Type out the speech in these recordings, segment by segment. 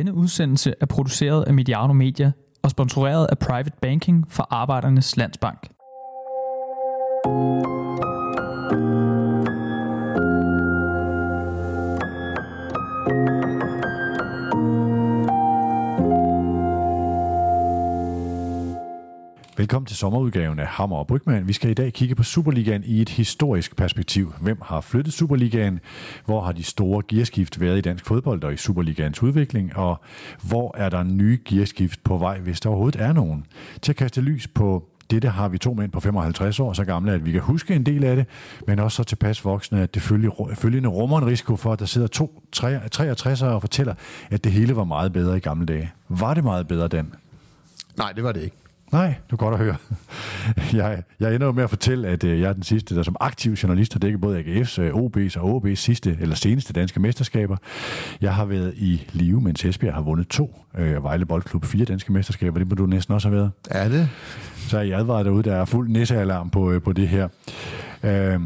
Denne udsendelse er produceret af Mediano Media og sponsoreret af Private Banking for Arbejdernes Landsbank. Velkommen til sommerudgaven af Hammer og Brygman. Vi skal i dag kigge på Superligaen i et historisk perspektiv. Hvem har flyttet Superligaen? Hvor har de store gearskift været i dansk fodbold og i Superligaens udvikling? Og hvor er der nye gearskift på vej, hvis der overhovedet er nogen? Til at kaste lys på dette har vi to mænd på 55 år, så gamle, at vi kan huske en del af det, men også så tilpas voksne, at det følgende rummer en risiko for, at der sidder to 63'ere og fortæller, at det hele var meget bedre i gamle dage. Var det meget bedre, den? Nej, det var det ikke. Nej, det er godt at høre. Jeg, jeg ender jo med at fortælle, at øh, jeg er den sidste, der som aktiv journalist har dækket både AGF's, øh, OB's og OB's sidste eller seneste danske mesterskaber. Jeg har været i live, mens Esbjerg har vundet to, øh, Vejle Boldklub fire danske mesterskaber. Det må du næsten også have været. Er det? Så er jeg advaret derude, der er fuld næsealarm på, på det her. Øh,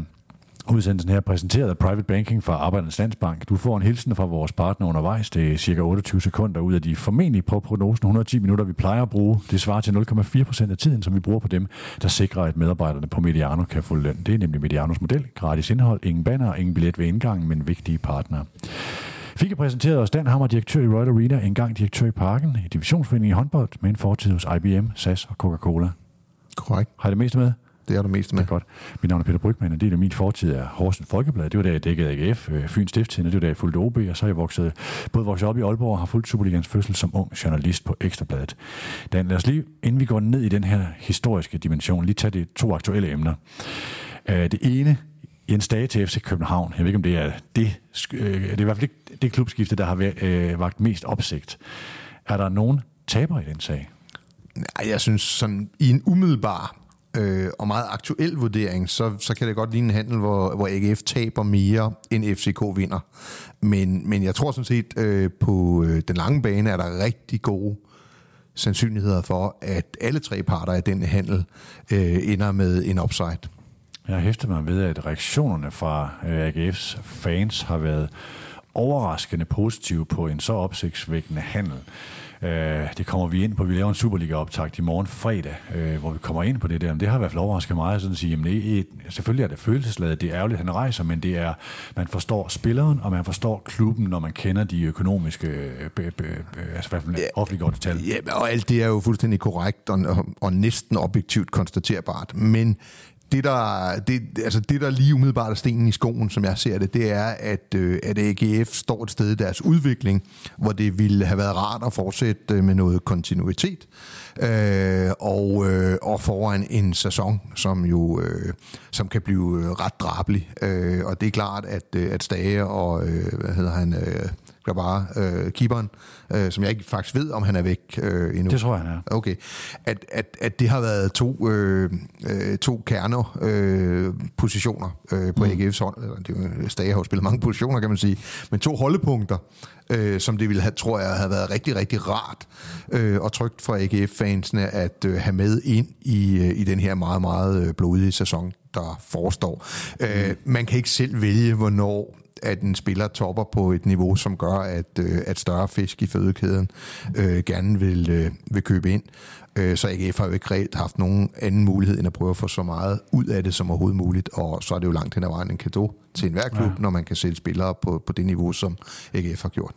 Udsendelsen her er præsenteret af Private Banking fra Arbejdernes Landsbank. Du får en hilsen fra vores partner undervejs. Det er cirka 28 sekunder ud af de formentlig på prognosen 110 minutter, vi plejer at bruge. Det svarer til 0,4 procent af tiden, som vi bruger på dem, der sikrer, at medarbejderne på Mediano kan få løn. Det er nemlig Medianos model. Gratis indhold, ingen banner, ingen billet ved indgangen, men vigtige partnere. Fik jeg præsenteret os Dan Hammer, direktør i Royal Arena, engang direktør i Parken, i divisionsforeningen i håndbold, med en fortid hos IBM, SAS og Coca-Cola. Korrekt. Har I det meste med? Det er du mest med. Det er godt. Mit navn er Peter Brygman, en del af min fortid er Horsens Folkeblad. Det var da jeg dækkede AGF, øh, Fyns Stiftstidende, det var da jeg fulgte OB, og så er jeg vokset, både vokset op i Aalborg og har fulgt Superligans fødsel som ung journalist på Ekstrabladet. Dan, lad os lige, inden vi går ned i den her historiske dimension, lige tage de to aktuelle emner. Øh, det ene, Jens Dage til FC København. Jeg ved ikke, om det er det, øh, det er i hvert fald ikke det klubskifte, der har været, vagt mest opsigt. Er der nogen taber i den sag? Nej, jeg synes sådan i en umiddelbar øh, og meget aktuel vurdering, så, så kan det godt ligne en handel, hvor, hvor AGF taber mere, end FCK vinder. Men, men jeg tror sådan set, øh, på øh, den lange bane er der rigtig gode sandsynligheder for, at alle tre parter af den handel øh, ender med en upside. Jeg hæfter mig ved, at reaktionerne fra øh, AGF's fans har været overraskende positive på en så opsigtsvækkende handel. Øh, det kommer vi ind på. Vi laver en Superliga-optakt i morgen fredag, øh, hvor vi kommer ind på det der. Men det har i hvert fald overrasket mig sådan at sige, jamen, det, selvfølgelig er det følelsesladet, det er ærgerligt, han rejser, men det er, man forstår spilleren, og man forstår klubben, når man kender de økonomiske, øh, altså i hvert fald ja, offentliggjorte tal. Ja, og alt det er jo fuldstændig korrekt og, og, og næsten objektivt konstaterbart, men det der, det, altså det, der lige umiddelbart er stenen i skoen, som jeg ser det, det er, at, øh, at AGF står et sted i deres udvikling, hvor det ville have været rart at fortsætte øh, med noget kontinuitet, øh, og, øh, og foran en sæson, som jo øh, som kan blive øh, ret drabelig. Øh, og det er klart, at, øh, at Stage og, øh, hvad hedder han... Øh, bare øh, keeperen, øh, som jeg ikke faktisk ved, om han er væk øh, endnu. Det tror jeg, han er. Okay. At, at, at det har været to, øh, øh, to kerner øh, positioner øh, på mm. AGF's hold. Det, Stage har jo spillet mange positioner, kan man sige. Men to holdepunkter, øh, som det ville have, tror jeg, have været rigtig, rigtig rart øh, og trygt for AGF-fansene at øh, have med ind i, øh, i den her meget, meget øh, blodige sæson, der forestår. Mm. Øh, man kan ikke selv vælge, hvornår at en spiller topper på et niveau, som gør, at, øh, at større fisk i fødekæden øh, gerne vil, øh, vil købe ind. Øh, så AGF har jo ikke reelt haft nogen anden mulighed, end at prøve at få så meget ud af det som overhovedet muligt, og så er det jo langt hen ad vejen en kado til enhver klub, ja. når man kan sælge spillere på, på det niveau, som AGF har gjort.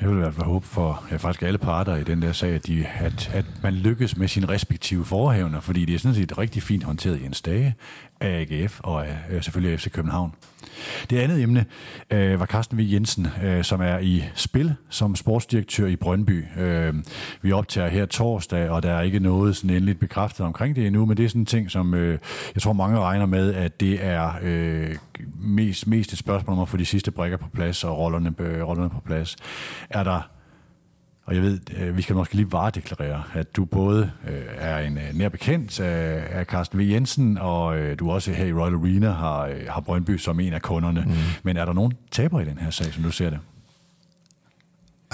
Jeg vil i hvert fald håbe for ja, faktisk alle parter i den der sag, at, de, at, at man lykkes med sine respektive forhævner, fordi det er sådan set rigtig fint håndteret i en stage af AGF og af, øh, selvfølgelig af FC København. Det andet emne øh, var Carsten V. Jensen, øh, som er i spil som sportsdirektør i Brøndby. Øh, vi optager her torsdag, og der er ikke noget sådan endeligt bekræftet omkring det endnu, men det er sådan en ting, som øh, jeg tror mange regner med, at det er øh, mest, mest et spørgsmål om at få de sidste brækker på plads og rollerne, øh, rollerne på plads. Er der og jeg ved, øh, vi skal måske lige varedeklarere, at du både øh, er en øh, nær bekendt af Carsten V. Jensen, og du også her i Royal Arena har, har Brøndby som en af kunderne. Mm. Men er der nogen taber i den her sag, som du ser det?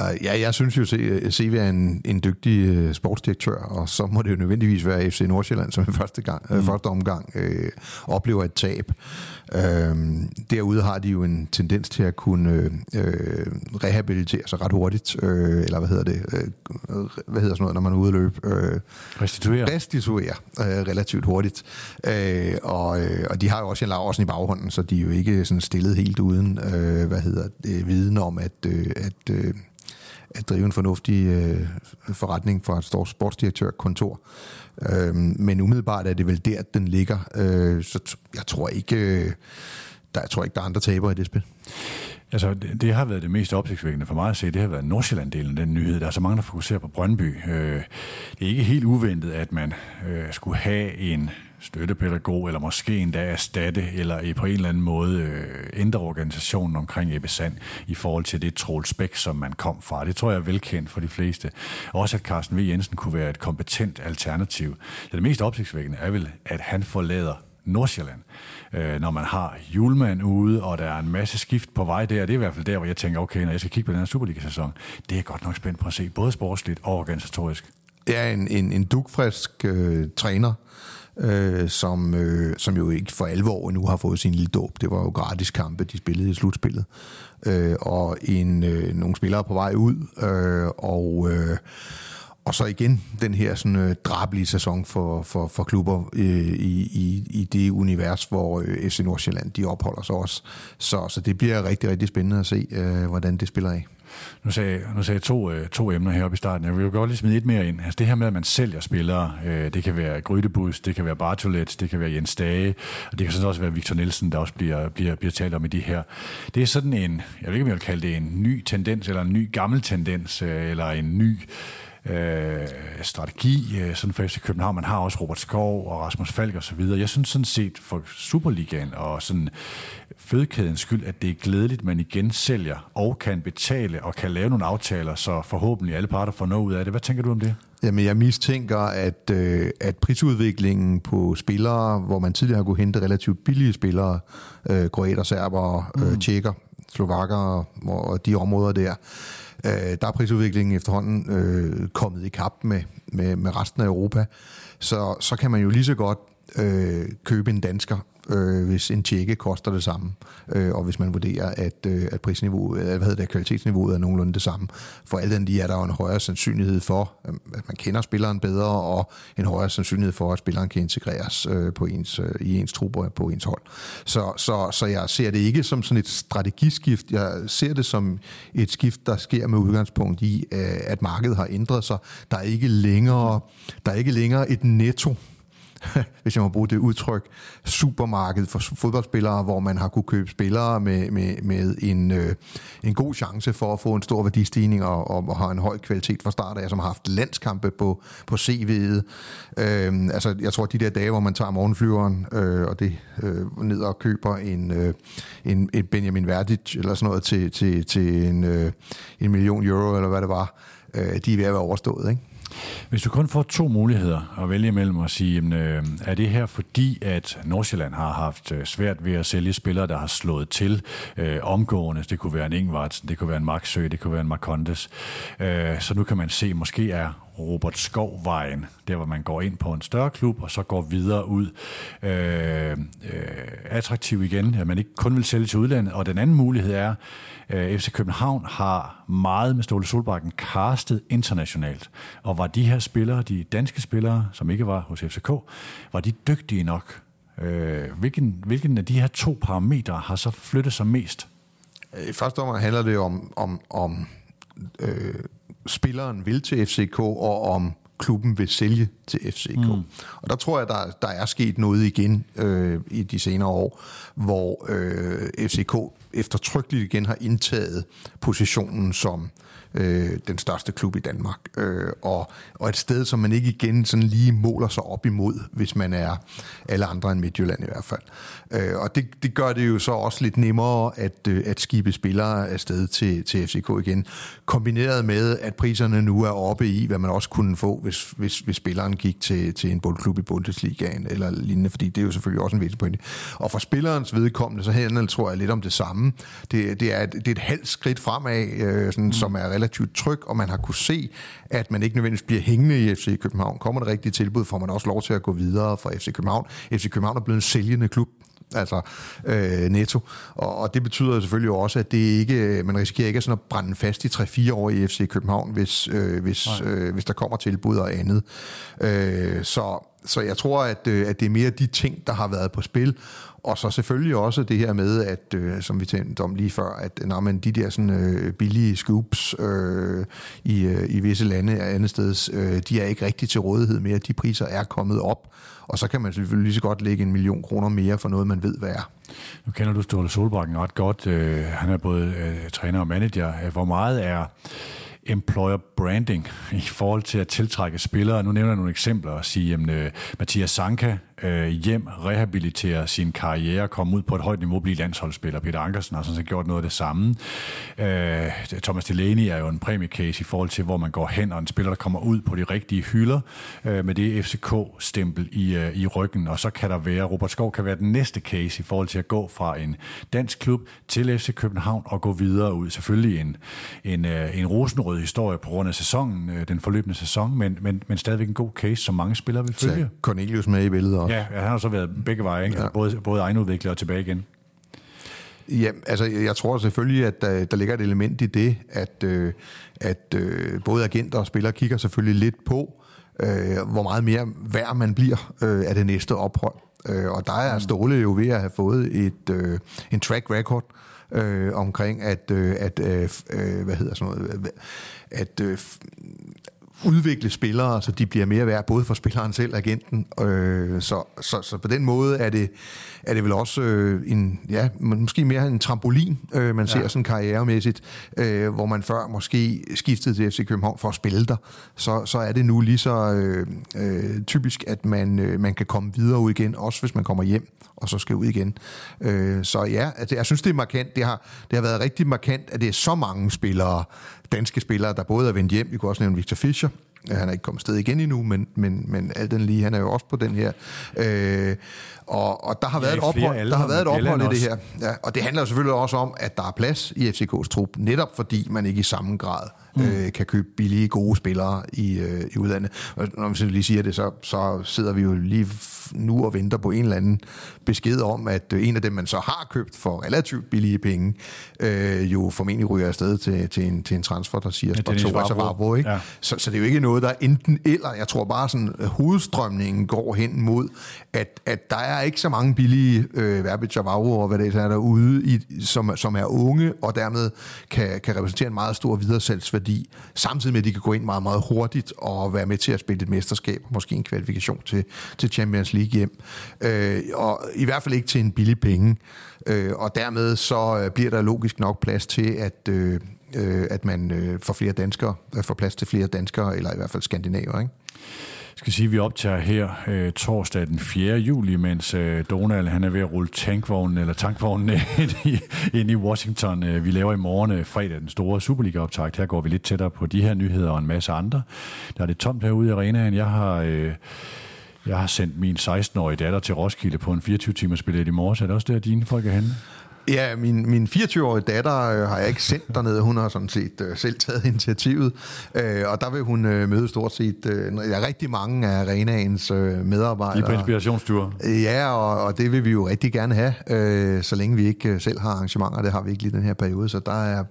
Uh, ja, jeg synes jo, at CV er en, en dygtig uh, sportsdirektør, og så må det jo nødvendigvis være FC Nordsjælland, som i første, gang, mm. uh, første omgang uh, oplever et tab. Uh, derude har de jo en tendens til at kunne uh, rehabilitere sig ret hurtigt, uh, eller hvad hedder det, uh, hvad hedder sådan noget, når man er ude at løbe? Uh, restituere. Restituere uh, relativt hurtigt. Uh, og, uh, og de har jo også en Laversen i baghånden, så de er jo ikke sådan stillet helt uden, uh, hvad hedder det, viden om, at, uh, at uh, at drive en fornuftig øh, forretning for et stort sportsdirektørkontor. Øh, men umiddelbart er det vel der, den ligger. Øh, så jeg tror ikke, øh, der, jeg tror ikke, der er andre tabere i det spil. Altså, det, det har været det mest opsigtsvækkende for mig at se. Det har været Nordsjælland-delen, den nyhed. Der er så mange, der fokuserer på Brøndby. Øh, det er ikke helt uventet, at man øh, skulle have en støttepædagog, eller måske endda erstatte, eller på en eller anden måde øh, ændre organisationen omkring Ebbe Sand i forhold til det Troels som man kom fra. Det tror jeg er velkendt for de fleste. Også at Carsten V. Jensen kunne være et kompetent alternativ. Så det mest opsigtsvækkende er vel, at han forlader Nordsjælland. Øh, når man har julemand ude, og der er en masse skift på vej der, det er i hvert fald der, hvor jeg tænker, okay, når jeg skal kigge på den her Superliga-sæson, det er godt nok spændt på at se, både sportsligt og organisatorisk. Det er en, en, en dugfrisk øh, træner, øh, som, øh, som jo ikke for alvor nu har fået sin lille dåb. Det var jo gratis kampe, de spillede i slutspillet. Øh, og en, øh, nogle spillere på vej ud, øh, og... Øh, og så igen den her sådan øh, drabelige sæson for, for, for klubber øh, i, i, i det univers, hvor øh, FC Nordsjælland de opholder sig også. Så, så det bliver rigtig, rigtig spændende at se, øh, hvordan det spiller af. Nu sagde, nu sagde jeg to, øh, to emner heroppe i starten. Jeg vil jo godt lige smide et mere ind. Altså det her med, at man sælger spillere, øh, det kan være Grydebus, det kan være Bartolet, det kan være Jens Dage, og det kan sådan også være Victor Nielsen, der også bliver, bliver, bliver talt om i de her. Det er sådan en, jeg ved ikke, om jeg vil kalde det en ny tendens, eller en ny gammel tendens, øh, eller en ny øh, strategi, øh, sådan for FC København. Man har også Robert Skov og Rasmus Falk og så videre. Jeg synes sådan set for Superligaen og sådan fødekædens skyld, at det er glædeligt, man igen sælger og kan betale og kan lave nogle aftaler, så forhåbentlig alle parter får noget ud af det. Hvad tænker du om det? Jamen, jeg mistænker, at, øh, at prisudviklingen på spillere, hvor man tidligere har kunne hente relativt billige spillere, øh, kroater, serber, øh, mm. tjekker, slovakker og de områder der, øh, der er prisudviklingen efterhånden øh, kommet i kap med, med, med resten af Europa. Så, så kan man jo lige så godt øh, købe en dansker øh, hvis en tjekke koster det samme, øh, og hvis man vurderer, at, øh, at prisniveauet, hvad hedder det, kvalitetsniveauet er nogenlunde det samme. For alt andet lige er der jo en højere sandsynlighed for, øh, at man kender spilleren bedre, og en højere sandsynlighed for, at spilleren kan integreres øh, på ens, øh, i ens trupper på ens hold. Så, så, så jeg ser det ikke som sådan et strategiskift, jeg ser det som et skift, der sker med udgangspunkt i, øh, at markedet har ændret sig. Der er ikke længere, der er ikke længere et netto hvis jeg må bruge det udtryk, supermarked for fodboldspillere, hvor man har kunne købe spillere med, med, med en, øh, en god chance for at få en stor værdistigning og, og, og har en høj kvalitet fra start af, som har haft landskampe på, på CV'et. Øh, altså, jeg tror, de der dage, hvor man tager morgenflyveren øh, og det øh, ned og køber en, øh, en, en Benjamin Verdic eller sådan noget til, til, til en, øh, en million euro, eller hvad det var, øh, de er ved at være overstået, ikke? Hvis du kun får to muligheder at vælge imellem og sige, jamen, øh, er det her fordi, at Nordsjælland har haft øh, svært ved at sælge spillere, der har slået til øh, omgående, det kunne være en Ingvartsen, det kunne være en Maxø, det kunne være en Marcondes, øh, så nu kan man se, måske er Robert Skovvejen, der hvor man går ind på en større klub, og så går videre ud øh, øh, attraktiv igen, at man ikke kun vil sælge til udlandet. Og den anden mulighed er, øh, FC København har meget med Ståle Solbakken castet internationalt. Og var de her spillere, de danske spillere, som ikke var hos FCK, var de dygtige nok? Øh, hvilken, hvilken af de her to parametre har så flyttet sig mest? I første omgang handler det om, om, om øh, spilleren vil til FCK, og om klubben vil sælge til FCK. Mm. Og der tror jeg, der, der er sket noget igen øh, i de senere år, hvor øh, FCK eftertrykkeligt igen har indtaget positionen som øh, den største klub i Danmark. Øh, og, og et sted, som man ikke igen sådan lige måler sig op imod, hvis man er alle andre end Midtjylland i hvert fald. Øh, og det, det gør det jo så også lidt nemmere at, øh, at skibe spillere afsted til, til FCK igen. Kombineret med, at priserne nu er oppe i, hvad man også kunne få, hvis, hvis, hvis spilleren gik til, til en boldklub i Bundesligaen eller lignende, fordi det er jo selvfølgelig også en væsentlig pointe. Og for spillerens vedkommende, så handler det, tror jeg, lidt om det samme. Det, det, er, det er et halvt skridt fremad, øh, sådan, mm. som er relativt tryg, og man har kunne se, at man ikke nødvendigvis bliver hængende i FC København. Kommer det rigtige tilbud, får man også lov til at gå videre fra FC København. FC København er blevet en sælgende klub altså øh, netto. Og, og det betyder selvfølgelig også, at det ikke, man risikerer ikke sådan at brænde fast i 3-4 år i FC København, hvis, øh, hvis, øh, hvis der kommer tilbud og andet. Øh, så, så jeg tror, at, øh, at det er mere de ting, der har været på spil, og så selvfølgelig også det her med, at øh, som vi talte om lige før, at øh, nej, men de der sådan, øh, billige scoops øh, i, øh, i visse lande og andet sted, øh, de er ikke rigtig til rådighed mere. De priser er kommet op, og så kan man selvfølgelig lige så godt lægge en million kroner mere for noget, man ved, hvad er. Nu kender du Ståle Solbakken ret godt. Øh, han er både øh, træner og manager. Øh, hvor meget er employer branding i forhold til at tiltrække spillere. Nu nævner jeg nogle eksempler og sige, at øh, Mathias Sanka øh, hjem, rehabilitere sin karriere, komme ud på et højt niveau, blive landsholdsspiller. Peter Ankersen har sådan set gjort noget af det samme. Øh, Thomas Delaney er jo en præmiecase i forhold til, hvor man går hen, og en spiller, der kommer ud på de rigtige hylder øh, med det FCK-stempel i, øh, i ryggen. Og så kan der være, Robert Skov kan være den næste case i forhold til at gå fra en dansk klub til FC København og gå videre ud. Selvfølgelig en, en, øh, en rosenrød historie på grund af sæsonen, øh, den forløbende sæson, men, men, men stadigvæk en god case, som mange spillere vil følge. Så Cornelius med i billedet også. Ja, han har så været begge veje, ikke? Ja. Både, både egenudvikler og tilbage igen. Ja, altså jeg tror selvfølgelig, at der, der ligger et element i det, at, øh, at øh, både agenter og spillere kigger selvfølgelig lidt på, øh, hvor meget mere værd man bliver øh, af det næste ophold. Øh, og der er Ståle jo ved at have fået et, øh, en track record øh, omkring at, øh, at øh, øh hvad hedder sådan noget, at øh, udvikle spillere, så de bliver mere værd, både for spilleren selv og agenten. Øh, så, så, så på den måde er det, er det vel også øh, en, ja, måske mere en trampolin, øh, man ser ja. sådan karrieremæssigt, øh, hvor man før måske skiftede til FC København for at spille der. Så, så er det nu lige så øh, øh, typisk, at man, øh, man kan komme videre ud igen, også hvis man kommer hjem og så skal ud igen. Øh, så ja, altså, jeg synes, det er markant. Det har, det har været rigtig markant, at det er så mange spillere, danske spillere, der både er vendt hjem. Vi kunne også nævne Victor Fischer, han er ikke kommet sted igen endnu, men, men, men alt den lige, han er jo også på den her. Øh, og, og der har ja, været et ophold, der har været et ophold i det her. Ja, og det handler jo selvfølgelig også om, at der er plads i FCK's trup, netop fordi man ikke i samme grad mm. øh, kan købe billige, gode spillere i, øh, i udlandet. Og når vi lige siger det, så, så sidder vi jo lige nu og venter på en eller anden besked om, at øh, en af dem, man så har købt for relativt billige penge, øh, jo formentlig ryger afsted til, til, en, til en transfer, der siger ja, altså Vavro, ikke? Ja. Så, så det er jo ikke noget, der er enten eller. Jeg tror bare, sådan hovedstrømningen går hen mod, at, at der er ikke så mange billige øh, Verbic og hvad det er derude, i, som, som er unge, og dermed kan, kan repræsentere en meget stor videresalgsværdi, samtidig med, at de kan gå ind meget, meget hurtigt og være med til at spille et mesterskab, måske en kvalifikation til, til Champions League hjem. Øh, og i hvert fald ikke til en billig penge. Øh, og dermed så øh, bliver der logisk nok plads til, at, øh, øh, at man øh, får flere danskere, øh, får plads til flere danskere, eller i hvert fald skandinaver, ikke? skal sige, at vi optager her øh, torsdag den 4. juli, mens øh, Donald han er ved at rulle tankvognen eller tankvognen ind i, ind i Washington. Øh, vi laver i morgen øh, fredag den store Superliga-optakt. Her går vi lidt tættere på de her nyheder og en masse andre. Der er det tomt herude i arenaen. Jeg har... Øh, jeg har sendt min 16-årige datter til Roskilde på en 24-timers billet i morges. Er det også der, dine folk er henne? Ja, min, min 24-årige datter øh, har jeg ikke sendt dernede. Hun har sådan set øh, selv taget initiativet. Øh, og der vil hun øh, møde stort set øh, ja, rigtig mange af arenaens øh, medarbejdere. De på inspirationsture. Ja, og, og det vil vi jo rigtig gerne have, øh, så længe vi ikke øh, selv har arrangementer. Det har vi ikke lige den her periode. Så der er,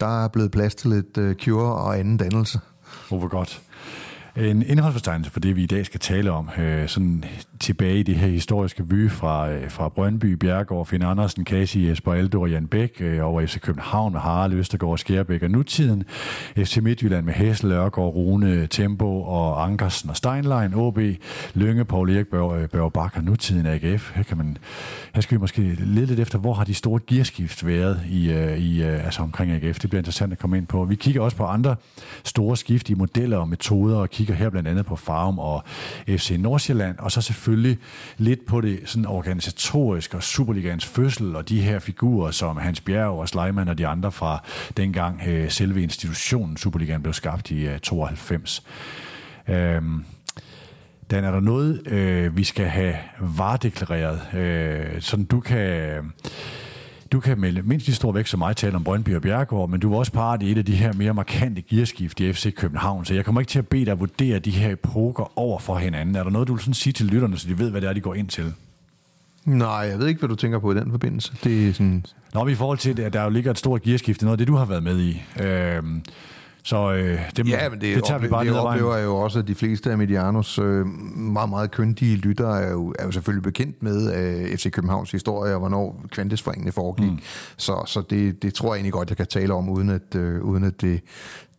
der er blevet plads til lidt øh, cure og anden dannelse. Oh, hvor godt. En indholdsfortegnelse for det, vi i dag skal tale om, øh, sådan tilbage i det her historiske by fra, øh, fra Brøndby, Bjergård, Finn Andersen, Kasi, Jesper Aldo og Jan Bæk, øh, over FC København med Harald, Østergaard, Skærbæk og nutiden, FC Midtjylland med Hessel, Ørgaard, Rune, Tempo og Ankersen og Steinlein, OB, Lønge, Paul Erik, Børge, øh, Børge og nutiden AGF. Her, kan man, her skal vi måske lede lidt efter, hvor har de store gearskift været i, øh, i, øh, altså omkring AGF. Det bliver interessant at komme ind på. Vi kigger også på andre store skift i modeller og metoder og kigger her blandt andet på Farum og FC Nordsjælland, og så selvfølgelig lidt på det sådan organisatoriske og Superligans fødsel og de her figurer som Hans Bjerg og Sleiman og de andre fra dengang øh, selve institutionen Superligaen blev skabt i øh, 92. Øhm, Dan, er der noget, øh, vi skal have varedeklareret, øh, sådan du kan du kan med mindst lige stor vægt som mig tale om Brøndby og Bjergård, men du var også part i et af de her mere markante gearskift i FC København, så jeg kommer ikke til at bede dig at vurdere de her epoker over for hinanden. Er der noget, du vil sådan sige til lytterne, så de ved, hvad det er, de går ind til? Nej, jeg ved ikke, hvad du tænker på i den forbindelse. Det er sådan... Nå, men i forhold til, at der jo ligger et stort gearskift, noget af det, du har været med i. Øhm, så øh, det, ja, men det, det tager vi bare det vejen. oplever jeg jo også, at de fleste af Medianos øh, meget, meget kyndige lyttere er jo, er jo selvfølgelig bekendt med øh, FC Københavns historie, og hvornår kvantesforingene foregik. Mm. Så, så det, det tror jeg egentlig godt, jeg kan tale om, uden at, øh, uden at det,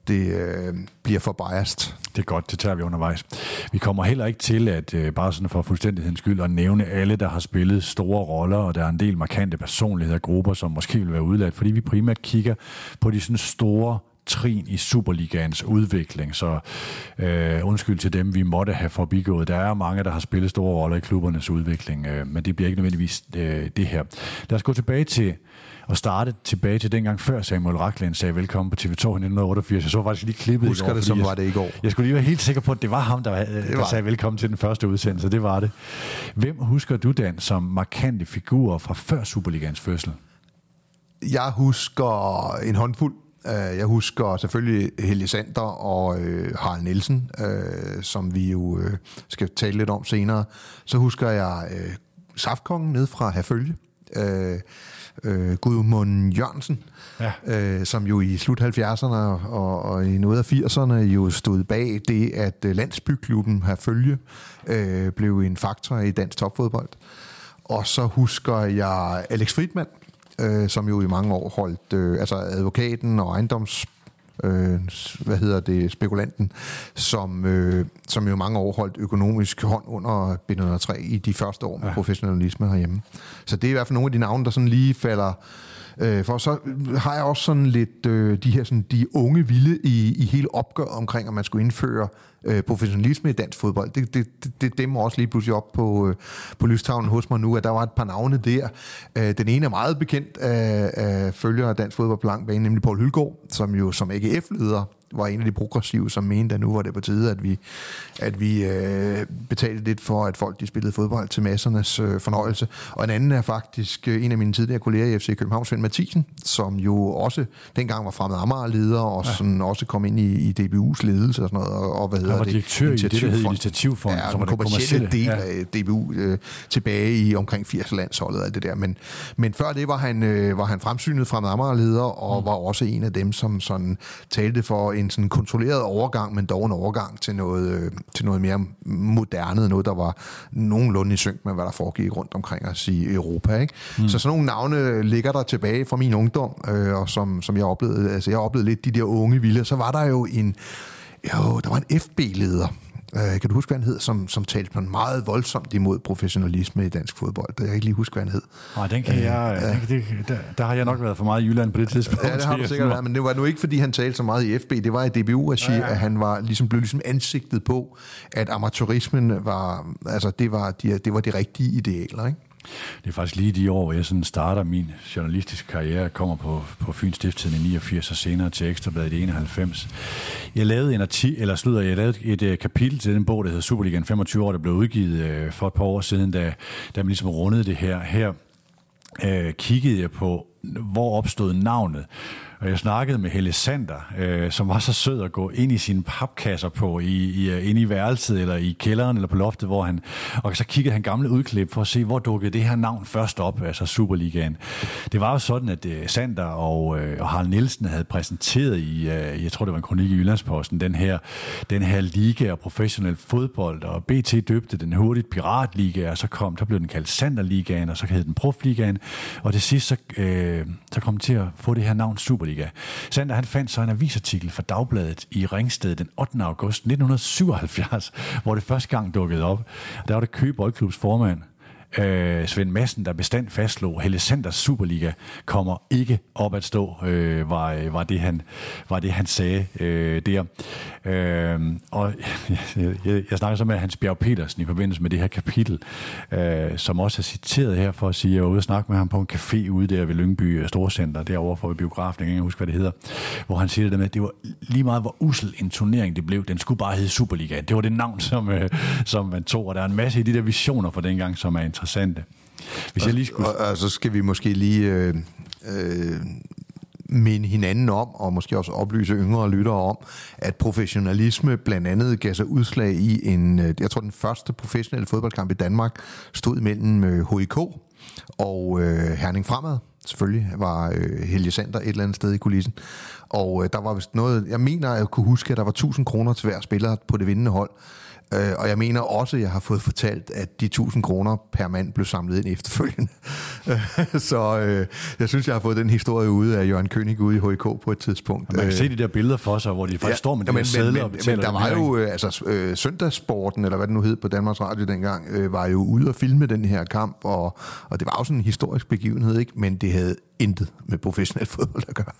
det øh, bliver for biased. Det er godt, det tager vi undervejs. Vi kommer heller ikke til at, øh, bare sådan for fuldstændighedens skyld, at nævne alle, der har spillet store roller, og der er en del markante personligheder og grupper, som måske vil være udladt, fordi vi primært kigger på de sådan store trin i Superligans udvikling, så øh, undskyld til dem, vi måtte have forbigået. Der er mange, der har spillet store roller i klubbernes udvikling, øh, men det bliver ikke nødvendigvis øh, det her. Lad os gå tilbage til og starte tilbage til dengang før Samuel Rakland sagde velkommen på TV2 i 1988. Jeg så faktisk lige klippet Husker i går. det, som jeg, var det i går. Jeg skulle lige være helt sikker på, at det var ham, der, det var der sagde velkommen til den første udsendelse. Det var det. Hvem husker du, Dan, som markante figurer fra før Superligans fødsel? Jeg husker en håndfuld. Øh, Jeg husker selvfølgelig Helge Sander og øh, Harald Nielsen, øh, som vi jo øh, skal tale lidt om senere. Så husker jeg øh, Saftkongen ned fra Herfølge. Øh, øh, Gudmund Jørgensen, Ja. øh, som jo i slut 70'erne og, og i noget af 80'erne jo stod bag det, at landsbyklubben Herfølge øh, blev en faktor i dansk topfodbold. Og så husker jeg Alex Friedmann, øh, som jo i mange år holdt, øh, altså advokaten og ejendoms øh, hvad hedder det, spekulanten, som, øh, som jo mange år holdt økonomisk hånd under B103 i de første år med ja. professionalisme herhjemme. Så det er i hvert fald nogle af de navne, der sådan lige falder øh, Øh, for. Så har jeg også sådan lidt øh, de her sådan, de unge vilde i, i hele opgøret omkring, at man skulle indføre øh, professionalisme i dansk fodbold. Det, det, det, det dæmmer også lige pludselig op på, øh, på lystavlen hos mig nu, at der var et par navne der. Øh, den ene er meget bekendt af, af følgere af dansk fodbold på lang bane, nemlig Paul Hylgaard, som jo som AGF-leder var en af de progressive, som mente, at nu var det på tide, at vi, at vi øh, betalte lidt for, at folk de spillede fodbold til massernes øh, fornøjelse. Og en anden er faktisk øh, en af mine tidligere kolleger i FC København, Svend Mathisen, som jo også dengang var fremmed Amager-leder, og ja. sådan også kom ind i, i DBU's ledelse og sådan noget, og, og hvad hedder var det? direktør i det, der hed Initiativfond. Ja, som var den det kommercielle. del Ja. af DBU øh, tilbage i omkring 80 landsholdet og alt det der. Men, men før det var han, øh, var han fremsynet fremmed Amager-leder, og mm. var også en af dem, som sådan talte for en sådan kontrolleret overgang, men dog en overgang til noget, øh, til noget mere moderne, noget der var nogenlunde i synk med, hvad der foregik rundt omkring os i Europa. Ikke? Mm. Så sådan nogle navne ligger der tilbage fra min ungdom, øh, og som, som jeg oplevede, altså jeg oplevede lidt de der unge vilde. Så var der jo en, jo, der var en FB-leder, Øh, kan du huske, hvad han hed, som, som talte man meget voldsomt imod professionalisme i dansk fodbold? Jeg kan ikke lige huske, hvad han hed. Nej, den kan jeg, ja. den, det, der, der, har jeg nok været for meget i Jylland på det tidspunkt. Ja, det har du sikkert været, men det var nu ikke, fordi han talte så meget i FB. Det var i DBU-regi, ja, ja. at han var, ligesom, blev ligesom ansigtet på, at amatørismen var, altså, det var de, det var de rigtige idealer, ikke? Det er faktisk lige de år, hvor jeg sådan starter min journalistiske karriere. Kommer på, på Fyns Stiftstidende i 89 og senere til Ekstrabladet i 91. Jeg lavede en artikel, eller slutter, jeg lavede et, et øh, kapitel til den bog, der hedder Superligaen 25 år, der blev udgivet øh, for et par år siden, da, da man ligesom rundede det her. Her øh, kiggede jeg på, hvor opstod navnet. Og jeg snakkede med Helle Sander, øh, som var så sød at gå ind i sine papkasser på, i, i, øh, ind i værelset, eller i kælderen, eller på loftet, hvor han... Og så kiggede han gamle udklip for at se, hvor dukkede det her navn først op, altså Superligaen. Det var jo sådan, at øh, Sander og, øh, og Harald Nielsen havde præsenteret i, øh, jeg tror det var en kronik i Jyllandsposten, den her, den her liga og professionel fodbold, og BT døbte den hurtigt Piratliga, og så kom, der blev den kaldt Sanderligaen, og så hed den Profligaen, og det sidste, så, øh, så kom den til at få det her navn Superliga. Sander, han fandt så en avisartikel fra Dagbladet i Ringsted den 8. august 1977, hvor det første gang dukkede op. Der var det Køge Boldklubs formand, øh, Svend Madsen, der bestand fastslog, Helle Sanders Superliga kommer ikke op at stå, øh, var, øh, var, det, han, var det, han sagde øh, der. Øh, og jeg, jeg, jeg snakker så med Hans Bjerg Petersen i forbindelse med det her kapitel, øh, som også er citeret her for at sige, at jeg var ude og snakke med ham på en café ude der ved Lyngby øh, Storcenter, derovre for biografen, jeg kan ikke huske, hvad det hedder, hvor han siger det der med, at det var lige meget, hvor usel en turnering det blev. Den skulle bare hedde Superliga. Det var det navn, som, øh, som man tog, og der er en masse i de der visioner for dengang, som er interessante. Hvis jeg lige skulle... Og, og så skal vi måske lige øh, øh, minde hinanden om, og måske også oplyse yngre lyttere om, at professionalisme blandt andet gav sig udslag i en, øh, jeg tror den første professionelle fodboldkamp i Danmark, stod mellem øh, HIK og øh, Herning Fremad. Selvfølgelig var øh, Helge Sander et eller andet sted i kulissen. Og øh, der var vist noget, jeg mener, at jeg kunne huske, at der var 1000 kroner til hver spiller på det vindende hold. Øh, og jeg mener også, at jeg har fået fortalt, at de 1000 kroner per mand blev samlet ind efterfølgende. så øh, jeg synes, jeg har fået den historie ude af Jørgen König ude i HK på et tidspunkt. Man kan se de der billeder for sig, hvor de faktisk ja, står med de men, sædler men, og men, der var jo, øh, altså øh, søndagssporten, eller hvad det nu hed på Danmarks Radio dengang, øh, var jo ude og filme den her kamp, og, og det var jo sådan en historisk begivenhed, ikke? men det havde intet med professionel fodbold at gøre.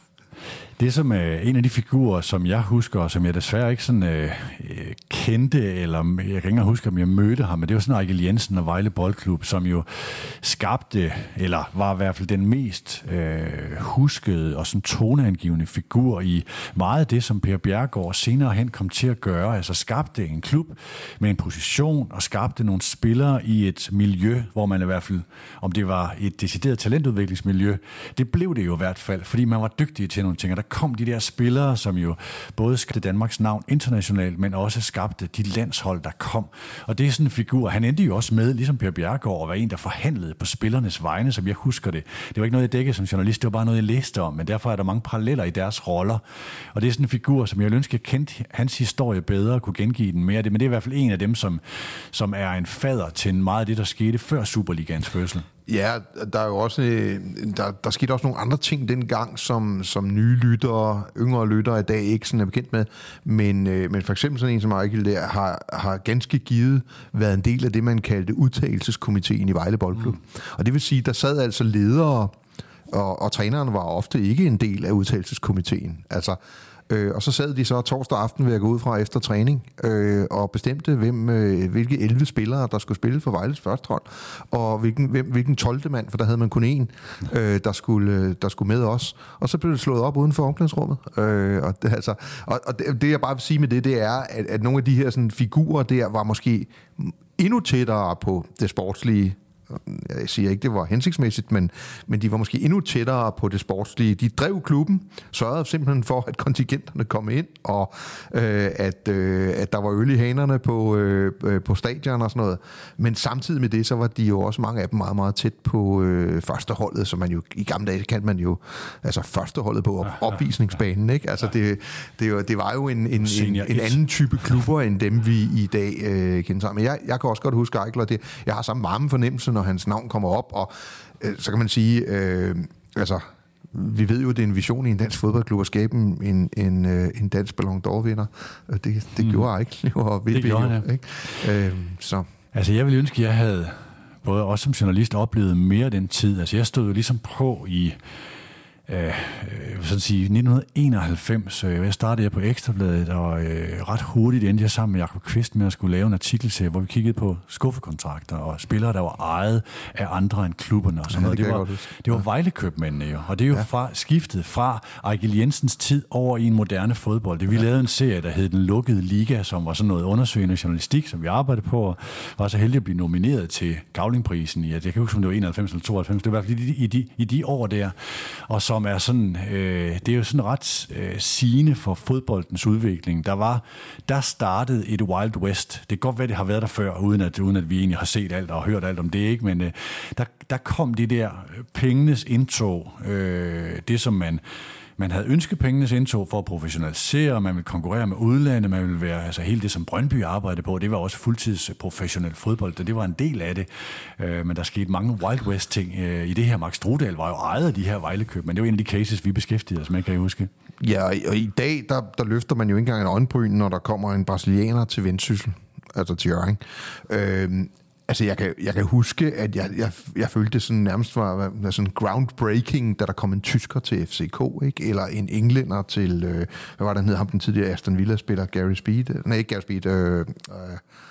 Det som er en af de figurer, som jeg husker, og som jeg desværre ikke sådan øh, øh, kendte, eller jeg kan ikke engang huske, om jeg mødte ham, men det var sådan Ejkel Jensen og Vejle Boldklub, som jo skabte, eller var i hvert fald den mest øh, huskede og sådan toneangivende figur i meget af det, som Per Bjergård senere hen kom til at gøre. Altså skabte en klub med en position, og skabte nogle spillere i et miljø, hvor man i hvert fald, om det var et decideret talentudviklingsmiljø, det blev det jo i hvert fald, fordi man var dygtig til nogle ting, og der kom de der spillere, som jo både skabte Danmarks navn internationalt, men også skabte de landshold, der kom. Og det er sådan en figur, han endte jo også med, ligesom Per Bjergård, at være en, der forhandlede på spillernes vegne, som jeg husker det. Det var ikke noget, jeg dækkede som journalist, det var bare noget, jeg læste om, men derfor er der mange paralleller i deres roller. Og det er sådan en figur, som jeg ønsker kendte hans historie bedre, kunne gengive den mere. Men det er i hvert fald en af dem, som, som er en fader til meget af det, der skete før Superligans fødsel. Ja, der er jo også øh, der, der skete også nogle andre ting dengang, som, som nye lyttere, yngre lyttere i dag ikke sådan er bekendt med. Men, øh, men for eksempel sådan en som Michael der har, har ganske givet været en del af det, man kaldte udtagelseskomiteen i Vejle Boldklub. Mm. Og det vil sige, der sad altså ledere, og, og træneren var ofte ikke en del af udtagelseskomiteen. Altså, Øh, og så sad de så torsdag aften ved at gå ud fra efter træning øh, og bestemte, hvem, øh, hvilke 11 spillere, der skulle spille for Vejles første hold, og hvilken, hvem, hvilken 12. mand, for der havde man kun én, øh, der, skulle, øh, der skulle med os. Og så blev det slået op uden for omklædningsrummet. Øh, og, det, altså, og, og det, det, jeg bare vil sige med det, det er, at, at nogle af de her sådan, figurer der var måske endnu tættere på det sportslige jeg siger ikke, det var hensigtsmæssigt, men, men de var måske endnu tættere på det sportslige. De drev klubben, sørgede simpelthen for, at kontingenterne kom ind, og øh, at, øh, at der var øl i hanerne på, øh, på stadion og sådan noget. Men samtidig med det, så var de jo også mange af dem meget, meget tæt på øh, førsteholdet, som man jo i gamle dage kaldte man jo altså førsteholdet på op, opvisningsbanen. Ikke? Altså det, det, det var jo en, en, en, en anden type klubber, end dem vi i dag øh, kender sammen. Men jeg, jeg kan også godt huske Eichler, det, jeg har samme varme fornemmelse, når hans navn kommer op, og øh, så kan man sige, øh, altså, vi ved jo, det er en vision i en dansk fodboldklub at skabe en, en, øh, en dansk Ballon d'Or-vinder. Det, det mm. gjorde ikke, og det gjorde jo, ikke? Øh, så. Altså, jeg ville ønske, at jeg havde både også som journalist oplevet mere den tid. Altså, jeg stod jo ligesom på i øh, sådan sige, 1991, øh, jeg startede på Ekstrabladet, og øh, ret hurtigt endte jeg sammen med Jacob Kvist med at skulle lave en artikelserie, hvor vi kiggede på skuffekontrakter og spillere, der var ejet af andre end klubberne og sådan ja, noget. Det, det var, det var ja. Vejlekøbmændene jo, og det er jo ja. fra, skiftet fra Ejgil Jensens tid over i en moderne fodbold. Det, vi ja. lavede en serie, der hed Den Lukkede Liga, som var sådan noget undersøgende journalistik, som vi arbejdede på, og var så heldig at blive nomineret til Gavlingprisen i, jeg kan huske, om det var 91 eller 92, det var i hvert fald i de, i de, i de år der, og som er sådan, øh, det er jo sådan ret øh, sigende for fodboldens udvikling. Der var, der startede et Wild West. Det kan godt være, det har været der før, uden at, uden at vi egentlig har set alt og hørt alt om det, ikke? men øh, der, der kom det der øh, pengenes indtog, øh, det som man man havde ønsket pengenes indtog for at professionalisere, man ville konkurrere med udlandet, man ville være, altså hele det, som Brøndby arbejdede på, det var også fuldtids professionel fodbold, og det var en del af det. Øh, men der skete mange Wild West ting. Øh, I det her, Max Strudal var jo ejet af de her Vejlekøb, men det var en af de cases, vi beskæftigede os med, kan jeg huske. Ja, og i dag, der, der løfter man jo ikke engang en øjenbryn, når der kommer en brasilianer til Vendsyssel altså til Jørgen. Øh, Altså, jeg kan, jeg kan huske, at jeg, jeg, jeg følte det sådan nærmest var, var sådan groundbreaking, da der kom en tysker til FCK, ikke? Eller en englænder til, øh, hvad var det, han hed ham, den tidligere Aston Villa-spiller, Gary Speed? Nej, ikke Gary Speed, øh, øh,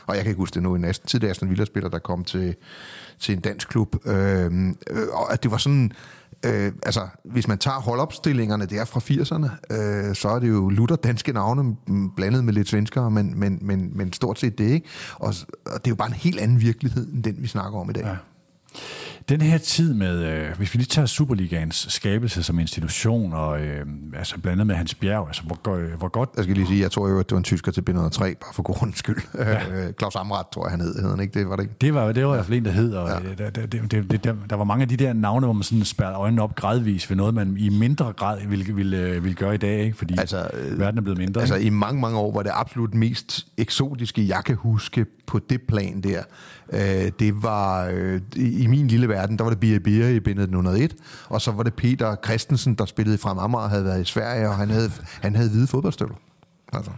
og jeg kan ikke huske det nu, en tidligere Aston Villa-spiller, der kom til, til en dansk klub. Øh, øh og at det var sådan, Øh, altså, hvis man tager holdopstillingerne der fra 80'erne, øh, så er det jo lutter danske navne mm, blandet med lidt svenskere, men, men, men, men stort set det, ikke? Og, og det er jo bare en helt anden virkelighed, end den, vi snakker om i dag. Ja. Den her tid med, øh, hvis vi lige tager Superligans skabelse som institution, og øh, altså blandt andet med Hans Bjerg, altså hvor, øh, hvor godt... Jeg skal lige sige, jeg tror jo, at det var en tysker til B103, bare for grundens skyld. Ja. Øh, Claus Amrat, tror jeg, han hed, hed han ikke? Det var det ikke? Det var, det var i hvert fald en, der hed, og ja. der, der, der, der, der, der, var mange af de der navne, hvor man sådan spærrede øjnene op gradvis ved noget, man i mindre grad ville, ville, ville gøre i dag, ikke? fordi altså, øh, verden er blevet mindre. Altså ikke? i mange, mange år var det absolut mest eksotiske, jeg kan huske på det plan der. Øh, det var, øh, i i min lille verden, der var det Bia Bia i bindet 101, og så var det Peter Christensen, der spillede fra Amager og havde været i Sverige, og han havde, han havde hvide fodboldstøvler. Altså.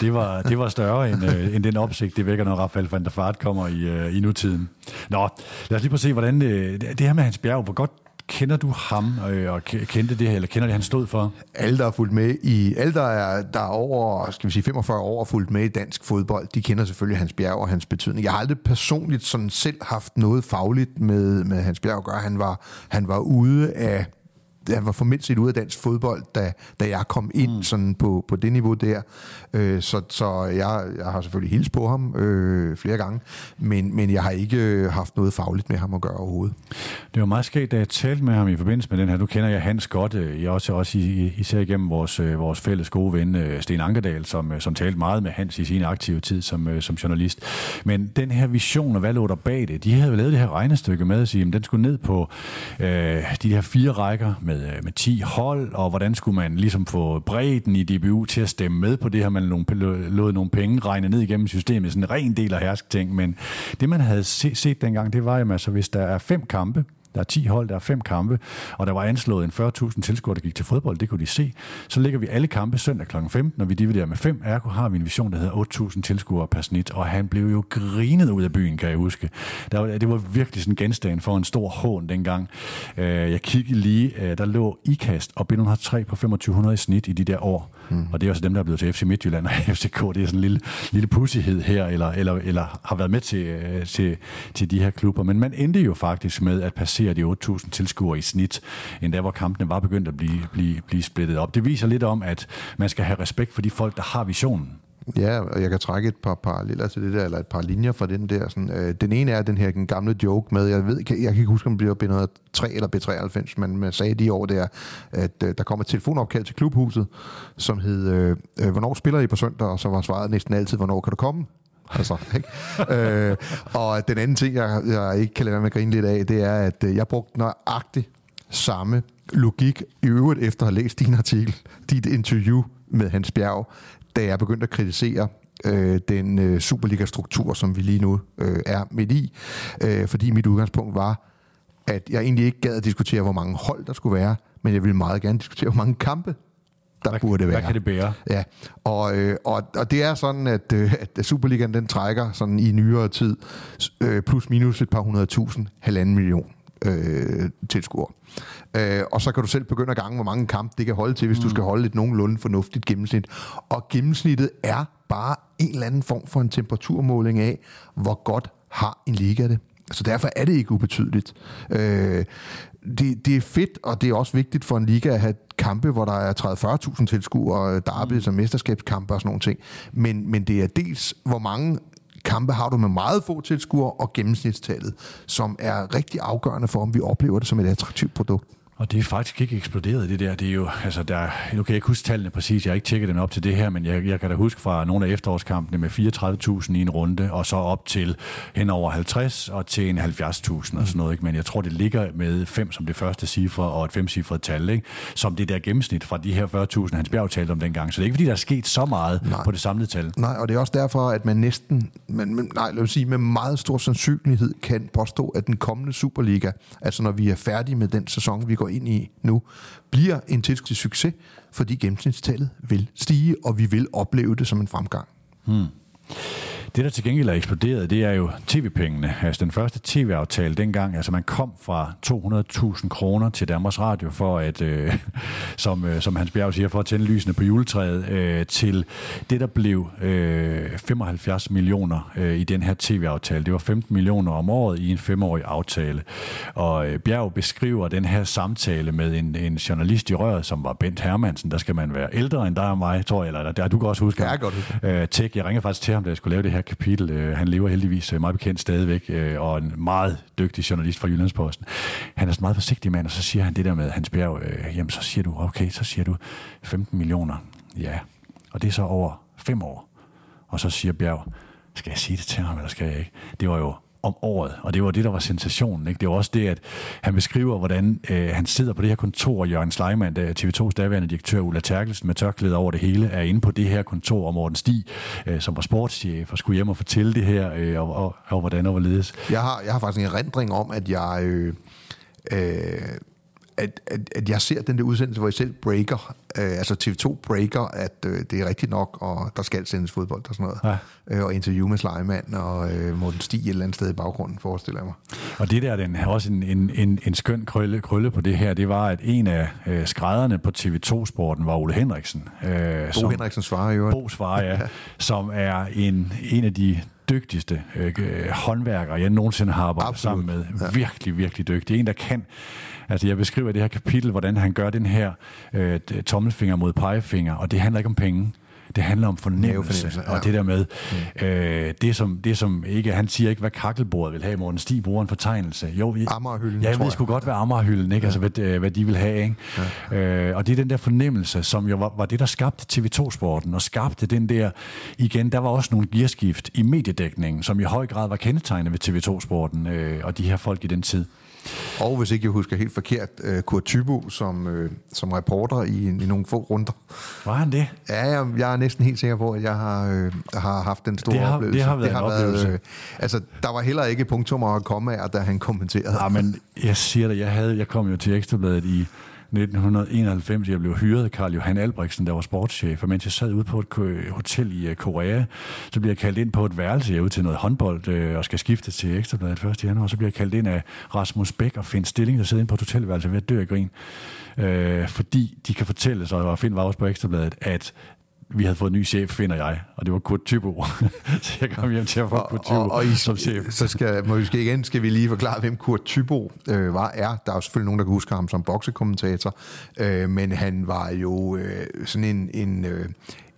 Det var, det var større end, øh, end den opsigt, det vækker, når Rafael van der Fart kommer i, øh, i nutiden. Nå, lad os lige prøve at se, hvordan øh, det her med Hans Bjerg, hvor godt Kender du ham øh, og kendte det her, eller kender det, han stod for? Alle, der er fulgt med i, alle, der er, der er over, skal vi sige, 45 år og fulgt med i dansk fodbold, de kender selvfølgelig Hans Bjerg og hans betydning. Jeg har aldrig personligt sådan selv haft noget fagligt med, med Hans Bjerg at gøre. Han var, han var ude af han var formelt set ude af dansk fodbold, da, da jeg kom ind mm. sådan på, på det niveau der. Øh, så så jeg, jeg har selvfølgelig hils på ham øh, flere gange, men, men jeg har ikke haft noget fagligt med ham at gøre overhovedet. Det var meget skægt, da jeg talte med ham i forbindelse med den her. Du kender jeg Hans godt, øh, jeg også, også især igennem vores, øh, vores fælles gode ven øh, Sten Ankerdal, som, som talte meget med Hans i sin aktive tid som, som journalist. Men den her vision, og hvad lå der bag det? De havde lavet det her regnestykke med at sige, at den skulle ned på øh, de her fire rækker med med, øh, med 10 hold, og hvordan skulle man ligesom få bredden i DBU til at stemme med på det her, man lod nogle penge regne ned igennem systemet, sådan en ren del af herskting, men det man havde se, set dengang, det var jo, altså hvis der er fem kampe, der er 10 hold, der er fem kampe, og der var anslået en 40.000 tilskuere, der gik til fodbold. Det kunne de se. Så ligger vi alle kampe søndag kl. 15, når vi dividerer med 5. Ergo har vi en vision, der hedder 8.000 tilskuere per snit, og han blev jo grinet ud af byen, kan jeg huske. Der var, det var virkelig sådan en genstand for en stor hån dengang. Øh, jeg kiggede lige, øh, der lå IKAST og B103 på 2500 i snit i de der år. Mm. Og det er også dem, der er blevet til FC Midtjylland og FCK. Det er sådan en lille, lille pussighed her, eller, eller, eller har været med til, øh, til, til de her klubber. Men man endte jo faktisk med at passere de 8.000 tilskuere i snit, endda hvor kampene var begyndt at blive, blive, blive splittet op. Det viser lidt om, at man skal have respekt for de folk, der har visionen. Ja, og jeg kan trække et par paralleller til det der, eller et par linjer fra den der. Sådan, øh, den ene er den her den gamle joke med, jeg ved jeg kan ikke huske, om det bliver B3 eller B93, men man sagde de år der, at øh, der kom et telefonopkald til klubhuset, som hed, øh, øh, hvornår spiller I på søndag? Og så var svaret næsten altid, hvornår kan du komme? Altså, ikke? øh, og den anden ting, jeg, jeg ikke kan lade være med at grine lidt af, det er, at øh, jeg brugte nøjagtigt samme logik i øvrigt efter at have læst din artikel, dit interview med Hans Bjerg, da jeg begyndte at kritisere øh, den øh, Superliga-struktur, som vi lige nu øh, er midt i. Øh, fordi mit udgangspunkt var, at jeg egentlig ikke gad at diskutere, hvor mange hold der skulle være, men jeg ville meget gerne diskutere, hvor mange kampe der hvad, burde være. Hvad kan det bære? Ja, og, øh, og, og det er sådan, at, øh, at Superligaen den trækker sådan i nyere tid øh, plus minus et par hundrede tusind, halvanden million øh, tilskuere. Øh, og så kan du selv begynde at gange, hvor mange kampe det kan holde til, hvis mm. du skal holde et nogenlunde fornuftigt gennemsnit. Og gennemsnittet er bare en eller anden form for en temperaturmåling af, hvor godt har en liga det. Så derfor er det ikke ubetydeligt. Øh, det, det er fedt, og det er også vigtigt for en liga at have kampe, hvor der er 30-40.000 tilskuere, derby mm. som mesterskabskampe og sådan nogle ting. Men, men det er dels, hvor mange kampe har du med meget få tilskuere, og gennemsnitstallet, som er rigtig afgørende for, om vi oplever det som et attraktivt produkt. Og det er faktisk ikke eksploderet, det der. Det er jo, altså der, nu kan jeg ikke huske tallene præcis, jeg har ikke tjekket den op til det her, men jeg, jeg kan da huske fra nogle af efterårskampene med 34.000 i en runde, og så op til hen over 50 og til en 70.000 og sådan noget. Ikke? Men jeg tror, det ligger med 5 som det første cifre og et femcifret tal, ikke? som det der gennemsnit fra de her 40.000, Hans Bjerg talte om dengang. Så det er ikke, fordi der er sket så meget nej. på det samlede tal. Nej, og det er også derfor, at man næsten, men, nej, lad os sige, med meget stor sandsynlighed kan påstå, at den kommende Superliga, altså når vi er færdige med den sæson, vi går ind i nu, bliver en tilskudt succes, fordi gennemsnitstallet vil stige, og vi vil opleve det som en fremgang. Hmm. Det, der til gengæld er eksploderet, det er jo tv-pengene. Altså den første tv-aftale dengang, altså man kom fra 200.000 kroner til Danmarks Radio for at, øh, som, øh, som Hans Bjerg siger, for at tænde lysene på juletræet, øh, til det, der blev øh, 75 millioner øh, i den her tv-aftale. Det var 15 millioner om året i en femårig aftale. Og øh, Bjerg beskriver den her samtale med en, en journalist i røret, som var Bent Hermansen. Der skal man være ældre end dig og mig, tror jeg, eller der, du kan også huske. Ja, jeg godt huske. Øh, tech, jeg ringede faktisk til ham, da jeg skulle lave det her kapitel. Øh, han lever heldigvis øh, meget bekendt stadigvæk, øh, og en meget dygtig journalist fra Jyllandsposten. Han er sådan meget forsigtig mand, og så siger han det der med Hans Bjerg, øh, jamen så siger du, okay, så siger du 15 millioner. Ja, og det er så over fem år. Og så siger Bjerg, skal jeg sige det til ham, eller skal jeg ikke? Det var jo om året, og det var det, der var sensationen. Ikke? Det var også det, at han beskriver, hvordan øh, han sidder på det her kontor, og Jørgen Sleiman, der TV2's daværende direktør Ulla Terkelsen med tørklæder over det hele, er inde på det her kontor, og Morten Stig, øh, som var sportschef, og skulle hjem og fortælle det her, øh, og, og, og hvordan og hvorledes. Jeg har, jeg har faktisk en erindring om, at jeg... Øh, øh, at, at, at jeg ser den der udsendelse, hvor jeg selv breaker, øh, altså TV2 breaker, at øh, det er rigtigt nok, og der skal sendes fodbold og sådan noget. Ja. Øh, og interview med Sleiman og øh, Morten Stig et eller andet sted i baggrunden, forestiller jeg mig. Og det der, den har også en, en, en, en skøn krølle, krølle på det her, det var, at en af øh, skrædderne på TV2-sporten var Ole Henriksen. Øh, Bo som, Henriksen svarer jo. Bo svarer, ja. som er en, en af de dygtigste øh, håndværkere, jeg nogensinde har arbejdet Absolut. sammen med. Ja. Virkelig, virkelig dygtig. En, der kan Altså jeg beskriver i det her kapitel, hvordan han gør den her øh, tommelfinger mod pegefinger, og det handler ikke om penge. Det handler om fornemmelse, ja. og det der med, mm. øh, det, som, det som ikke, han siger ikke, hvad kakkelbordet vil have, Morten Stig bruger en fortegnelse. Jo, jeg, Amagerhylden, ja, jeg ved sgu godt, hvad Amagerhylden, ikke? Ja. Altså, hvad, øh, hvad de vil have, ikke? Ja. Øh, og det er den der fornemmelse, som jo var, var det, der skabte TV2-sporten, og skabte den der, igen, der var også nogle gearskift i mediedækningen, som i høj grad var kendetegnet ved TV2-sporten, øh, og de her folk i den tid. Og hvis ikke jeg husker helt forkert, uh, Kurt Tybo som, uh, som reporter i, i nogle få runder. Var han det? Ja, jeg, jeg er næsten helt sikker på, at jeg har, uh, har haft den store det har, oplevelse. Det har været det har en oplevelse. Været, uh, altså, der var heller ikke punktummer at komme af, da han kommenterede. Ja, men jeg siger det, jeg, havde, jeg kom jo til Ekstrabladet i 1991, jeg blev hyret af Karl Johan Albrechtsen, der var sportschef, og mens jeg sad ude på et hotel i øh, Korea, så bliver jeg kaldt ind på et værelse, jeg er ude til noget håndbold, øh, og skal skifte til Ekstrabladet 1. januar, og så bliver jeg kaldt ind af Rasmus Bæk og Finn Stilling, der sidder inde på et hotelværelse ved at dø af grin. Øh, fordi de kan fortælle sig, og Finn var også på Ekstrabladet, at vi havde fået en ny chef, finder jeg, og det var Kurt Tybo. så jeg kom hjem til at få Kurt Tybo og, og I, som chef. Så skal, måske igen skal vi lige forklare, hvem Kurt Tybo øh, var, er. Der er jo selvfølgelig nogen, der kan huske ham som boksekommentator, øh, men han var jo øh, sådan en, en, øh,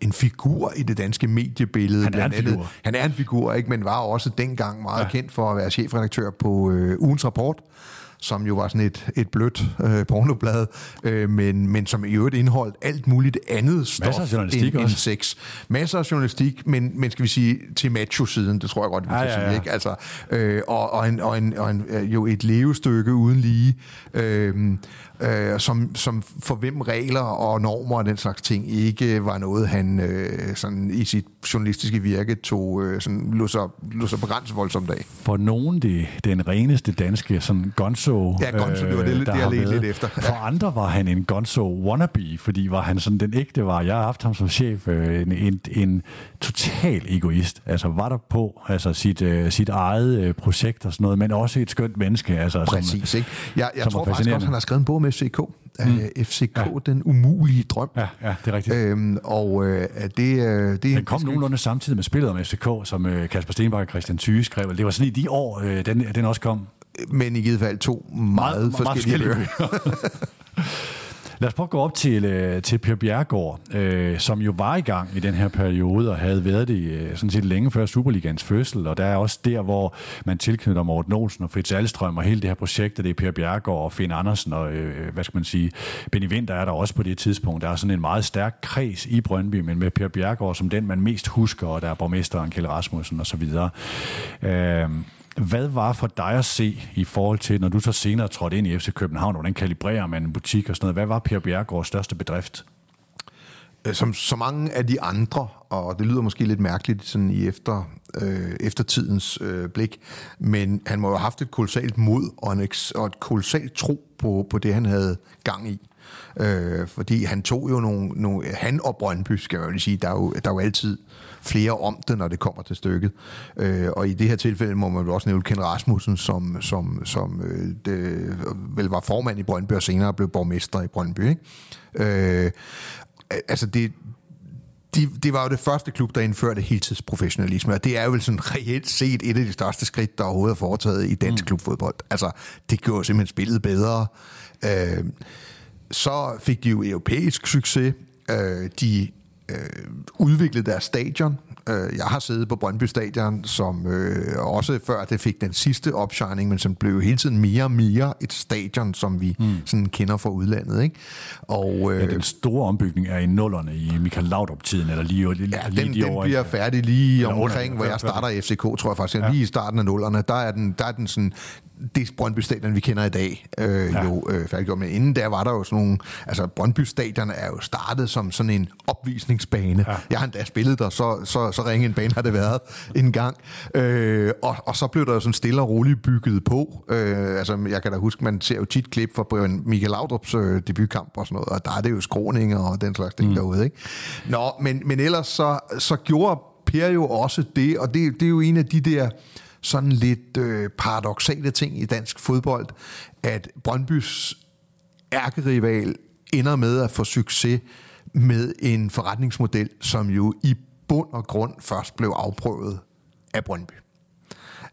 en figur i det danske mediebillede. Han er en figur. Andet. Han er en figur, ikke? men var også dengang meget ja. kendt for at være chefredaktør på øh, Ugens Rapport som jo var sådan et, et blødt øh, pornoblad, øh, men, men som i øvrigt indeholdt alt muligt andet stof end, end sex. Masser af journalistik, men, men skal vi sige til macho-siden, det tror jeg godt, vi kan ja, ja, ja. sige. Ikke? Altså, øh, og, og, en, og, en, og en, øh, jo et levestykke uden lige. Øh, øh, som, som for hvem regler og normer og den slags ting ikke var noget, han øh, sådan i sit journalistiske virke tog øh, sådan, lå, så, lå så begrænset voldsomt af. For nogen det den reneste danske sådan gonzo, ja, gonzo øh, det var det, det jeg lidt efter. For andre var han en gonzo wannabe, fordi var han sådan den ægte var. Jeg har haft ham som chef, øh, en, en, en total egoist. Altså var der på altså sit, øh, sit eget øh, projekt og sådan noget, men også et skønt menneske. Altså, Præcis, som, ikke? Jeg, jeg tror faktisk også, han har skrevet en bog med FCK. Mm. FCK, ja. den umulige drøm. Ja, ja det er rigtigt. Øhm, og øh, det, øh, det Den kom nogenlunde samtidig med spillet om FCK, som øh, Kasper Stenbak og Christian Thyge skrev. Det var sådan i de år, øh, den, den også kom. Men i givet fald to meget, meget forskellige, meget forskellige bøger. Lad os prøve at gå op til, øh, til Per Bjergård, øh, som jo var i gang i den her periode og havde været det øh, sådan set længe før Superligans fødsel, og der er også der, hvor man tilknytter Morten Olsen og Fritz Alstrøm og hele det her projekt, det er Per Bjergård og Finn Andersen og, øh, hvad skal man sige, Benny Winter er der også på det tidspunkt. Der er sådan en meget stærk kreds i Brøndby, men med Per Bjergård som den, man mest husker, og der er borgmesteren Kjell Rasmussen og så videre. Øh, hvad var for dig at se i forhold til, når du så senere trådte ind i FC København, hvordan kalibrerer man en butik og sådan noget? Hvad var Per Bjergårds største bedrift? Øh, som så mange af de andre, og det lyder måske lidt mærkeligt sådan i efter, øh, eftertidens øh, blik, men han må jo have haft et kolossalt mod og, en, og et kolossalt tro på, på det, han havde gang i. Øh, fordi han tog jo nogle, nogle... Han og Brøndby, skal jeg jo sige, der er jo, der er jo altid flere om det, når det kommer til stykket. Øh, og i det her tilfælde må man jo også nævne Ken Rasmussen, som, som, som øh, det, vel var formand i Brøndby, og senere blev borgmester i Brøndby. Ikke? Øh, altså det, de, det var jo det første klub, der indførte heltidsprofessionalisme, og det er jo vel sådan reelt set et af de største skridt, der overhovedet er foretaget i dansk mm. klubfodbold. Altså, det gjorde simpelthen spillet bedre. Øh, så fik de jo europæisk succes. Øh, de øh, udviklede deres stadion, Øh, jeg har siddet på Brøndby Stadion, som øh, også før det fik den sidste opshining, men som blev hele tiden mere og mere et stadion, som vi mm. sådan kender fra udlandet. Ikke? Og, øh, ja, den store ombygning er i nullerne i Michael Laudrup-tiden, eller lige, lige, ja, lige den, de den bliver færdig lige omkring, hvor jeg starter i FCK, tror jeg faktisk. Ja. Lige i starten af nullerne, der er den, der er den sådan det Brøndby Stadion, vi kender i dag, øh, ja. jo øh, færdiggjort. Men inden der var der jo sådan nogle... Altså, Brøndby Stadion er jo startet som sådan en opvisningsbane. Ja. Jeg har endda spillet der, så, så, så ringe en bane har det været en gang. Øh, og, og så blev der jo sådan stille og roligt bygget på. Øh, altså, jeg kan da huske, man ser jo tit klip fra Michael Laudrups øh, debutkamp og sådan noget, og der er det jo skråninger og den slags ting mm. derude, ikke? Nå, men, men ellers så, så gjorde Per jo også det, og det, det er jo en af de der sådan lidt øh, paradoxale ting i dansk fodbold, at Brøndbys ærkerival ender med at få succes med en forretningsmodel, som jo i bund og grund først blev afprøvet af Brøndby.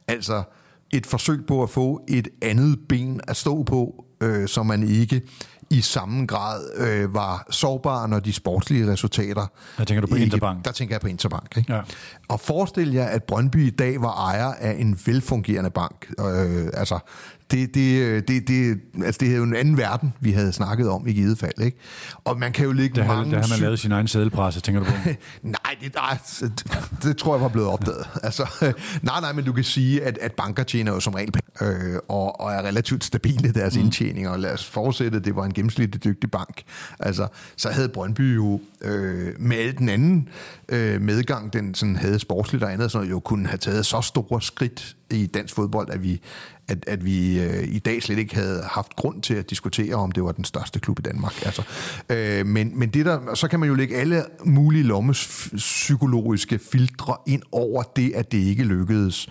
Altså et forsøg på at få et andet ben at stå på, øh, så man ikke i samme grad øh, var sårbare, når de sportslige resultater... Der tænker du på ikke, Interbank? Der tænker jeg på Interbank. Ikke? Ja. Og forestil jer, at Brøndby i dag var ejer af en velfungerende bank. Øh, altså, det, det, det, det, altså det er jo en anden verden, vi havde snakket om i givet fald. Ikke? Og man kan jo lægge det mange... Det har man lavet sin egen sædelpresse, tænker du på? nej, det, nej det, det, tror jeg var blevet opdaget. altså, nej, nej, men du kan sige, at, at banker tjener jo som regel øh, og, og er relativt stabile deres mm. indtjening, og lad os forudsætte, at det var en gennemsnitlig dygtig bank. Altså, så havde Brøndby jo øh, med den anden øh, medgang, den sådan havde sportsligt og andet, så jo kunne have taget så store skridt i dansk fodbold, at vi, at, at vi øh, i dag slet ikke havde haft grund til at diskutere, om det var den største klub i Danmark. Altså, øh, men, men det der, så kan man jo lægge alle mulige lommes psykologiske filtre ind over det, at det ikke lykkedes.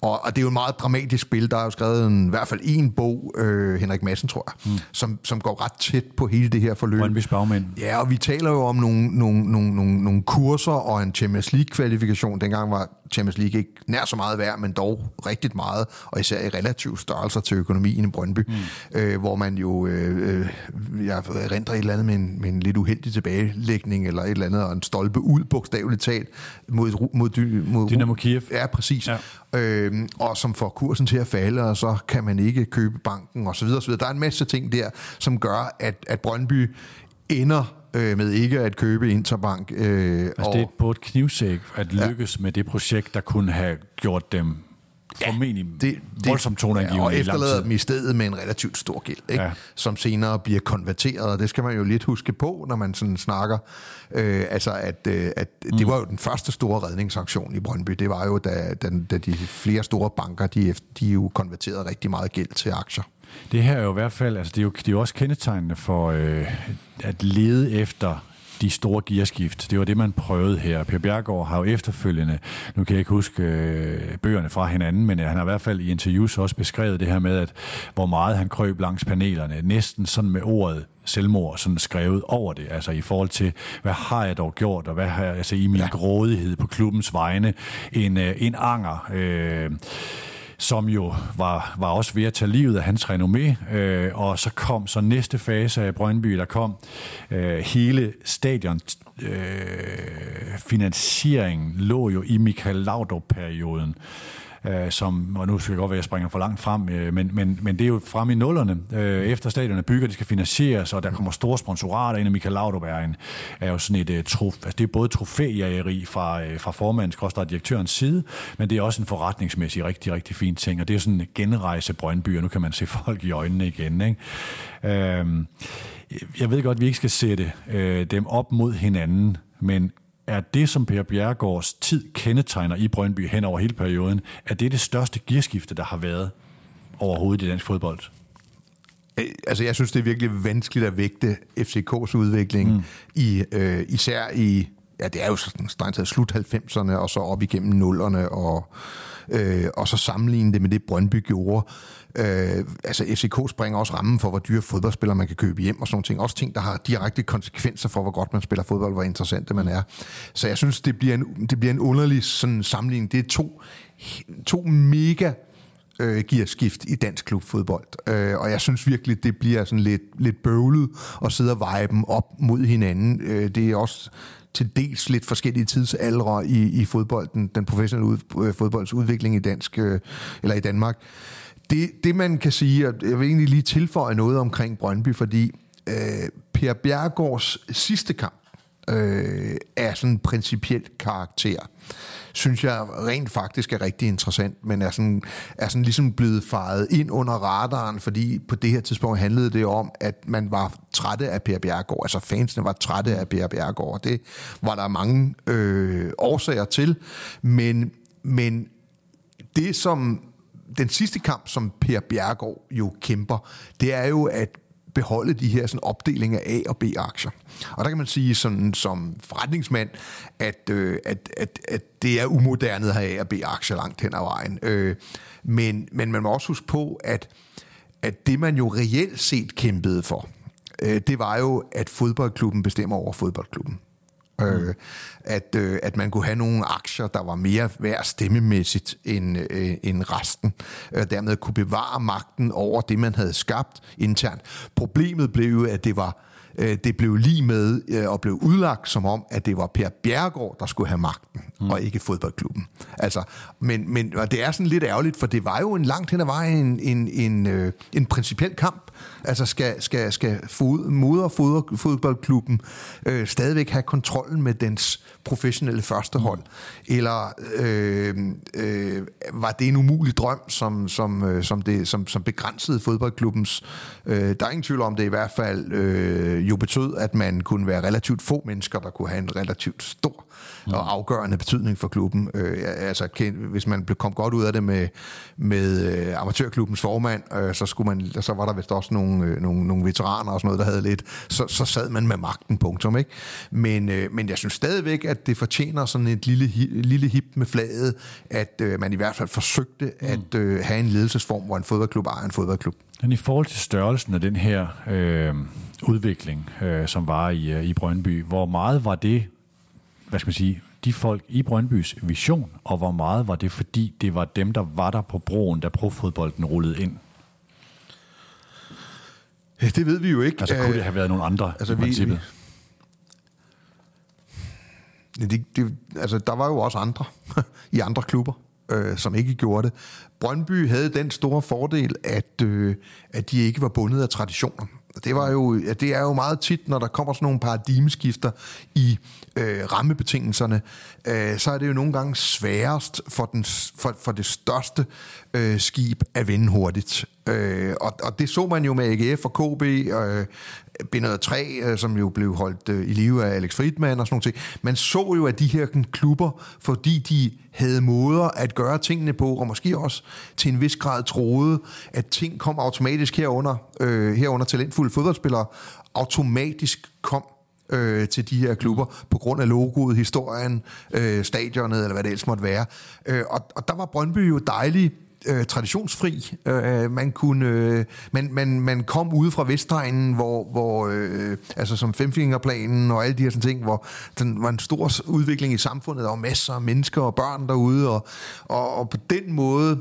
Og, og det er jo et meget dramatisk spil. Der er jo skrevet en, i hvert fald en bog, øh, Henrik Madsen, tror jeg, mm. som, som går ret tæt på hele det her forløb. Brøndby's bagmænd. Ja, og vi taler jo om nogle, nogle, nogle, nogle, nogle kurser og en Champions League-kvalifikation. Dengang var Champions League ikke nær så meget værd, men dog rigtig meget, og især i relativ størrelser til økonomien i Brøndby, mm. øh, hvor man jo, øh, øh jeg renter et eller andet med en, med en lidt uheldig tilbagelægning, eller et eller andet, og en stolpe ud, bogstaveligt talt, mod, mod, mod Dynamo Kiev. Ja, præcis. Ja. Øh, og som får kursen til at falde, og så kan man ikke købe banken, og så videre, og så videre. Der er en masse ting der, som gør, at, at Brøndby ender øh, med ikke at købe Interbank. Øh, altså og, det er på et knivsæk at lykkes ja. med det projekt, der kunne have gjort dem ja, formentlig det, det, voldsomt toneangivende ja, og efterlader dem i stedet med en relativt stor gæld, ikke? Ja. som senere bliver konverteret, og det skal man jo lidt huske på, når man sådan snakker, øh, altså at, øh, at mm. det var jo den første store redningsaktion i Brøndby, det var jo da, da, da de flere store banker, de, de jo konverterede rigtig meget gæld til aktier. Det her er jo i hvert fald, altså det er jo, det er jo også kendetegnende for øh, at lede efter de store gearskift. Det var det, man prøvede her. Per Bjergård har jo efterfølgende, nu kan jeg ikke huske øh, bøgerne fra hinanden, men han har i hvert fald i interviews også beskrevet det her med, at hvor meget han krøb langs panelerne, næsten sådan med ordet selvmord sådan skrevet over det, altså i forhold til, hvad har jeg dog gjort, og hvad har jeg, altså i min ja. grådighed på klubbens vegne, en, øh, en anger, øh, som jo var, var også ved at tage livet af hans renommé, øh, og så kom så næste fase af Brøndby, der kom øh, hele stadion øh, finansieringen lå jo i Michael Laudrup-perioden. øh, som, og nu skal jeg godt være, at jeg springer for langt frem, øh, men, men, men det er jo frem i nullerne, øh, efter stadionet bygger, de skal finansieres, og der kommer store sponsorater ind, og Michael Laudrup er, en, er jo sådan et, uh, trof, altså det er både trofæjægeri fra, uh, fra formandens, og direktørens side, men det er også en forretningsmæssig rigtig, rigtig fin ting, og det er sådan en genrejse Brøndby, og nu kan man se folk i øjnene igen, ikke? Øh, jeg ved godt, at vi ikke skal sætte øh, dem op mod hinanden, men er det, som Per Bjergårds tid kendetegner i Brøndby hen over hele perioden, er det det største gearskifte, der har været overhovedet i dansk fodbold? Øh, altså, jeg synes, det er virkelig vanskeligt at vægte FCK's udvikling, mm. i, øh, især i, ja, det er jo sådan slut 90'erne, og så op igennem nullerne, og, øh, og så sammenligne det med det, Brøndby gjorde. Øh, altså FCK springer også rammen for, hvor dyre fodboldspillere man kan købe hjem og sådan nogle ting. Også ting, der har direkte konsekvenser for, hvor godt man spiller fodbold, hvor interessant man er. Så jeg synes, det bliver en, det bliver en underlig sådan sammenligning. Det er to, to mega øh, gearskift i dansk klubfodbold. Øh, og jeg synes virkelig, det bliver sådan lidt, lidt bøvlet at sidde og veje dem op mod hinanden. Øh, det er også til dels lidt forskellige tidsaldre i, i fodbolden, den professionelle ud, øh, fodbolds udvikling i dansk øh, eller i Danmark. Det, det man kan sige, og jeg vil egentlig lige tilføje noget omkring Brøndby, fordi øh, Per Bjergårds sidste kamp øh, er sådan en principiel karakter synes jeg rent faktisk er rigtig interessant, men er sådan, er sådan ligesom blevet faret ind under radaren, fordi på det her tidspunkt handlede det om, at man var trætte af Per Bjergård, altså fansene var trætte af Per Bjergård. Det var der mange øh, årsager til, men, men det som den sidste kamp, som Per Bjergård jo kæmper, det er jo at beholde de her sådan opdelinger af A- og B-aktier. Og der kan man sige sådan, som forretningsmand, at, øh, at, at, at det er umoderne at have A- og B-aktier langt hen ad vejen. Øh, men, men man må også huske på, at, at det man jo reelt set kæmpede for, øh, det var jo, at fodboldklubben bestemmer over fodboldklubben. Mm. Øh, at, øh, at man kunne have nogle aktier, der var mere værd stemmemæssigt end, øh, end resten. Øh, dermed kunne bevare magten over det, man havde skabt internt. Problemet blev jo, at det var øh, det blev lige med øh, og blev udlagt som om, at det var Per Bjergård, der skulle have magten, mm. og ikke fodboldklubben. Altså, men, men og det er sådan lidt ærgerligt, for det var jo en langt hen ad vejen en, en, en, øh, en principiel kamp. Altså, skal, skal, skal fod, moder fodboldklubben øh, stadigvæk have kontrollen med dens professionelle førstehold? Mm. Eller øh, øh, var det en umulig drøm, som, som, øh, som, det, som, som begrænsede fodboldklubbens... Øh, der er ingen tvivl om det i hvert fald... Øh, jo betød, at man kunne være relativt få mennesker, der kunne have en relativt stor mm. og afgørende betydning for klubben. Øh, altså, hvis man kom godt ud af det med, med øh, amatørklubbens formand, øh, så, skulle man, så var der vist også nogle, øh, nogle, nogle veteraner og sådan noget, der havde lidt, så, så sad man med magten, punktum. Ikke? Men, øh, men jeg synes stadigvæk, at det fortjener sådan et lille, lille hip med flaget, at øh, man i hvert fald forsøgte mm. at øh, have en ledelsesform, hvor en fodboldklub ejer en fodboldklub. Men i forhold til størrelsen af den her øh, udvikling, øh, som var i, øh, i Brøndby, hvor meget var det, hvad skal man sige, de folk i Brøndbys vision, og hvor meget var det, fordi det var dem, der var der på broen, da profodbolden rullede ind? Det ved vi jo ikke. Altså kunne det have været nogle andre altså, i princippet? Vi, det, det, altså, der var jo også andre i andre klubber øh, som ikke gjorde det. Brøndby havde den store fordel, at, øh, at de ikke var bundet af traditioner. Det, var jo, ja, det er jo meget tit, når der kommer sådan nogle paradigmeskifter i øh, rammebetingelserne, øh, så er det jo nogle gange sværest for, den, for, for det største øh, skib at vende hurtigt. Øh, og, og det så man jo med AGF og KB, øh, B3, øh, som jo blev holdt øh, i live af Alex Friedman og sådan noget. Man så jo, at de her klubber, fordi de havde måder at gøre tingene på, og måske også til en vis grad troede, at ting kom automatisk herunder, øh, herunder talentfulde fodboldspillere, automatisk kom øh, til de her klubber på grund af logoet, historien, øh, stadionet eller hvad det ellers måtte være. Øh, og, og der var Brøndby jo dejlig øh, traditionsfri. Øh, man kunne, øh, man, man, man kom ude fra Vestegnen, hvor, hvor øh, altså som femfingerplanen og alle de her sådan ting, hvor den var en stor udvikling i samfundet, der var masser af mennesker og børn derude, og, og, og på den måde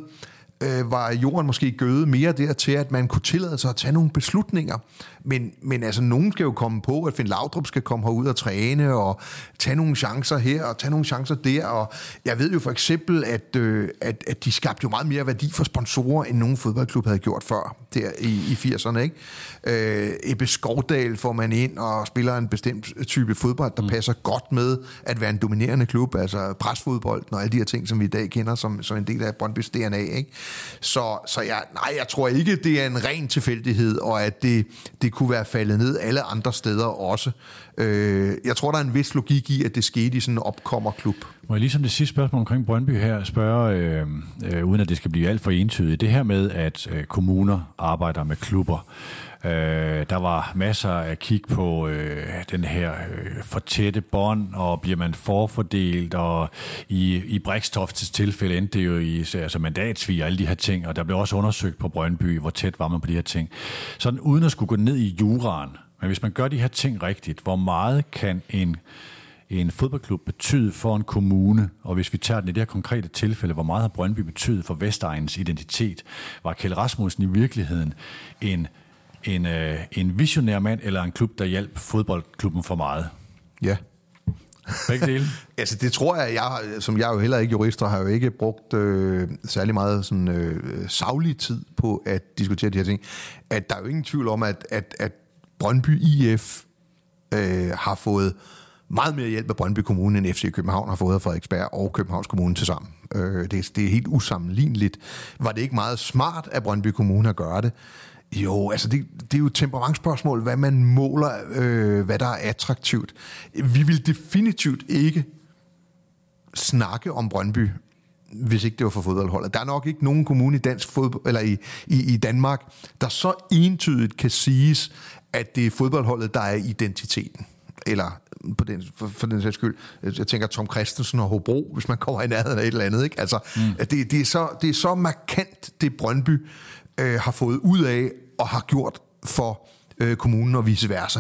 øh, var jorden måske gødet mere der til, at man kunne tillade sig at tage nogle beslutninger. Men, men altså, nogen skal jo komme på, at Finn Laudrup skal komme herud og træne, og tage nogle chancer her, og tage nogle chancer der. Og jeg ved jo for eksempel, at, øh, at, at de skabte jo meget mere værdi for sponsorer, end nogen fodboldklub havde gjort før, der i, i 80'erne. Ikke? Øh, Ebbe Skovdal får man ind og spiller en bestemt type fodbold, der mm. passer godt med at være en dominerende klub, altså presfodbold og alle de her ting, som vi i dag kender som, som en del af Brøndby's DNA. Ikke? Så, så jeg, nej, jeg tror ikke, det er en ren tilfældighed, og at det, det kunne være faldet ned alle andre steder også. Øh, jeg tror, der er en vis logik i, at det skete i sådan en opkommerklub. Må jeg ligesom det sidste spørgsmål omkring Brøndby her spørge, øh, øh, uden at det skal blive alt for entydigt, det her med, at øh, kommuner arbejder med klubber, Øh, der var masser af kig på øh, den her øh, for tætte bånd, og bliver man forfordelt, og i, i Brikstofts tilfælde endte det jo i altså mandatsvig og alle de her ting, og der blev også undersøgt på Brøndby, hvor tæt var man på de her ting. Sådan uden at skulle gå ned i juraen, men hvis man gør de her ting rigtigt, hvor meget kan en en fodboldklub betyde for en kommune, og hvis vi tager den i det her konkrete tilfælde, hvor meget har Brøndby betydet for Vestegnens identitet? Var Kjell Rasmussen i virkeligheden en en, øh, en visionær mand eller en klub, der hjalp fodboldklubben for meget? Ja. Begge dele? altså det tror jeg, jeg som jeg jo heller ikke jurist, og har jo ikke brugt øh, særlig meget sådan, øh, savlig tid på at diskutere de her ting, at der er jo ingen tvivl om, at, at, at Brøndby IF øh, har fået meget mere hjælp af Brøndby Kommune, end FC København har fået af Frederiksberg og Københavns Kommune til sammen. Øh, det, det er helt usammenligneligt. Var det ikke meget smart af Brøndby Kommune at gøre det? Jo, altså det, det er jo et temperamentsspørgsmål, hvad man måler, øh, hvad der er attraktivt. Vi vil definitivt ikke snakke om Brøndby, hvis ikke det var for fodboldholdet. Der er nok ikke nogen kommune i dansk fodbold, eller i, i, i Danmark, der så entydigt kan siges, at det er fodboldholdet, der er identiteten. Eller på den, for, for den sags skyld, jeg tænker Tom Christensen og Hobro, hvis man kommer i nærheden af et eller andet. Ikke? Altså, mm. det, det, er så, det er så markant, det Brøndby øh, har fået ud af og har gjort for øh, kommunen og vice versa.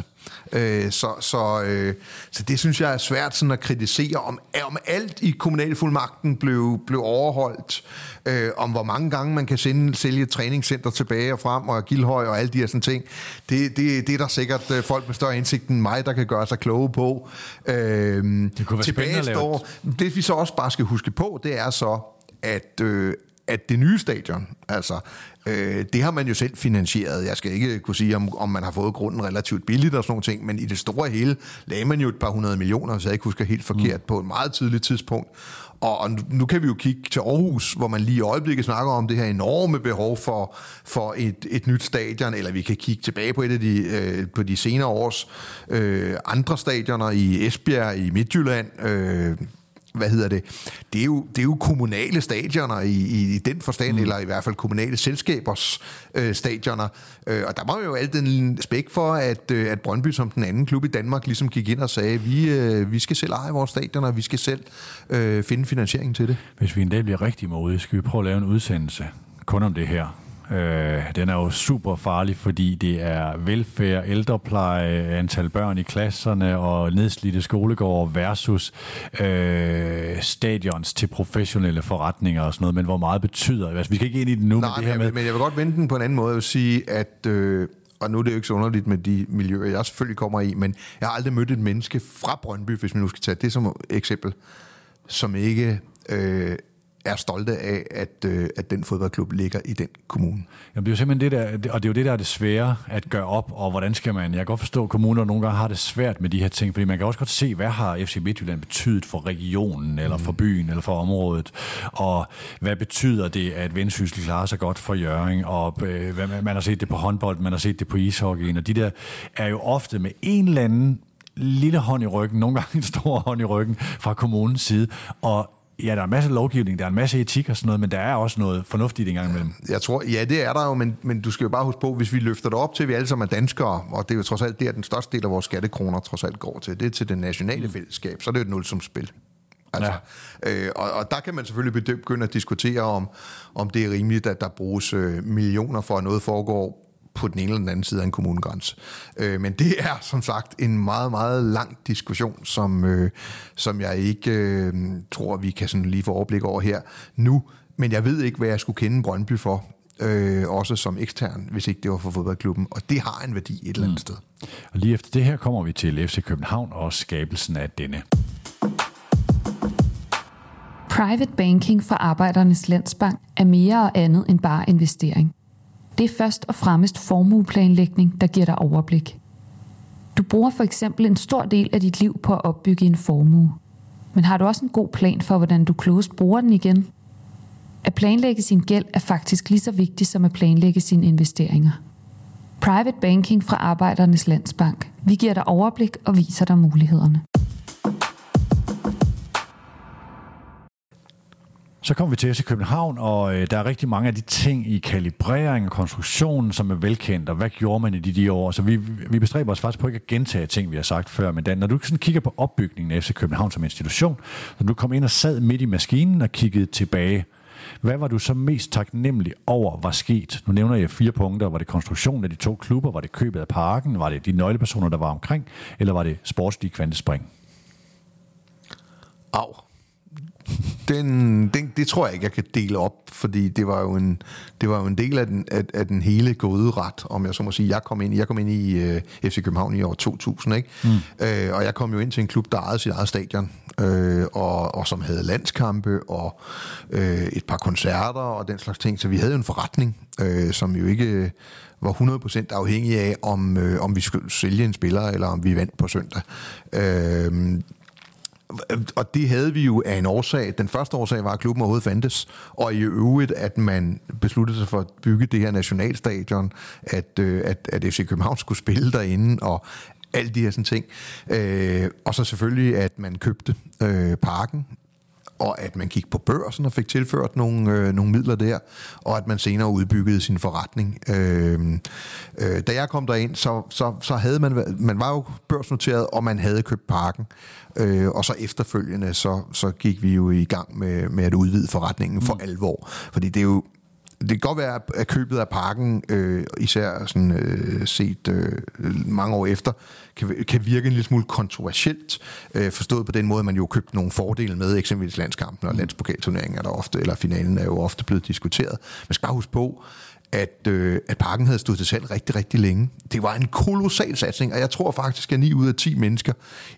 Øh, så, så, øh, så det synes jeg er svært sådan at kritisere, om, om alt i kommunalfuldmagten blev, blev overholdt, øh, om hvor mange gange man kan sende, sælge træningscenter tilbage og frem, og Gildhøj og alle de her sådan ting. Det, det, det er der sikkert øh, folk med større indsigt end mig, der kan gøre sig kloge på. Øh, Det kunne være lave står, det vi så også bare skal huske på, det er så, at, øh, at det nye stadion, altså, øh, det har man jo selv finansieret. Jeg skal ikke kunne sige, om, om man har fået grunden relativt billigt og sådan nogle ting, men i det store hele lagde man jo et par hundrede millioner, hvis jeg ikke husker helt forkert, mm. på et meget tidligt tidspunkt. Og, og nu, nu kan vi jo kigge til Aarhus, hvor man lige i øjeblikket snakker om det her enorme behov for, for et, et nyt stadion, eller vi kan kigge tilbage på et af de, øh, på de senere års øh, andre stadioner i Esbjerg, i Midtjylland, øh, hvad hedder det, det er jo, det er jo kommunale stadioner i, i, i den forstand, mm. eller i hvert fald kommunale selskabers øh, stadioner. Øh, og der var jo alt den spæk for, at, øh, at Brøndby som den anden klub i Danmark ligesom gik ind og sagde, vi, øh, vi skal selv eje vores stadioner, vi skal selv øh, finde finansiering til det. Hvis vi en dag bliver rigtig modige, skal vi prøve at lave en udsendelse kun om det her. Øh, den er jo super farlig, fordi det er velfærd, ældrepleje, antal børn i klasserne og nedslidte skolegårde versus øh, stadions til professionelle forretninger og sådan noget. Men hvor meget betyder altså, Vi skal ikke ind i det nu, Nej, men det men, her jeg, med... men jeg vil godt vente den på en anden måde. Vil sige, at... Øh, og nu er det jo ikke så underligt med de miljøer, jeg selvfølgelig kommer i, men jeg har aldrig mødt et menneske fra Brøndby, hvis man nu skal tage det som eksempel, som ikke øh, er stolte af, at, øh, at den fodboldklub ligger i den kommune. Jamen, det er jo simpelthen det der, og det er jo det, der er det svære at gøre op, og hvordan skal man, jeg kan godt forstå, at kommuner nogle gange har det svært med de her ting, fordi man kan også godt se, hvad har FC Midtjylland betydet for regionen, eller for byen, eller for området, og hvad betyder det, at Vendsyssel klarer sig godt for Jørgen, og øh, man har set det på håndbold, man har set det på ishockeyen, og de der er jo ofte med en eller anden lille hånd i ryggen, nogle gange en stor hånd i ryggen fra kommunens side, og Ja, der er en masse lovgivning, der er en masse etik og sådan noget, men der er også noget fornuftigt en gang imellem. Jeg tror, ja, det er der jo, men, men du skal jo bare huske på, hvis vi løfter det op til, at vi alle sammen er danskere, og det er jo trods alt det, at den største del af vores skattekroner trods alt går til, det er til det nationale fællesskab, så er det jo et nul som spil. Altså, ja. øh, og, og der kan man selvfølgelig begynde at diskutere, om, om det er rimeligt, at der bruges øh, millioner for, at noget foregår på den ene eller den anden side af en kommunegrænse. Øh, men det er som sagt en meget, meget lang diskussion, som, øh, som jeg ikke øh, tror, vi kan sådan lige få overblik over her nu. Men jeg ved ikke, hvad jeg skulle kende Brøndby for, øh, også som ekstern, hvis ikke det var for fodboldklubben. Og det har en værdi et eller andet sted. Og lige efter det her kommer vi til FC København og skabelsen af denne. Private banking fra Arbejdernes Landsbank er mere og andet end bare investering. Det er først og fremmest formueplanlægning, der giver dig overblik. Du bruger for eksempel en stor del af dit liv på at opbygge en formue. Men har du også en god plan for, hvordan du klogest bruger den igen? At planlægge sin gæld er faktisk lige så vigtigt som at planlægge sine investeringer. Private banking fra Arbejdernes Landsbank. Vi giver dig overblik og viser dig mulighederne. Så kommer vi til FC København, og øh, der er rigtig mange af de ting i kalibrering og konstruktionen, som er velkendt, og hvad gjorde man i de, de år? Så vi, vi bestræber os faktisk på ikke at gentage ting, vi har sagt før, men Dan, når du sådan kigger på opbygningen af FC København som institution, når du kom ind og sad midt i maskinen og kiggede tilbage, hvad var du så mest taknemmelig over var sket? Nu nævner jeg fire punkter. Var det konstruktionen af de to klubber? Var det købet af parken? Var det de nøglepersoner, der var omkring? Eller var det sportslige kvantespring? Au den, den, det tror jeg ikke, jeg kan dele op, fordi det var jo en, det var jo en del af den, af, af den hele gode ret, om jeg så må sige. Jeg kom ind, jeg kom ind i øh, FC København i år 2000, ikke? Mm. Uh, og jeg kom jo ind til en klub, der ejede sit eget stadion, uh, og, og som havde landskampe og uh, et par koncerter og den slags ting. Så vi havde jo en forretning, uh, som jo ikke var 100% afhængig af, om, øh, om vi skulle sælge en spiller, eller om vi vandt på søndag. Øh, og det havde vi jo af en årsag. Den første årsag var, at klubben overhovedet fandtes, og i øvrigt, at man besluttede sig for at bygge det her nationalstadion, at, øh, at, at FC København skulle spille derinde, og alle de her sådan ting. Øh, og så selvfølgelig, at man købte øh, parken og at man gik på børsen og fik tilført nogle, øh, nogle midler der, og at man senere udbyggede sin forretning. Øh, øh, da jeg kom derind, så, så, så havde man, man var jo børsnoteret, og man havde købt parken, øh, og så efterfølgende, så, så gik vi jo i gang med, med at udvide forretningen for mm. alvor, fordi det er jo det kan godt være, at købet af parken, øh, især sådan, øh, set øh, mange år efter, kan, kan virke en lille smule kontroversielt, øh, forstået på den måde, at man jo købt nogle fordele med, eksempelvis landskampen og landspokalturneringen er der ofte, eller finalen er jo ofte blevet diskuteret. Man skal bare huske på, at, øh, at parken havde stået til salg rigtig, rigtig længe. Det var en kolossal satsning, og jeg tror faktisk, at 9 ud af 10 mennesker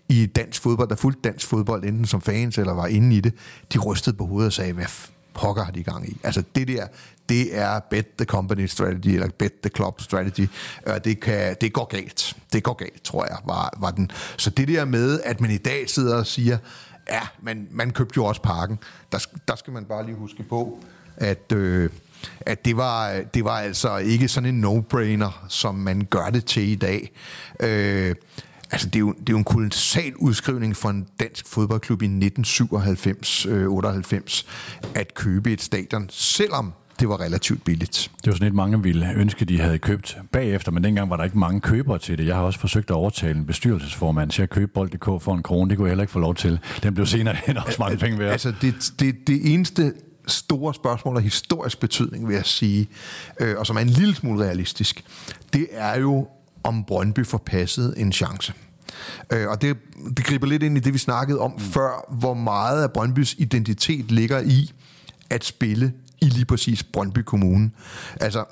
i dansk fodbold, der fulgte dansk fodbold, enten som fans eller var inde i det, de rystede på hovedet og sagde, hvad pokker har de gang i? Altså det der, det er bet the company strategy, eller bet the club strategy. Øh, det, kan, det går galt. Det går galt, tror jeg, var, var den. Så det der med, at man i dag sidder og siger, ja, man, man købte jo også parken, der, der skal man bare lige huske på, at... Øh, at det var, det var altså ikke sådan en no-brainer, som man gør det til i dag. Øh, Altså, det er, jo, det er jo en kolossal udskrivning for en dansk fodboldklub i 1997-98 øh, at købe et stadion, selvom det var relativt billigt. Det var sådan et, mange ville ønske, de havde købt bagefter, men dengang var der ikke mange købere til det. Jeg har også forsøgt at overtale en bestyrelsesformand til at købe bold.dk for en krone. Det kunne jeg heller ikke få lov til. Den blev senere hen også mange penge værd. Altså, det, det, det eneste store spørgsmål af historisk betydning, vil jeg sige, øh, og som er en lille smule realistisk, det er jo, om Brøndby får passet en chance. Øh, og det, det griber lidt ind i det, vi snakkede om mm. før, hvor meget af Brøndbys identitet ligger i at spille i lige præcis Brøndby Kommune. Altså,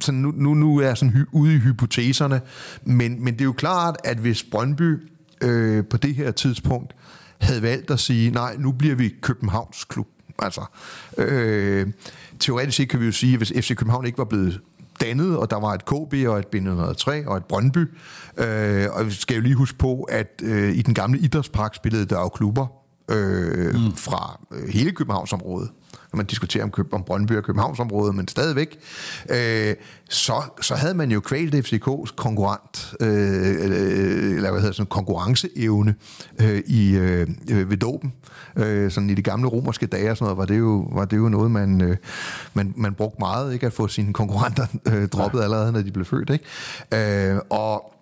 så nu, nu, nu er jeg sådan hy, ude i hypoteserne, men, men det er jo klart, at hvis Brøndby øh, på det her tidspunkt havde valgt at sige, nej, nu bliver vi Københavns klub. Altså, øh, teoretisk set kan vi jo sige, at hvis FC København ikke var blevet dannet, og der var et KB og et B103 og et Brøndby. Øh, og vi skal jo lige huske på, at øh, i den gamle idrætspark spillede der jo klubber øh, mm. fra øh, hele Københavnsområdet når man diskuterer om, Køb, om Brøndby og Københavnsområdet, men stadigvæk, øh, så, så havde man jo kvalt FCK's konkurrent, øh, eller hvad hedder sådan, konkurrenceevne øh, i, øh, ved dopen. Øh, sådan i de gamle romerske dage og sådan noget, var det jo, var det jo noget, man, øh, man, man brugte meget, ikke at få sine konkurrenter øh, droppet ja. allerede, når de blev født. Ikke? Øh, og,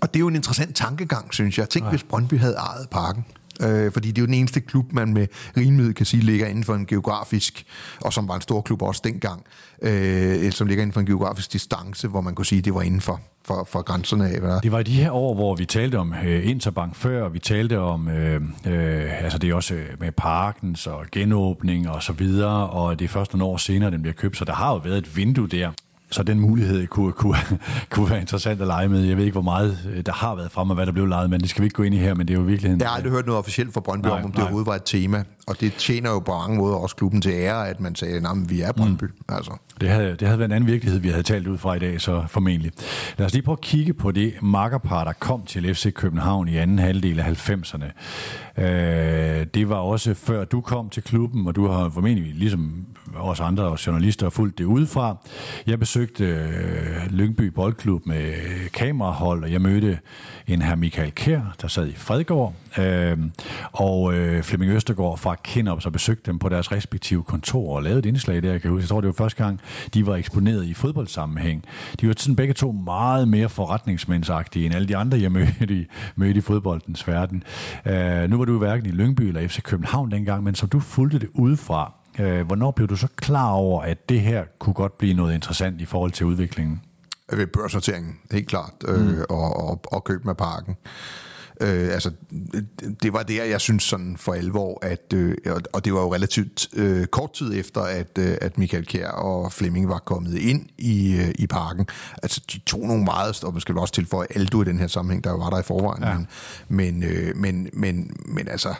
og det er jo en interessant tankegang, synes jeg. Tænk, ja. hvis Brøndby havde ejet parken øh, fordi det er jo den eneste klub, man med rimelighed kan sige ligger inden for en geografisk, og som var en stor klub også dengang, øh, som ligger inden for en geografisk distance, hvor man kunne sige, det var inden for, for, for grænserne af. Eller? det var i de her år, hvor vi talte om øh, Interbank før, og vi talte om, øh, øh, altså det er også øh, med parkens og genåbning og så videre, og det er først nogle år senere, den bliver købt, så der har jo været et vindue der så den mulighed kunne, kunne, kunne være interessant at lege med. Jeg ved ikke, hvor meget øh, der har været frem, og hvad der blev leget, men det skal vi ikke gå ind i her, men det er jo virkelig... Jeg har aldrig hørt noget officielt fra Brøndby nej, om, om det overhovedet var et tema, og det tjener jo på mange måder også klubben til ære, at man sagde, at vi er Brøndby. Mm. Altså. Det, havde, det havde været en anden virkelighed, vi havde talt ud fra i dag, så formentlig. Lad os lige prøve at kigge på det makkerpar, der kom til FC København i anden halvdel af 90'erne. Øh, det var også før du kom til klubben, og du har formentlig, ligesom os andre journalister, fulgt det udefra. Jeg besøgte øh, Lyngby Boldklub med kamerahold, og jeg mødte en her Michael Kær, der sad i Fredgård, øh, og øh, Flemming Østergaard fra Kinop, så besøgte dem på deres respektive kontor og lavede et indslag der, jeg kan huske. Jeg tror, det var første gang, de var eksponeret i fodboldsammenhæng. De var sådan begge to meget mere forretningsmændsagtige end alle de andre, jeg mødte i, mødte i fodboldens verden. Øh, nu var du hverken i Lyngby eller FC København dengang, men som du fulgte det udefra, øh, hvornår blev du så klar over, at det her kunne godt blive noget interessant i forhold til udviklingen? Ved børsnoteringen, helt klart, øh, mm. og, og, og køb med parken. Øh, altså, det var der, jeg synes sådan for alvor, at, øh, og det var jo relativt øh, kort tid efter, at, øh, at Michael Kjær og Flemming var kommet ind i, øh, i parken. Altså, de tog nogle meget, og man skal også tilføje Aldo i den her sammenhæng, der var der i forvejen. Ja. Men, men, øh, men, men, men altså,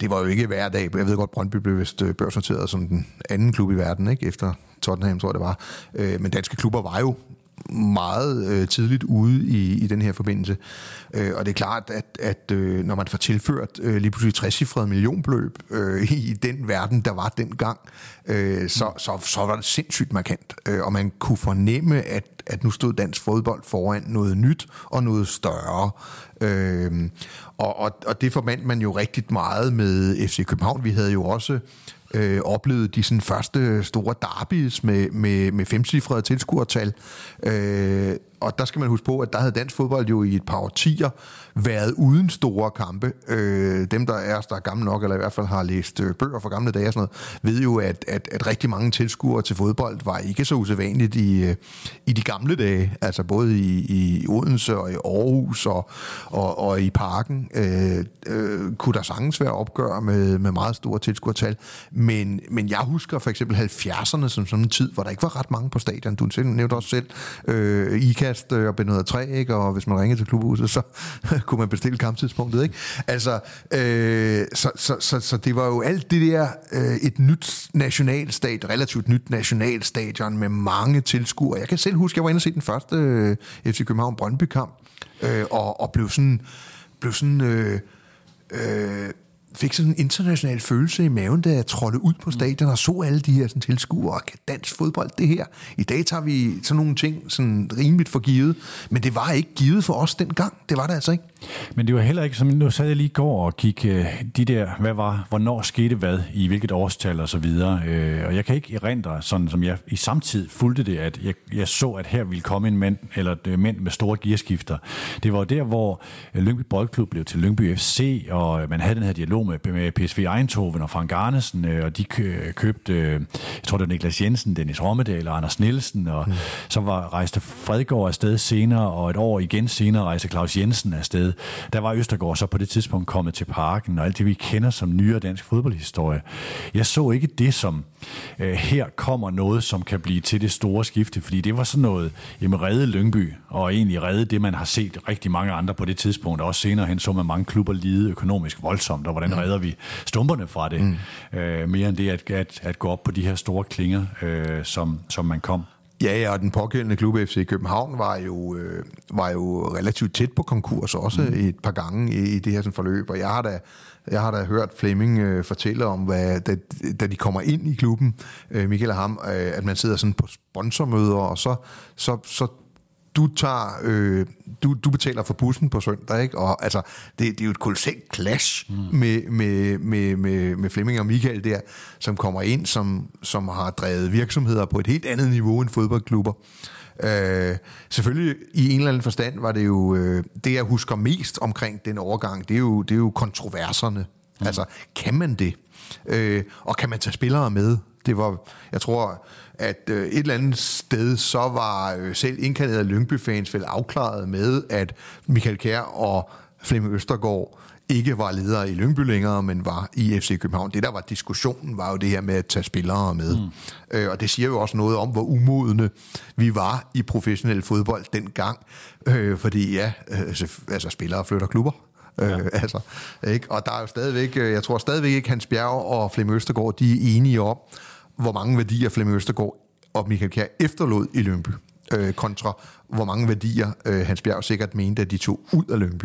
det var jo ikke hver dag. Jeg ved godt, Brøndby blev vist øh, børsnoteret som den anden klub i verden, ikke? efter Tottenham, tror jeg det var. Øh, men danske klubber var jo meget øh, tidligt ude i, i den her forbindelse. Øh, og det er klart, at, at øh, når man får tilført øh, lige pludselig 60 millionbeløb øh, i den verden, der var dengang, øh, så, så, så var det sindssygt markant. Øh, og man kunne fornemme, at, at nu stod dansk fodbold foran noget nyt og noget større. Øh, og, og, og det forbandt man jo rigtig meget med FC København. Vi havde jo også øh, oplevede de sådan første store derbys med, med, med femcifrede tilskuertal. Øh, og der skal man huske på, at der havde dansk fodbold jo i et par årtier været uden store kampe. Øh, dem, der er, der er gamle nok, eller i hvert fald har læst øh, bøger fra gamle dage og sådan noget, ved jo, at, at, at rigtig mange tilskuere til fodbold var ikke så usædvanligt i, øh, i de gamle dage. Altså både i, i Odense og i Aarhus og, og, og i parken øh, øh, kunne der sagtens være opgør med, med meget store tilskuertal. Men, men jeg husker for eksempel 70'erne som sådan en tid, hvor der ikke var ret mange på stadion. Du nævnte også selv øh, IKAST øh, og Benøder 3, ikke? og hvis man ringede til klubhuset, så kunne man bestille kamptidspunktet. Ikke? Altså, øh, så, så, så, så det var jo alt det der, øh, et nyt nationalstat, relativt nyt nationalstadion med mange tilskuere. Jeg kan selv huske, jeg var inde og se den første øh, FC København Brøndby-kamp, øh, og, og blev sådan, blev sådan øh, øh, fik sådan en international følelse i maven, da jeg trådte ud på stadion og så alle de her sådan, tilskuere. Kan dansk fodbold det her? I dag tager vi sådan nogle ting sådan rimeligt for givet, men det var ikke givet for os dengang. Det var det altså ikke. Men det var heller ikke, som nu sad jeg lige i går og gik øh, de der, hvad var, hvornår skete hvad, i hvilket årstal og så videre. Øh, og jeg kan ikke erindre, sådan som jeg i samtid fulgte det, at jeg, jeg så, at her ville komme en mand, eller øh, mænd med store gearskifter. Det var der, hvor Lyngby Boldklub blev til Lyngby FC, og man havde den her dialog med, med PSV Eindhoven og Frank Arnesen, og de købte, jeg tror det var Niklas Jensen, Dennis Rommedal og Anders Nielsen, og mm. så var rejste Fredgaard afsted senere, og et år igen senere rejste Claus Jensen afsted der var Østergaard så på det tidspunkt kommet til parken, og alt det, vi kender som nyere dansk fodboldhistorie. Jeg så ikke det som, øh, her kommer noget, som kan blive til det store skifte, fordi det var sådan noget, jamen redde Lyngby, og egentlig redde det, man har set rigtig mange andre på det tidspunkt, og også senere hen så man mange klubber lide økonomisk voldsomt, og hvordan mm. redder vi stumperne fra det, mm. øh, mere end det at, at, at gå op på de her store klinger, øh, som, som man kom. Ja, ja, og den pågældende klub FC København var jo, øh, var jo relativt tæt på konkurs også mm. et par gange i, i det her sådan, forløb, og jeg har da, jeg har da hørt Flemming øh, fortælle om, hvad, da, da de kommer ind i klubben, øh, Michael og ham, øh, at man sidder sådan på sponsormøder, og så, så, så du tager, øh, du, du betaler for bussen på søndag, ikke? Og altså, det, det er jo et kolossalt clash mm. med, med, med, med, med Flemming og Michael der, som kommer ind, som, som har drevet virksomheder på et helt andet niveau end fodboldklubber. Øh, selvfølgelig i en eller anden forstand var det jo, øh, det jeg husker mest omkring den overgang, det er jo, det er jo kontroverserne. Mm. Altså, kan man det? Øh, og kan man tage spillere med? Det var, jeg tror, at øh, et eller andet sted, så var øh, selv indkaldet Lyngby-fans vel afklaret med, at Michael Kjær og Flemming Østergaard ikke var ledere i Lyngby længere, men var i FC København. Det, der var diskussionen, var jo det her med at tage spillere med. Mm. Øh, og det siger jo også noget om, hvor umodne vi var i professionel fodbold dengang. Øh, fordi ja, øh, altså spillere flytter klubber. Øh, ja. Øh, altså, ikke? Og der er jo stadigvæk, øh, jeg tror stadigvæk ikke, Hans Bjerg og Flemming Østergaard, de er enige om, hvor mange værdier Flemming Østergaard og Michael Kjær efterlod i Lønby, øh, kontra hvor mange værdier øh, Hans Bjerg sikkert mente, at de tog ud af Lyngby.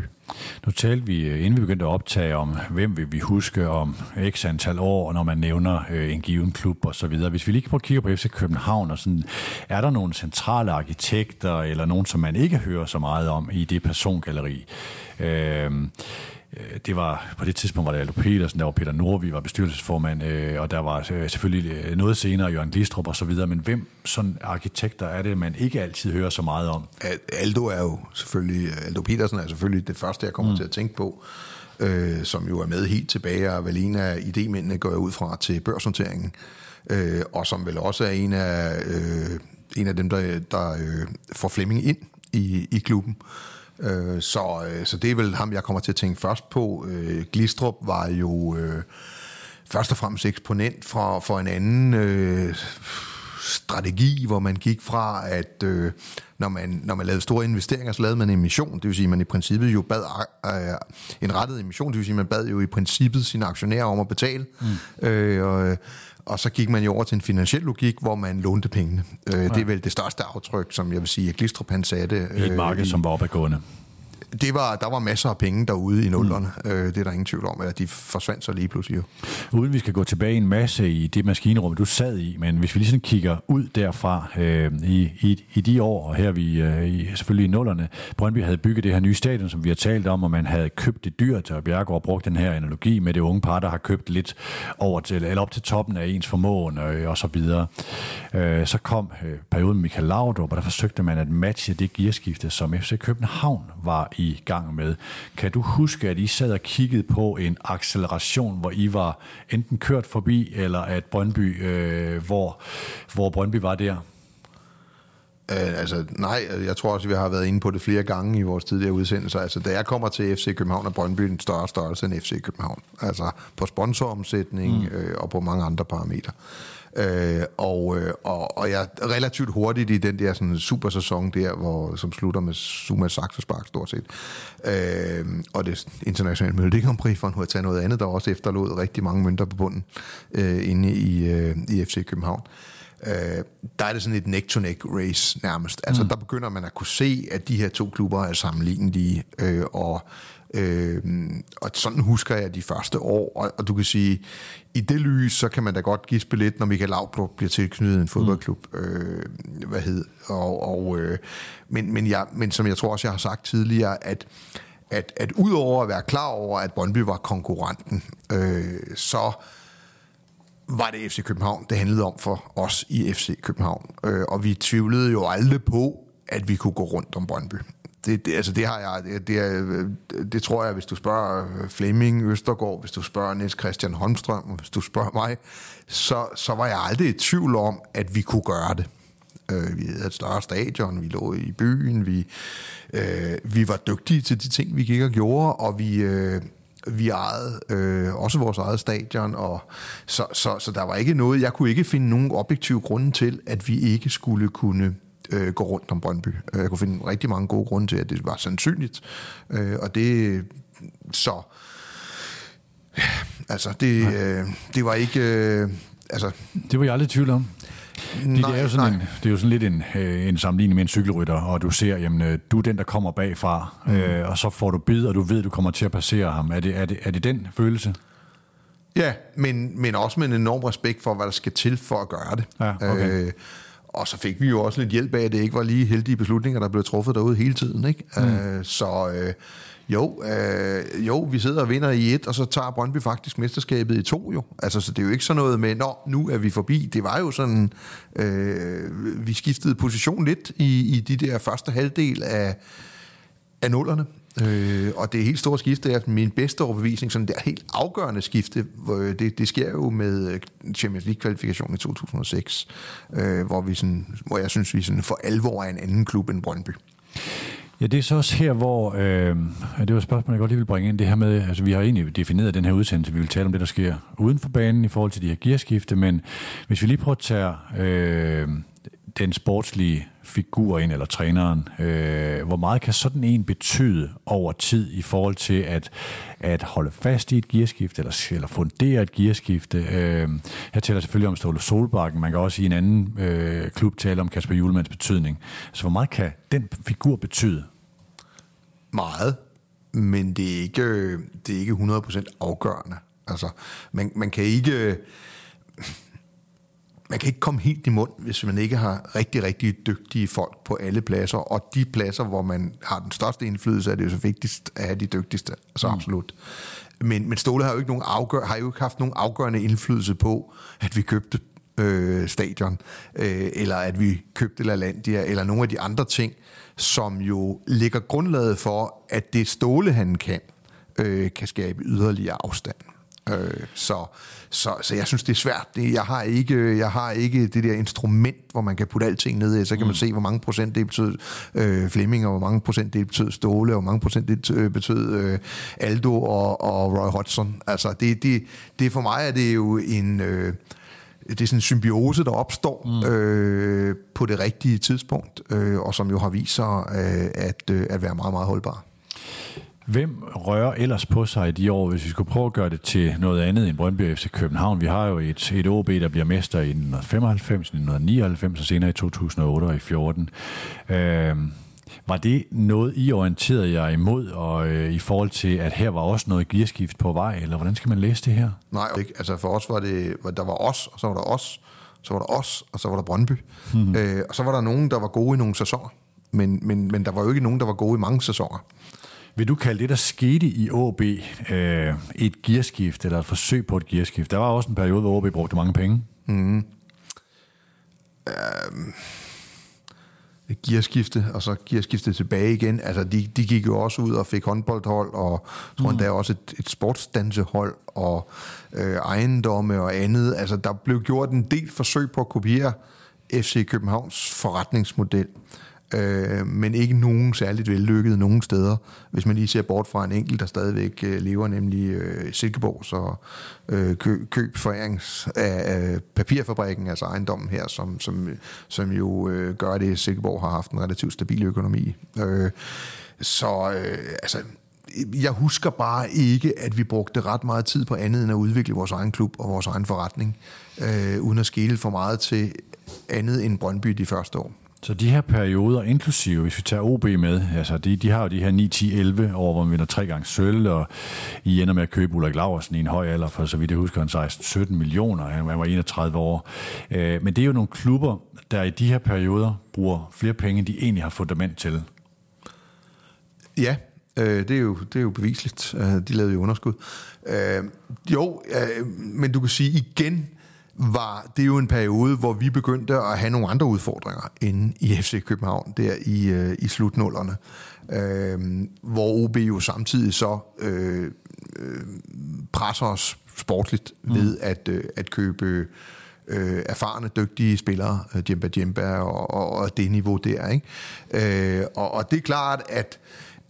Nu talte vi, øh, inden vi begyndte at optage om, hvem vil vi huske om x antal år, når man nævner øh, en given klub og så videre. Hvis vi lige prøver at kigge på FC København, og sådan, er der nogle centrale arkitekter, eller nogen, som man ikke hører så meget om i det persongalleri? Øh, det var på det tidspunkt var det Aldo Petersen, der var Peter Nordvi, var bestyrelsesformand, øh, og der var øh, selvfølgelig noget senere Jørgen Glistrup og så videre, men hvem sådan arkitekter er det, man ikke altid hører så meget om? Aldo er jo selvfølgelig, Aldo Petersen er selvfølgelig det første, jeg kommer mm. til at tænke på, øh, som jo er med helt tilbage, og vel en af idémændene går jeg ud fra til børsnoteringen, øh, og som vel også er en af, øh, en af dem, der, der øh, får Flemming ind i, i klubben. Øh, så, øh, så det er vel ham, jeg kommer til at tænke først på. Øh, Glistrup var jo øh, først og fremmest eksponent for, for en anden øh, strategi, hvor man gik fra, at øh, når, man, når man lavede store investeringer, så lavede man en emission. Det vil sige, at man i princippet jo bad øh, en rettet emission. Det vil sige, at man bad jo i princippet sine aktionærer om at betale. Mm. Øh, og, og så gik man jo over til en finansiel logik, hvor man lånte pengene. Øh, ja. Det er vel det største aftryk, som jeg vil sige, at Glistrup han satte. I et marked, øh, i, som var opadgående det var, der var masser af penge derude i nullerne. Mm. Øh, det er der ingen tvivl om, at de forsvandt så lige pludselig jo. Uden vi skal gå tilbage en masse i det maskinrum, du sad i, men hvis vi lige sådan kigger ud derfra øh, i, i, i de år, og her vi øh, i, selvfølgelig i nullerne, Brøndby havde bygget det her nye stadion, som vi har talt om, og man havde købt det dyrt, og Bjergård brugt den her analogi med det unge par, der har købt lidt over til, eller op til toppen af ens formåen øh, og så videre. Øh, så kom øh, perioden med Michael Laudrup, og der forsøgte man at matche det gearskifte, som FC København var i gang med. Kan du huske, at I sad og kiggede på en acceleration, hvor I var enten kørt forbi, eller at Brøndby, øh, hvor, hvor Brøndby var der? Uh, altså, nej, jeg tror også, vi har været inde på det flere gange i vores tidligere udsendelser. Altså, da jeg kommer til FC København, er Brøndby en større størrelse end FC København. Altså, på sponsoromsætning mm. øh, og på mange andre parametre. Øh, og, øh, og, og jeg er relativt hurtigt i den der sådan, super sæson der, hvor, som slutter med Zuma Saxospark stort set. Øh, og det internationale Melodi Grand Prix, for at tage noget andet, der også efterlod rigtig mange mønter på bunden øh, inde i, øh, i FC København. Øh, der er det sådan et neck-to-neck race nærmest. Altså mm. der begynder man at kunne se, at de her to klubber er sammenlignelige, øh, og Øh, og sådan husker jeg de første år, og, og du kan sige, i det lys, så kan man da godt give spillet, når Michael Laudrup bliver tilknyttet en fodboldklub. Mm. Øh, hvad hed? Og, og, øh, men, men, jeg, men som jeg tror også, jeg har sagt tidligere, at at, at udover at være klar over, at Brøndby var konkurrenten, øh, så var det FC København, det handlede om for os i FC København. Øh, og vi tvivlede jo aldrig på, at vi kunne gå rundt om Brøndby det, det, altså det har jeg, det, det, det tror jeg, hvis du spørger øh, Flemming Østergaard, hvis du spørger Niels Christian Holmstrøm, hvis du spørger mig, så, så var jeg aldrig i tvivl om, at vi kunne gøre det. Øh, vi havde et større stadion, vi lå i byen, vi, øh, vi var dygtige til de ting, vi gik og gjorde, og vi, øh, vi ejede øh, også vores eget stadion, og så, så, så der var ikke noget, jeg kunne ikke finde nogen objektive grunde til, at vi ikke skulle kunne øh, gå rundt om Brøndby. Øh, jeg kunne finde rigtig mange gode grunde til, at det var sandsynligt. Øh, og det så... Altså, det, øh, det var ikke... Øh, altså, det var jeg aldrig i tvivl om. Det, nej, det, er jo sådan en, det er jo sådan lidt en, øh, en sammenligning med en cykelrytter, og du ser, jamen, øh, du er den, der kommer bagfra, mm. øh, og så får du bid, og du ved, du kommer til at passere ham. Er det, er det, er det den følelse? Ja, men, men også med en enorm respekt for, hvad der skal til for at gøre det. Ja, okay. øh, og så fik vi jo også lidt hjælp af, at det ikke var lige heldige beslutninger, der blev truffet derude hele tiden. Ikke? Mm. Øh, så øh, jo, øh, jo, vi sidder og vinder i et, og så tager Brøndby faktisk mesterskabet i to jo. Altså, så det er jo ikke sådan noget med, nå, nu er vi forbi. Det var jo sådan, øh, vi skiftede position lidt i, i de der første halvdel af, af nullerne. Øh, og det helt store skifte er min bedste overbevisning, sådan det helt afgørende skifte, øh, det, det sker jo med øh, Champions League-kvalifikationen i 2006, øh, hvor, vi sådan, hvor jeg synes, vi sådan for alvor er en anden klub end Brøndby. Ja, det er så også her, hvor, øh, det var et spørgsmål, jeg godt lige vil bringe ind, det her med, altså vi har egentlig defineret den her udsendelse, vi vil tale om det, der sker uden for banen i forhold til de her gearskifte, men hvis vi lige prøver at tage øh, den sportslige figur ind, eller træneren, øh, hvor meget kan sådan en betyde over tid i forhold til at, at holde fast i et gearskift, eller, eller fundere et gearskifte? Øh, her taler selvfølgelig om Ståle Solbakken, man kan også i en anden øh, klub tale om Kasper Julemands betydning. Så hvor meget kan den figur betyde? Meget, men det er ikke, øh, det er ikke 100% afgørende. Altså, man, man kan ikke øh, man kan ikke komme helt i mund, hvis man ikke har rigtig, rigtig dygtige folk på alle pladser. Og de pladser, hvor man har den største indflydelse, er det jo så vigtigst at have de dygtigste. Altså mm. absolut. Men, men Ståle har jo ikke, nogen afgør, har jo ikke haft nogen afgørende indflydelse på, at vi købte øh, stadion, øh, eller at vi købte LaLandia, eller nogle af de andre ting, som jo ligger grundlaget for, at det Ståle han kan, øh, kan skabe yderligere afstand. Øh, så, så, så jeg synes, det er svært. Det, jeg, har ikke, jeg har ikke det der instrument, hvor man kan putte alting ned i. Så kan mm. man se, hvor mange procent det betød øh, Flemming, og hvor mange procent det betød Ståle, og hvor mange procent det betød øh, Aldo og, og Roy Hodgson. Altså, det, det, det for mig er det jo en... Øh, det er sådan en symbiose, der opstår mm. øh, på det rigtige tidspunkt, øh, og som jo har vist sig øh, at, øh, at være meget, meget holdbar. Hvem rører ellers på sig i de år, hvis vi skulle prøve at gøre det til noget andet end Brøndby FC København? Vi har jo et, et OB, der bliver mester i 1995, 1999 og senere i 2008 og i 2014. Øh, var det noget, I orienterede jer imod, og øh, i forhold til, at her var også noget gearskift på vej, eller hvordan skal man læse det her? Nej, ikke. Altså for os var det, der var os, og så var der os, så var der os, og så var der Brøndby. Mm-hmm. Øh, og så var der nogen, der var gode i nogle sæsoner. Men, men, men der var jo ikke nogen, der var gode i mange sæsoner. Vil du kalde det, der skete i OB, øh, et gearskift, eller et forsøg på et gearskift? Der var også en periode, hvor OB brugte mange penge. Mm. Øh, gearskifte, og så gearskifte tilbage igen. Altså, de, de gik jo også ud og fik håndboldhold, og tror mm. der også et, et sportsdansehold, og øh, ejendomme og andet. Altså, der blev gjort en del forsøg på at kopiere FC Københavns forretningsmodel øh, Øh, men ikke nogen særligt vellykket nogen steder, hvis man lige ser bort fra en enkelt, der stadigvæk øh, lever, nemlig øh, Silkeborg, så øh, kø, køb forærings af, øh, papirfabrikken, altså ejendommen her, som, som, som jo øh, gør det, at Silkeborg har haft en relativt stabil økonomi. Øh, så øh, altså, jeg husker bare ikke, at vi brugte ret meget tid på andet end at udvikle vores egen klub og vores egen forretning, øh, uden at skille for meget til andet end Brøndby de første år. Så de her perioder, inklusive, hvis vi tager OB med, altså de, de har jo de her 9, 10, 11 år, hvor man vinder tre gange sølv, og I ender med at købe Ulrik Laversen i en høj alder, for så vidt jeg husker, han 16, 17 millioner, han var 31 år. Øh, men det er jo nogle klubber, der i de her perioder bruger flere penge, end de egentlig har fundament til. Ja, øh, det, er jo, det er jo beviseligt. Øh, de lavede jo underskud. Øh, jo, øh, men du kan sige igen, var det jo en periode, hvor vi begyndte at have nogle andre udfordringer inde i FC København, der i, øh, i slutnullerne. Øh, hvor OB jo samtidig så øh, øh, presser os sportligt mm. ved at, øh, at købe øh, erfarne, dygtige spillere, øh, Djemba Djemba og, og, og det niveau der. Ikke? Øh, og, og det er klart, at,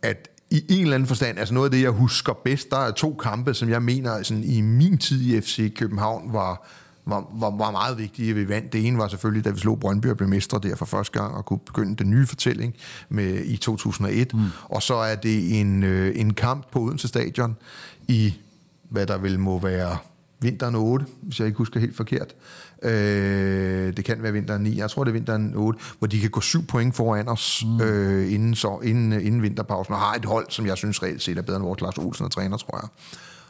at i en eller anden forstand, altså noget af det, jeg husker bedst, der er to kampe, som jeg mener sådan, i min tid i FC København var var, var, var meget vigtige, vi vandt. Det ene var selvfølgelig, da vi slog Brøndby og blev mestre der for første gang, og kunne begynde den nye fortælling med, i 2001. Mm. Og så er det en, øh, en kamp på Odense Stadion i, hvad der vil må være vinteren 8, hvis jeg ikke husker helt forkert. Øh, det kan være vinteren 9, jeg tror det er vinteren 8, hvor de kan gå syv point foran os mm. øh, inden, så, inden, inden vinterpausen, og har et hold, som jeg synes reelt set er bedre end vores Lars Olsen og træner, tror jeg.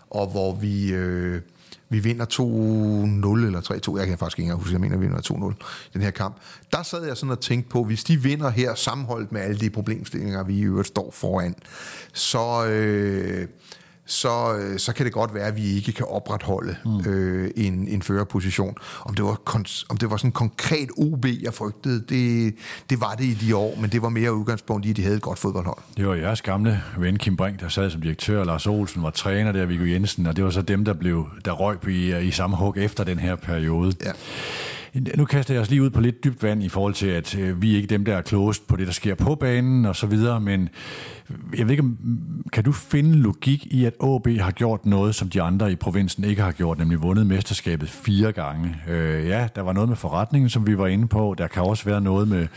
Og hvor vi... Øh, vi vinder 2-0 eller 3-2, jeg kan faktisk ikke engang huske, jeg mener, vi vinder 2-0 den her kamp. Der sad jeg sådan og tænkte på, hvis de vinder her sammenholdt med alle de problemstillinger, vi i øvrigt står foran, så... Øh, så, øh, så kan det godt være, at vi ikke kan opretholde mm. øh, en, en førerposition. Om det, var om det var sådan en konkret OB, jeg frygtede, det, det var det i de år, men det var mere udgangspunkt i, at de havde et godt fodboldhold. Det var jeres gamle ven Kim Brink, der sad som direktør, Lars Olsen var træner der, Viggo Jensen, og det var så dem, der blev der røg i, i samme hug efter den her periode. Ja. Nu kaster jeg os lige ud på lidt dybt vand i forhold til, at øh, vi er ikke dem, der er klogest på det, der sker på banen og så videre, men jeg ved ikke, kan du finde logik i, at AB har gjort noget, som de andre i provinsen ikke har gjort, nemlig vundet mesterskabet fire gange? Øh, ja, der var noget med forretningen, som vi var inde på. Der kan også være noget med,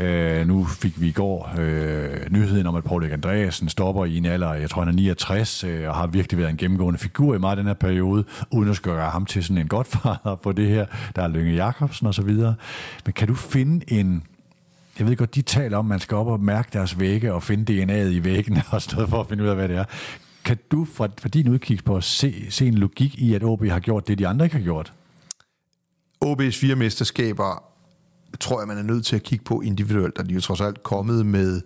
øh, nu fik vi i går øh, nyheden om, at Paul Andreasen stopper i en alder, jeg tror han er 69, øh, og har virkelig været en gennemgående figur i meget den her periode, uden at skulle gøre ham til sådan en godfader på det her. Der er Lønge Jacobsen og så videre. Men kan du finde en jeg ved godt, de taler om, at man skal op og mærke deres vægge og finde DNA'et i væggene og sådan noget for at finde ud af, hvad det er. Kan du fra, fra din udkig på at se, se en logik i, at OB har gjort det, de andre ikke har gjort? OB's fire mesterskaber tror jeg, man er nødt til at kigge på individuelt, og de er jo trods alt kommet med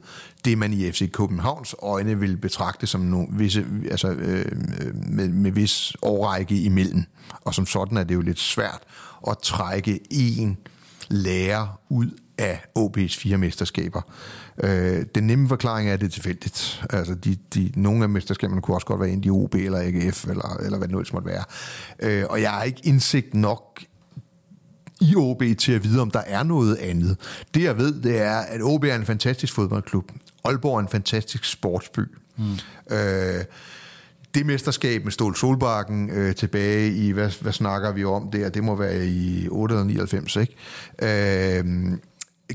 det, man i FC Københavns øjne vil betragte som nogle visse, altså, øh, øh med, med vis årrække imellem. Og som sådan er det jo lidt svært at trække en lærer ud af OB's fire mesterskaber. Øh, den nemme forklaring er, at det er tilfældigt. Altså, de, de, nogle af mesterskaberne kunne også godt være ind i OB eller AGF, eller, eller hvad det nu måtte være. Øh, og jeg har ikke indsigt nok i OB til at vide, om der er noget andet. Det jeg ved, det er, at OB er en fantastisk fodboldklub. Aalborg er en fantastisk sportsby. Mm. Øh, det mesterskab med Stål Solbakken øh, tilbage i, hvad, hvad snakker vi om der? Det må være i 8 eller 99, ikke? Øh,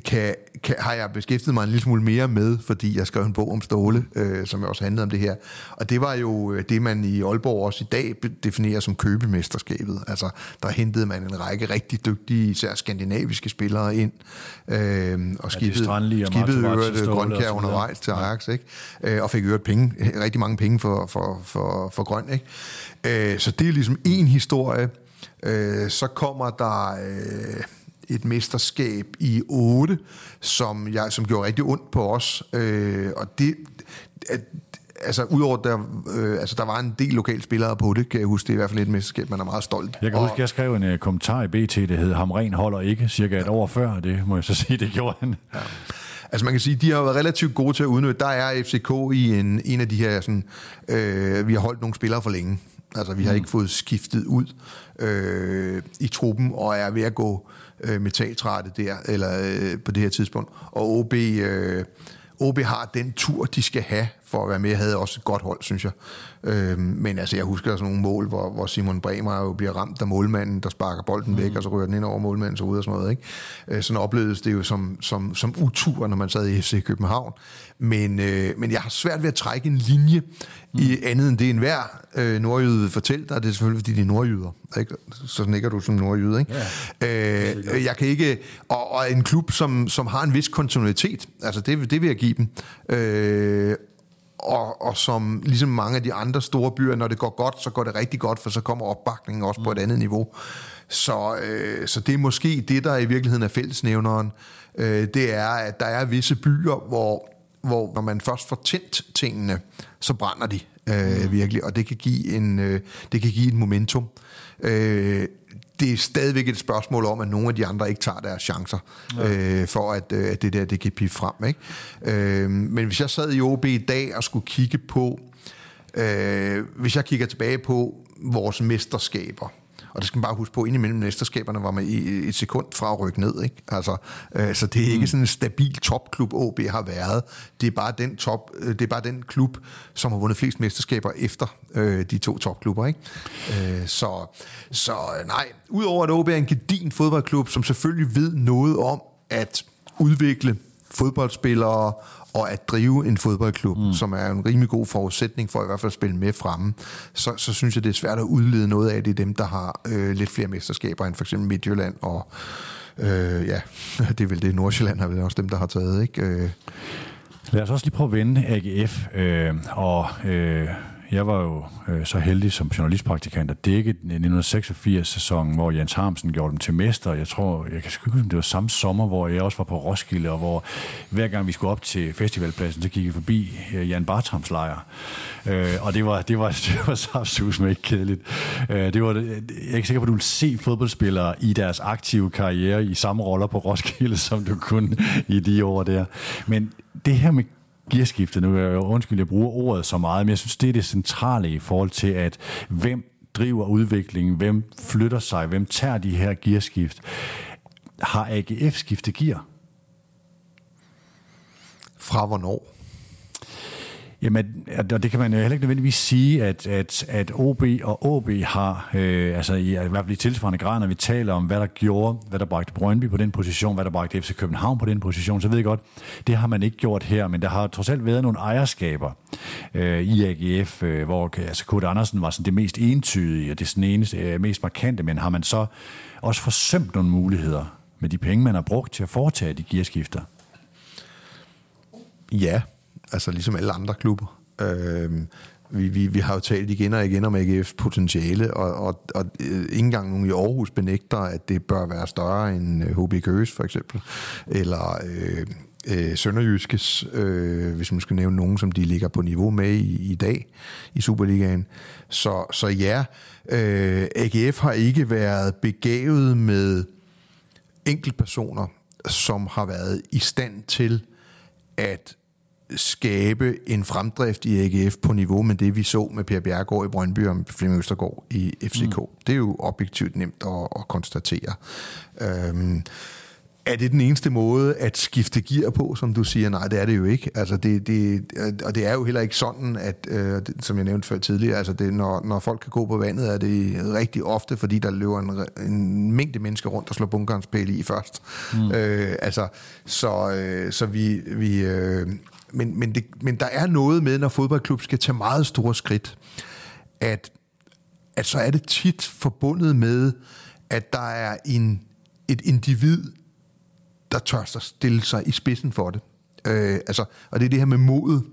kan, kan, har jeg beskæftiget mig en lille smule mere med, fordi jeg skrev en bog om Ståle, øh, som også handlede om det her. Og det var jo øh, det, man i Aalborg også i dag definerer som købemesterskabet. Altså, der hentede man en række rigtig dygtige, især skandinaviske spillere ind, øh, og skibede, ja, skibede øvrigt Grønkjær undervejs til Ajax, ikke? Øh, og fik øvrigt penge, rigtig mange penge for, for, for, for Grøn. Ikke? Øh, så det er ligesom en historie. Øh, så kommer der... Øh, et mesterskab i 8, som, jeg, som gjorde rigtig ondt på os. Øh, og det, at, altså udover der, øh, altså der var en del lokale spillere på det, kan jeg huske, det er i hvert fald et mesterskab, man er meget stolt. Jeg kan og, huske, jeg skrev en uh, kommentar i BT, det hed Hamren holder ikke, cirka et år før, det må jeg så sige, det gjorde han. Ja. Altså man kan sige, de har været relativt gode til at udnytte. Der er FCK i en, en af de her, sådan, øh, vi har holdt nogle spillere for længe. Altså vi har mm. ikke fået skiftet ud øh, i truppen, og er ved at gå øh, metaltrætte der, eller øh, på det her tidspunkt. Og OB, øh, OB har den tur, de skal have for at være med. Jeg havde også et godt hold, synes jeg. Øh, men altså, jeg husker sådan nogle mål, hvor, hvor Simon Bremer jo bliver ramt af målmanden, der sparker bolden mm. væk, og så rører den ind over målmanden så ud og sådan noget. Ikke? Øh, sådan oplevedes det jo som, som, som utur, når man sad i FC København. Men, øh, men jeg har svært ved at trække en linje mm. i andet end det, en hver øh, nordjyde vil fortælle dig. Det er selvfølgelig, fordi de er nordjyder. Ikke? Så nikker du som nordjyde. Ikke? Ja, øh, jeg kan ikke... Og, og en klub, som, som har en vis kontinuitet, altså det, det vil jeg give dem. Øh, og, og som ligesom mange af de andre store byer, når det går godt, så går det rigtig godt, for så kommer opbakningen også på et mm. andet niveau. Så, øh, så det er måske det, der i virkeligheden er fællesnævneren. Øh, det er, at der er visse byer, hvor, hvor når man først får tændt tingene, så brænder de øh, mm. virkelig, og det kan give en, øh, det kan give et momentum. Øh, det er stadigvæk et spørgsmål om, at nogle af de andre ikke tager deres chancer, ja. øh, for at, øh, at det der det kan pipe frem. Ikke? Øh, men hvis jeg sad i OB i dag og skulle kigge på, øh, hvis jeg kigger tilbage på vores mesterskaber, og det skal man bare huske på, indimellem mesterskaberne var man i et sekund fra at rykke ned. Ikke? Altså, øh, så det er ikke mm. sådan en stabil topklub, OB har været. Det er bare den, top, øh, det er bare den klub, som har vundet flest mesterskaber efter øh, de to topklubber. Ikke? Øh, så, så nej, udover at OB er en gedin fodboldklub, som selvfølgelig ved noget om at udvikle fodboldspillere og at drive en fodboldklub, mm. som er en rimelig god forudsætning for i hvert fald at spille med fremme, så, så synes jeg, det er svært at udlede noget af det, dem, der har øh, lidt flere mesterskaber end for eksempel Midtjylland og øh, ja, det er vel det, Nordsjælland har vel også dem, der har taget, ikke? Øh. Lad os også lige prøve at vende AGF, øh, og øh, jeg var jo øh, så heldig som journalistpraktikant at dække 1986-sæsonen, hvor Jens Harmsen gjorde dem til mester. Jeg tror, jeg kan huske, det var samme sommer, hvor jeg også var på Roskilde, og hvor hver gang vi skulle op til festivalpladsen, så gik vi forbi øh, Jan Bartrams lejr. Øh, og det var, det var, det var saftsus med ikke kedeligt. Øh, det var, jeg er ikke sikker på, at du vil se fodboldspillere i deres aktive karriere i samme roller på Roskilde, som du kunne i de år der. Men det her med gearskiftet, nu er jeg undskyld, jeg bruger ordet så meget, men jeg synes, det er det centrale i forhold til, at hvem driver udviklingen, hvem flytter sig, hvem tager de her gearskift. Har AGF skiftet gear? Fra hvornår? Jamen, og det kan man jo heller ikke nødvendigvis sige, at, at, at OB og OB har, øh, altså i, i hvert fald i tilsvarende grad, når vi taler om, hvad der gjorde, hvad der bragte Brøndby på den position, hvad der bragte FC København på den position, så ved jeg godt, det har man ikke gjort her, men der har trods alt været nogle ejerskaber øh, i AGF, øh, hvor altså, Kurt Andersen var sådan det mest entydige, og det sådan eneste, øh, mest markante, men har man så også forsømt nogle muligheder med de penge, man har brugt til at foretage de gearskifter? Ja, altså ligesom alle andre klubber. Øh, vi, vi, vi har jo talt igen og igen om AGF's potentiale, og, og, og øh, ikke engang nogen i Aarhus benægter, at det bør være større end øh, HB Køges for eksempel, eller øh, øh, Sønderjyskes, øh, hvis man skal nævne nogen, som de ligger på niveau med i, i dag i Superligaen. Så, så ja, øh, AGF har ikke været begavet med enkeltpersoner, som har været i stand til at skabe en fremdrift i AGF på niveau med det, vi så med Per Bjergård i Brøndby og Flemming Østergaard i FCK. Mm. Det er jo objektivt nemt at, at konstatere. Øhm, er det den eneste måde at skifte gear på, som du siger? Nej, det er det jo ikke. Altså det, det, og det er jo heller ikke sådan, at, øh, som jeg nævnte før tidligere, altså det, når, når folk kan gå på vandet, er det rigtig ofte, fordi der løber en, en mængde mennesker rundt og slår bunkerens pæl i først. Mm. Øh, altså, så, øh, så vi... vi øh, men, men, det, men der er noget med, når fodboldklub skal tage meget store skridt, at, at så er det tit forbundet med, at der er en, et individ, der tør stille sig i spidsen for det. Øh, altså, og det er det her med modet.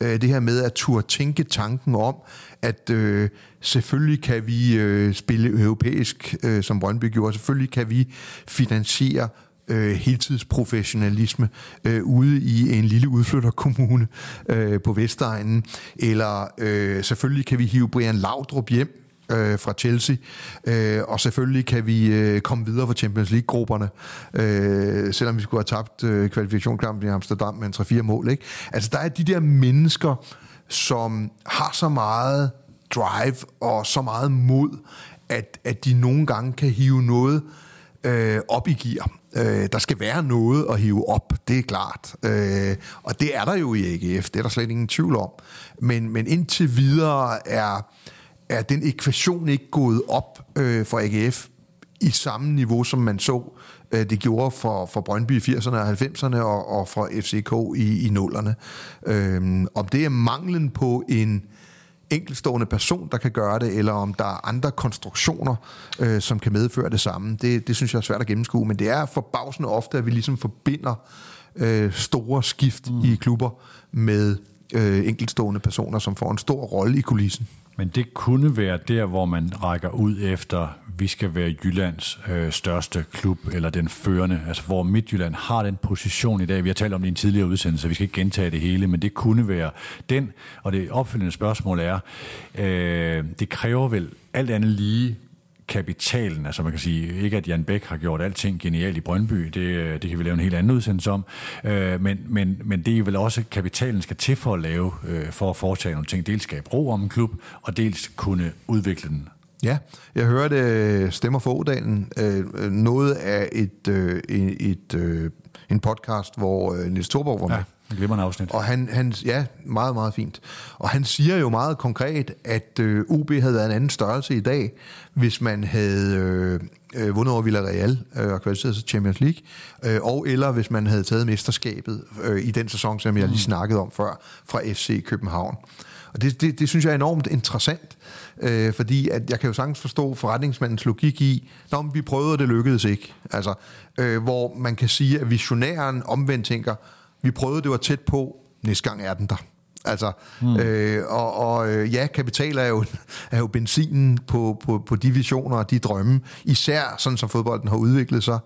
Øh, det her med at turde tænke tanken om, at øh, selvfølgelig kan vi øh, spille europæisk, øh, som Brøndby gjorde. Selvfølgelig kan vi finansiere øh, heltidsprofessionalisme øh, ude i en lille udflytterkommune øh, på Vestegnen. Eller øh, selvfølgelig kan vi hive Brian Laudrup hjem øh, fra Chelsea, øh, og selvfølgelig kan vi øh, komme videre fra Champions League-grupperne, øh, selvom vi skulle have tabt øh, kvalifikationskampen i Amsterdam med en 3-4 mål. Ikke? Altså der er de der mennesker, som har så meget drive og så meget mod, at, at de nogle gange kan hive noget øh, op i gear. Øh, der skal være noget at hive op, det er klart. Øh, og det er der jo i AGF, det er der slet ingen tvivl om. Men, men indtil videre er er den ekvation ikke gået op øh, for AGF i samme niveau, som man så øh, det gjorde for, for Brøndby i 80'erne og 90'erne og, og for FCK i, i 0'erne. Øh, om det er manglen på en enkeltstående person, der kan gøre det, eller om der er andre konstruktioner, øh, som kan medføre det samme, det, det synes jeg er svært at gennemskue. Men det er forbavsende ofte, at vi ligesom forbinder øh, store skift mm. i klubber med øh, enkeltstående personer, som får en stor rolle i kulissen. Men det kunne være der, hvor man rækker ud efter, vi skal være Jyllands øh, største klub, eller den førende, altså hvor Midtjylland har den position i dag. Vi har talt om det i en tidligere udsendelse, så vi skal ikke gentage det hele, men det kunne være den. Og det opfølgende spørgsmål er, øh, det kræver vel alt andet lige kapitalen. Altså man kan sige, ikke at Jan Bæk har gjort alting genialt i Brøndby, det, det kan vi lave en helt anden udsendelse om, øh, men, men, men det er vel også, kapitalen skal til for at lave, øh, for at foretage nogle ting. Dels skabe ro om en klub, og dels kunne udvikle den. Ja, jeg hørte øh, Stemmer for Odalen, øh, noget af et, øh, et, øh, en podcast, hvor øh, Niels Thorborg var med. Ja Glimrende afsnit. Og han, han, ja, meget, meget fint. Og han siger jo meget konkret, at øh, UB havde været en anden størrelse i dag, hvis man havde øh, øh, vundet over Villarreal øh, og kvalificeret sig Champions League, øh, og eller hvis man havde taget mesterskabet øh, i den sæson, som jeg lige mm. snakkede om før, fra FC København. Og det, det, det synes jeg er enormt interessant, øh, fordi at jeg kan jo sagtens forstå forretningsmandens logik i, når vi prøvede, og det lykkedes ikke. Altså, øh, hvor man kan sige, at visionæren omvendt tænker, vi prøvede, det var tæt på, næste gang er den der. Altså, mm. øh, og, og øh, ja, kapital er jo, er jo benzinen på, på, på de visioner og de drømme, især sådan som fodbolden har udviklet sig.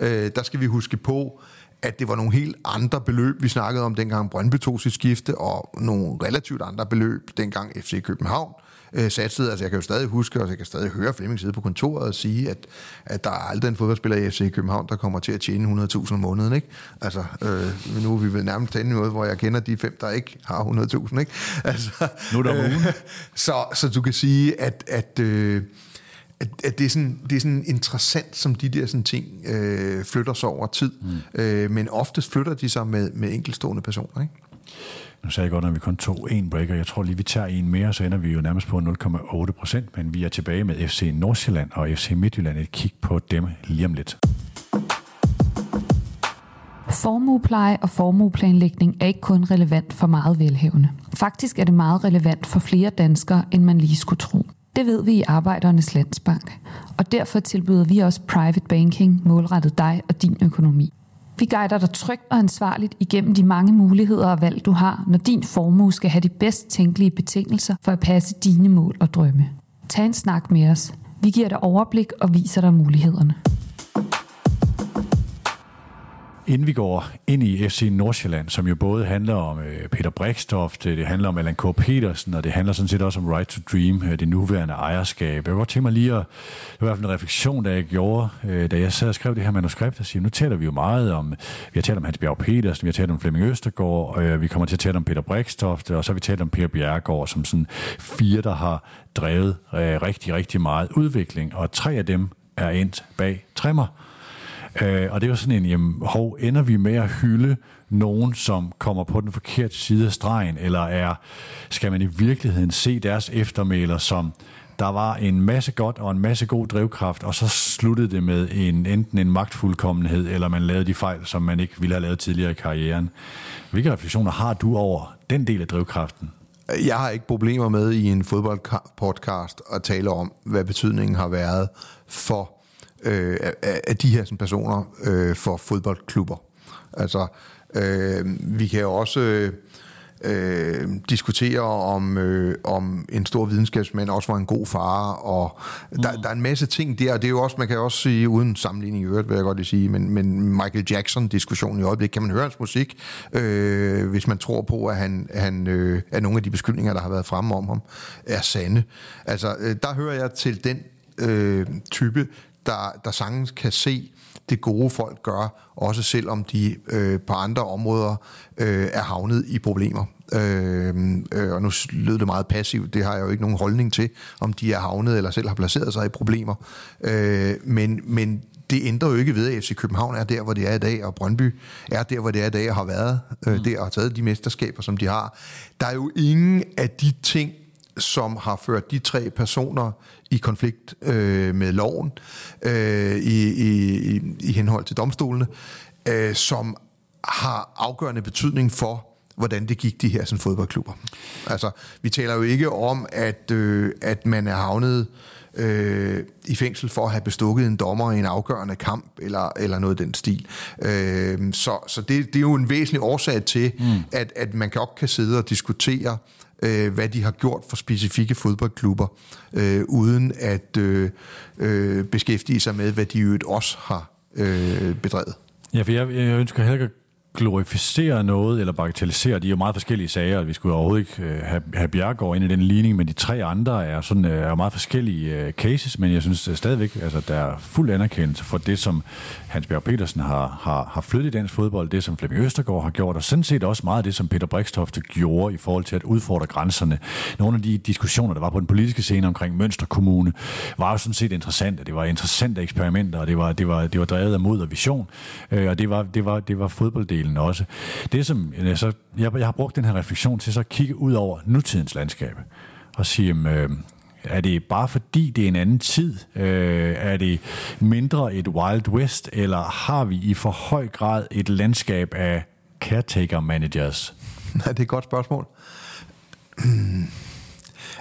Øh, der skal vi huske på, at det var nogle helt andre beløb, vi snakkede om dengang Brøndby tog sit skifte, og nogle relativt andre beløb dengang FC København øh, satsede. Altså jeg kan jo stadig huske, og jeg kan stadig høre Flemming sidde på kontoret og sige, at, at der er aldrig en fodboldspiller i FC København, der kommer til at tjene 100.000 om måneden. Ikke? Altså, øh, nu er vi vel nærmest til noget, hvor jeg kender de fem, der ikke har 100.000. Ikke? Altså, nu er der øh, så, så du kan sige, at, at øh, at, at det, er sådan, det er sådan interessant, som de der sådan ting øh, flytter sig over tid. Mm. Øh, men oftest flytter de sig med, med enkeltstående personer. Ikke? Nu sagde jeg godt, at vi kun tog en breaker. Jeg tror lige, vi tager en mere, så ender vi jo nærmest på 0,8 procent. Men vi er tilbage med FC Nordsjælland og FC Midtjylland. Et kig på dem lige om lidt. Formuepleje og formueplanlægning er ikke kun relevant for meget velhævende. Faktisk er det meget relevant for flere danskere, end man lige skulle tro. Det ved vi i Arbejdernes Landsbank, og derfor tilbyder vi også private banking målrettet dig og din økonomi. Vi guider dig trygt og ansvarligt igennem de mange muligheder og valg, du har, når din formue skal have de bedst tænkelige betingelser for at passe dine mål og drømme. Tag en snak med os. Vi giver dig overblik og viser dig mulighederne. Inden vi går ind i FC Nordsjælland, som jo både handler om øh, Peter Brikstoft, øh, det handler om Allan K. Petersen, og det handler sådan set også om Right to Dream, øh, det nuværende ejerskab. Jeg kunne godt tænke mig lige at, det var i hvert fald en refleksion, der jeg gjorde, da jeg sad og skrev det her manuskript, og siger, nu taler vi jo meget om, vi har talt om Hans Bjerg Petersen, vi har talt om Flemming Østergaard, og vi kommer til at tale om Peter Brikstoft, og så har vi talt om Per Bjergård, som sådan fire, der har drevet rigtig, rigtig meget udvikling, og tre af dem er endt bag trimmer. Øh, og det var sådan en, jamen, hov, ender vi med at hylde nogen, som kommer på den forkerte side af stregen, eller er, skal man i virkeligheden se deres eftermæler som, der var en masse godt og en masse god drivkraft, og så sluttede det med en, enten en magtfuldkommenhed, eller man lavede de fejl, som man ikke ville have lavet tidligere i karrieren. Hvilke refleksioner har du over den del af drivkraften? Jeg har ikke problemer med i en fodboldpodcast at tale om, hvad betydningen har været for øh, af, af de her sådan, personer øh, for fodboldklubber. Altså, øh, vi kan jo også øh, diskutere om, øh, om en stor videnskabsmand også var en god far, og mm. der, der er en masse ting der, og det er jo også, man kan også sige, uden sammenligning i øvrigt, vil jeg godt lige sige, men, men Michael Jackson-diskussionen i øjeblikket, kan man høre hans musik, øh, hvis man tror på, at, han, han, øh, at nogle af de beskyldninger, der har været fremme om ham, er sande. Altså, øh, der hører jeg til den øh, type der, der sagtens kan se det gode folk gør, også selvom de øh, på andre områder øh, er havnet i problemer. Øh, øh, og nu lød det meget passivt, det har jeg jo ikke nogen holdning til, om de er havnet eller selv har placeret sig i problemer. Øh, men, men det ændrer jo ikke ved, at FC København er der, hvor det er i dag, og Brøndby er der, hvor det er i dag, og har været øh, mm. der og har taget de mesterskaber, som de har. Der er jo ingen af de ting, som har ført de tre personer i konflikt øh, med loven øh, i, i, i henhold til domstolene, øh, som har afgørende betydning for, hvordan det gik de her sådan, fodboldklubber. Altså, vi taler jo ikke om, at, øh, at man er havnet øh, i fængsel for at have bestukket en dommer i en afgørende kamp, eller, eller noget af den stil. Øh, så så det, det er jo en væsentlig årsag til, mm. at, at man godt kan sidde og diskutere øh, hvad de har gjort for specifikke fodboldklubber, øh, uden at øh, øh, beskæftige sig med, hvad de jo også har øh, bedrevet. Ja, for jeg, jeg ønsker heller ikke glorificere noget eller bagatellisere. De er jo meget forskellige sager. Vi skulle overhovedet ikke uh, have, have Bjergård ind i den ligning, men de tre andre er, sådan, uh, er meget forskellige øh, cases, men jeg synes uh, stadigvæk, altså, der er fuld anerkendelse for det, som Hans Bjerg Petersen har, har, har flyttet i dansk fodbold, det som Flemming Østergaard har gjort, og sådan set også meget af det, som Peter Brikstofte gjorde i forhold til at udfordre grænserne. Nogle af de diskussioner, der var på den politiske scene omkring Mønster Kommune, var jo sådan set interessante. Det var interessante eksperimenter, og det var, det var, det var drevet af mod og vision, uh, og det var, det var, det var fodbolddel delen også. Det som, øh, så, jeg, jeg har brugt den her refleksion til så at kigge ud over nutidens landskab og sige, øh, er det bare fordi, det er en anden tid? Øh, er det mindre et Wild West, eller har vi i for høj grad et landskab af caretaker managers? Nej, det er et godt spørgsmål.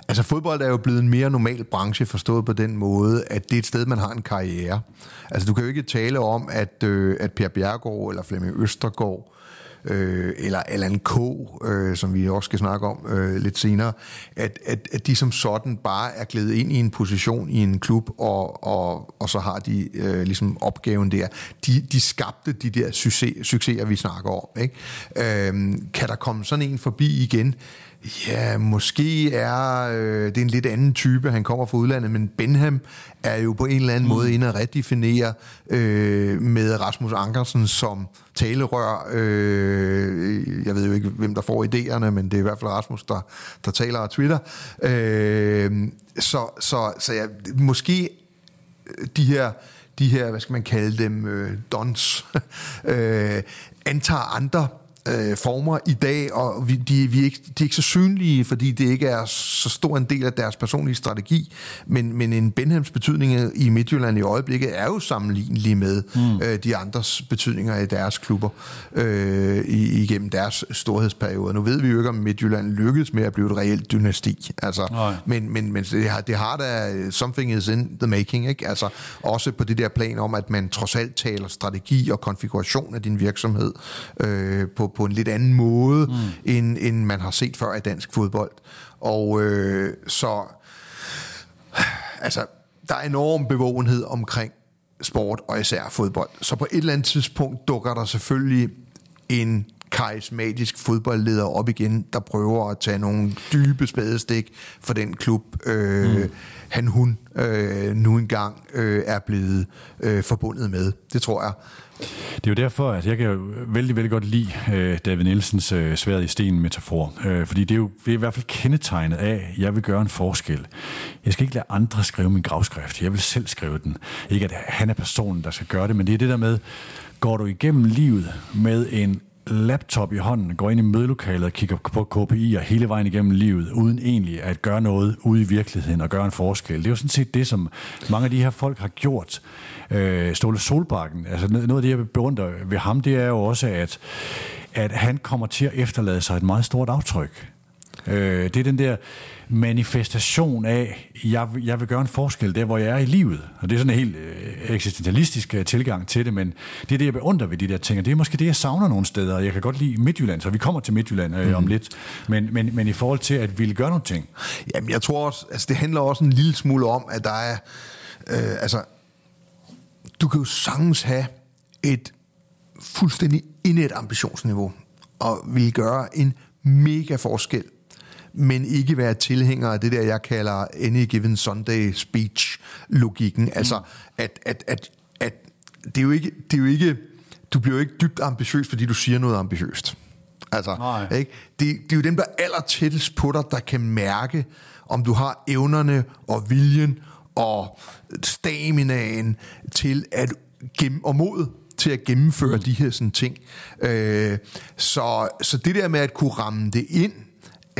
Altså fodbold er jo blevet en mere normal branche, forstået på den måde, at det er et sted, man har en karriere. Altså du kan jo ikke tale om, at, øh, at Per Bjergård eller Flemming Østergaard øh, eller Allan K., øh, som vi også skal snakke om øh, lidt senere, at, at, at de som sådan bare er glædet ind i en position i en klub, og, og, og så har de øh, ligesom opgaven der. De, de skabte de der succes, succeser, vi snakker om. Ikke? Øh, kan der komme sådan en forbi igen? Ja, måske er øh, det er en lidt anden type, han kommer fra udlandet, men Benham er jo på en eller anden mm. måde inde at redefinere øh, med Rasmus Ankersen som talerør. Øh, jeg ved jo ikke, hvem der får idéerne, men det er i hvert fald Rasmus, der, der taler af Twitter. Øh, så så, så ja, måske de her de her, hvad skal man kalde dem, øh, dons, øh, antager andre øh, former i dag, og vi, de, vi er ikke, de er ikke så synlige, fordi det ikke er så stor en del af deres personlige strategi, men, men en Benhams betydning i Midtjylland i øjeblikket er jo sammenlignelig med mm. øh, de andres betydninger i deres klubber øh, igennem deres storhedsperiode. Nu ved vi jo ikke, om Midtjylland lykkedes med at blive et reelt dynasti, altså, men, men, men det, har, det har da something is in the making, ikke? Altså, også på det der plan om, at man trods alt taler strategi og konfiguration af din virksomhed øh, på på en lidt anden måde, mm. end, end man har set før i dansk fodbold. Og øh, så, altså, der er enorm bevågenhed omkring sport, og især fodbold. Så på et eller andet tidspunkt dukker der selvfølgelig en karismatisk fodboldleder op igen, der prøver at tage nogle dybe spadestik for den klub, øh, mm. han hun øh, nu engang øh, er blevet øh, forbundet med. Det tror jeg. Det er jo derfor, at jeg kan jo vældig, vældig godt lide øh, David Nielsens øh, sværet i sten metafor. Øh, fordi det er jo det er i hvert fald kendetegnet af, at jeg vil gøre en forskel. Jeg skal ikke lade andre skrive min gravskrift. Jeg vil selv skrive den. Ikke at han er personen, der skal gøre det, men det er det der med, går du igennem livet med en laptop i hånden, går ind i mødelokalet og kigger på KPI'er hele vejen igennem livet, uden egentlig at gøre noget ude i virkeligheden og gøre en forskel. Det er jo sådan set det, som mange af de her folk har gjort. Øh, Ståle Solbakken, altså noget af det, jeg beundrer ved ham, det er jo også, at, at han kommer til at efterlade sig et meget stort aftryk. Øh, det er den der manifestation af, jeg, jeg vil gøre en forskel der, hvor jeg er i livet. Og det er sådan en helt øh, eksistentialistisk øh, tilgang til det, men det er det, jeg beundrer ved de der ting, og det er måske det, jeg savner nogle steder. Jeg kan godt lide Midtjylland, så vi kommer til Midtjylland øh, mm. om lidt, men, men, men i forhold til at ville gøre nogle ting. Jamen, jeg tror også, altså det handler også en lille smule om, at der er, øh, altså, du kan jo sagtens have et fuldstændig indet ambitionsniveau, og vil gøre en mega forskel men ikke være tilhænger af det der, jeg kalder any given Sunday speech-logikken. Mm. Altså, at, at, at, at det, er jo ikke, det er jo ikke, du bliver jo ikke dybt ambitiøs, fordi du siger noget ambitiøst. Altså, ikke? Det, det er jo dem, der er aller tættest på dig, der kan mærke, om du har evnerne og viljen og staminaen til at gemme, og mod til at gennemføre mm. de her sådan ting. Øh, så, så det der med at kunne ramme det ind,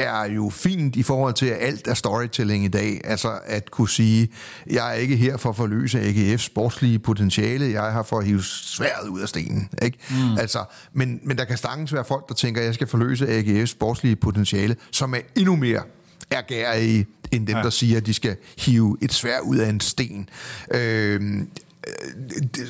er jo fint i forhold til, at alt er storytelling i dag. Altså at kunne sige, jeg er ikke her for at forløse AGF's sportslige potentiale, jeg er her for at hive sværet ud af stenen. Ikke? Mm. Altså, men, men der kan sagtens være folk, der tænker, at jeg skal forløse AGF's sportslige potentiale, som er endnu mere i, end dem, ja. der siger, at de skal hive et svær ud af en sten. Øh,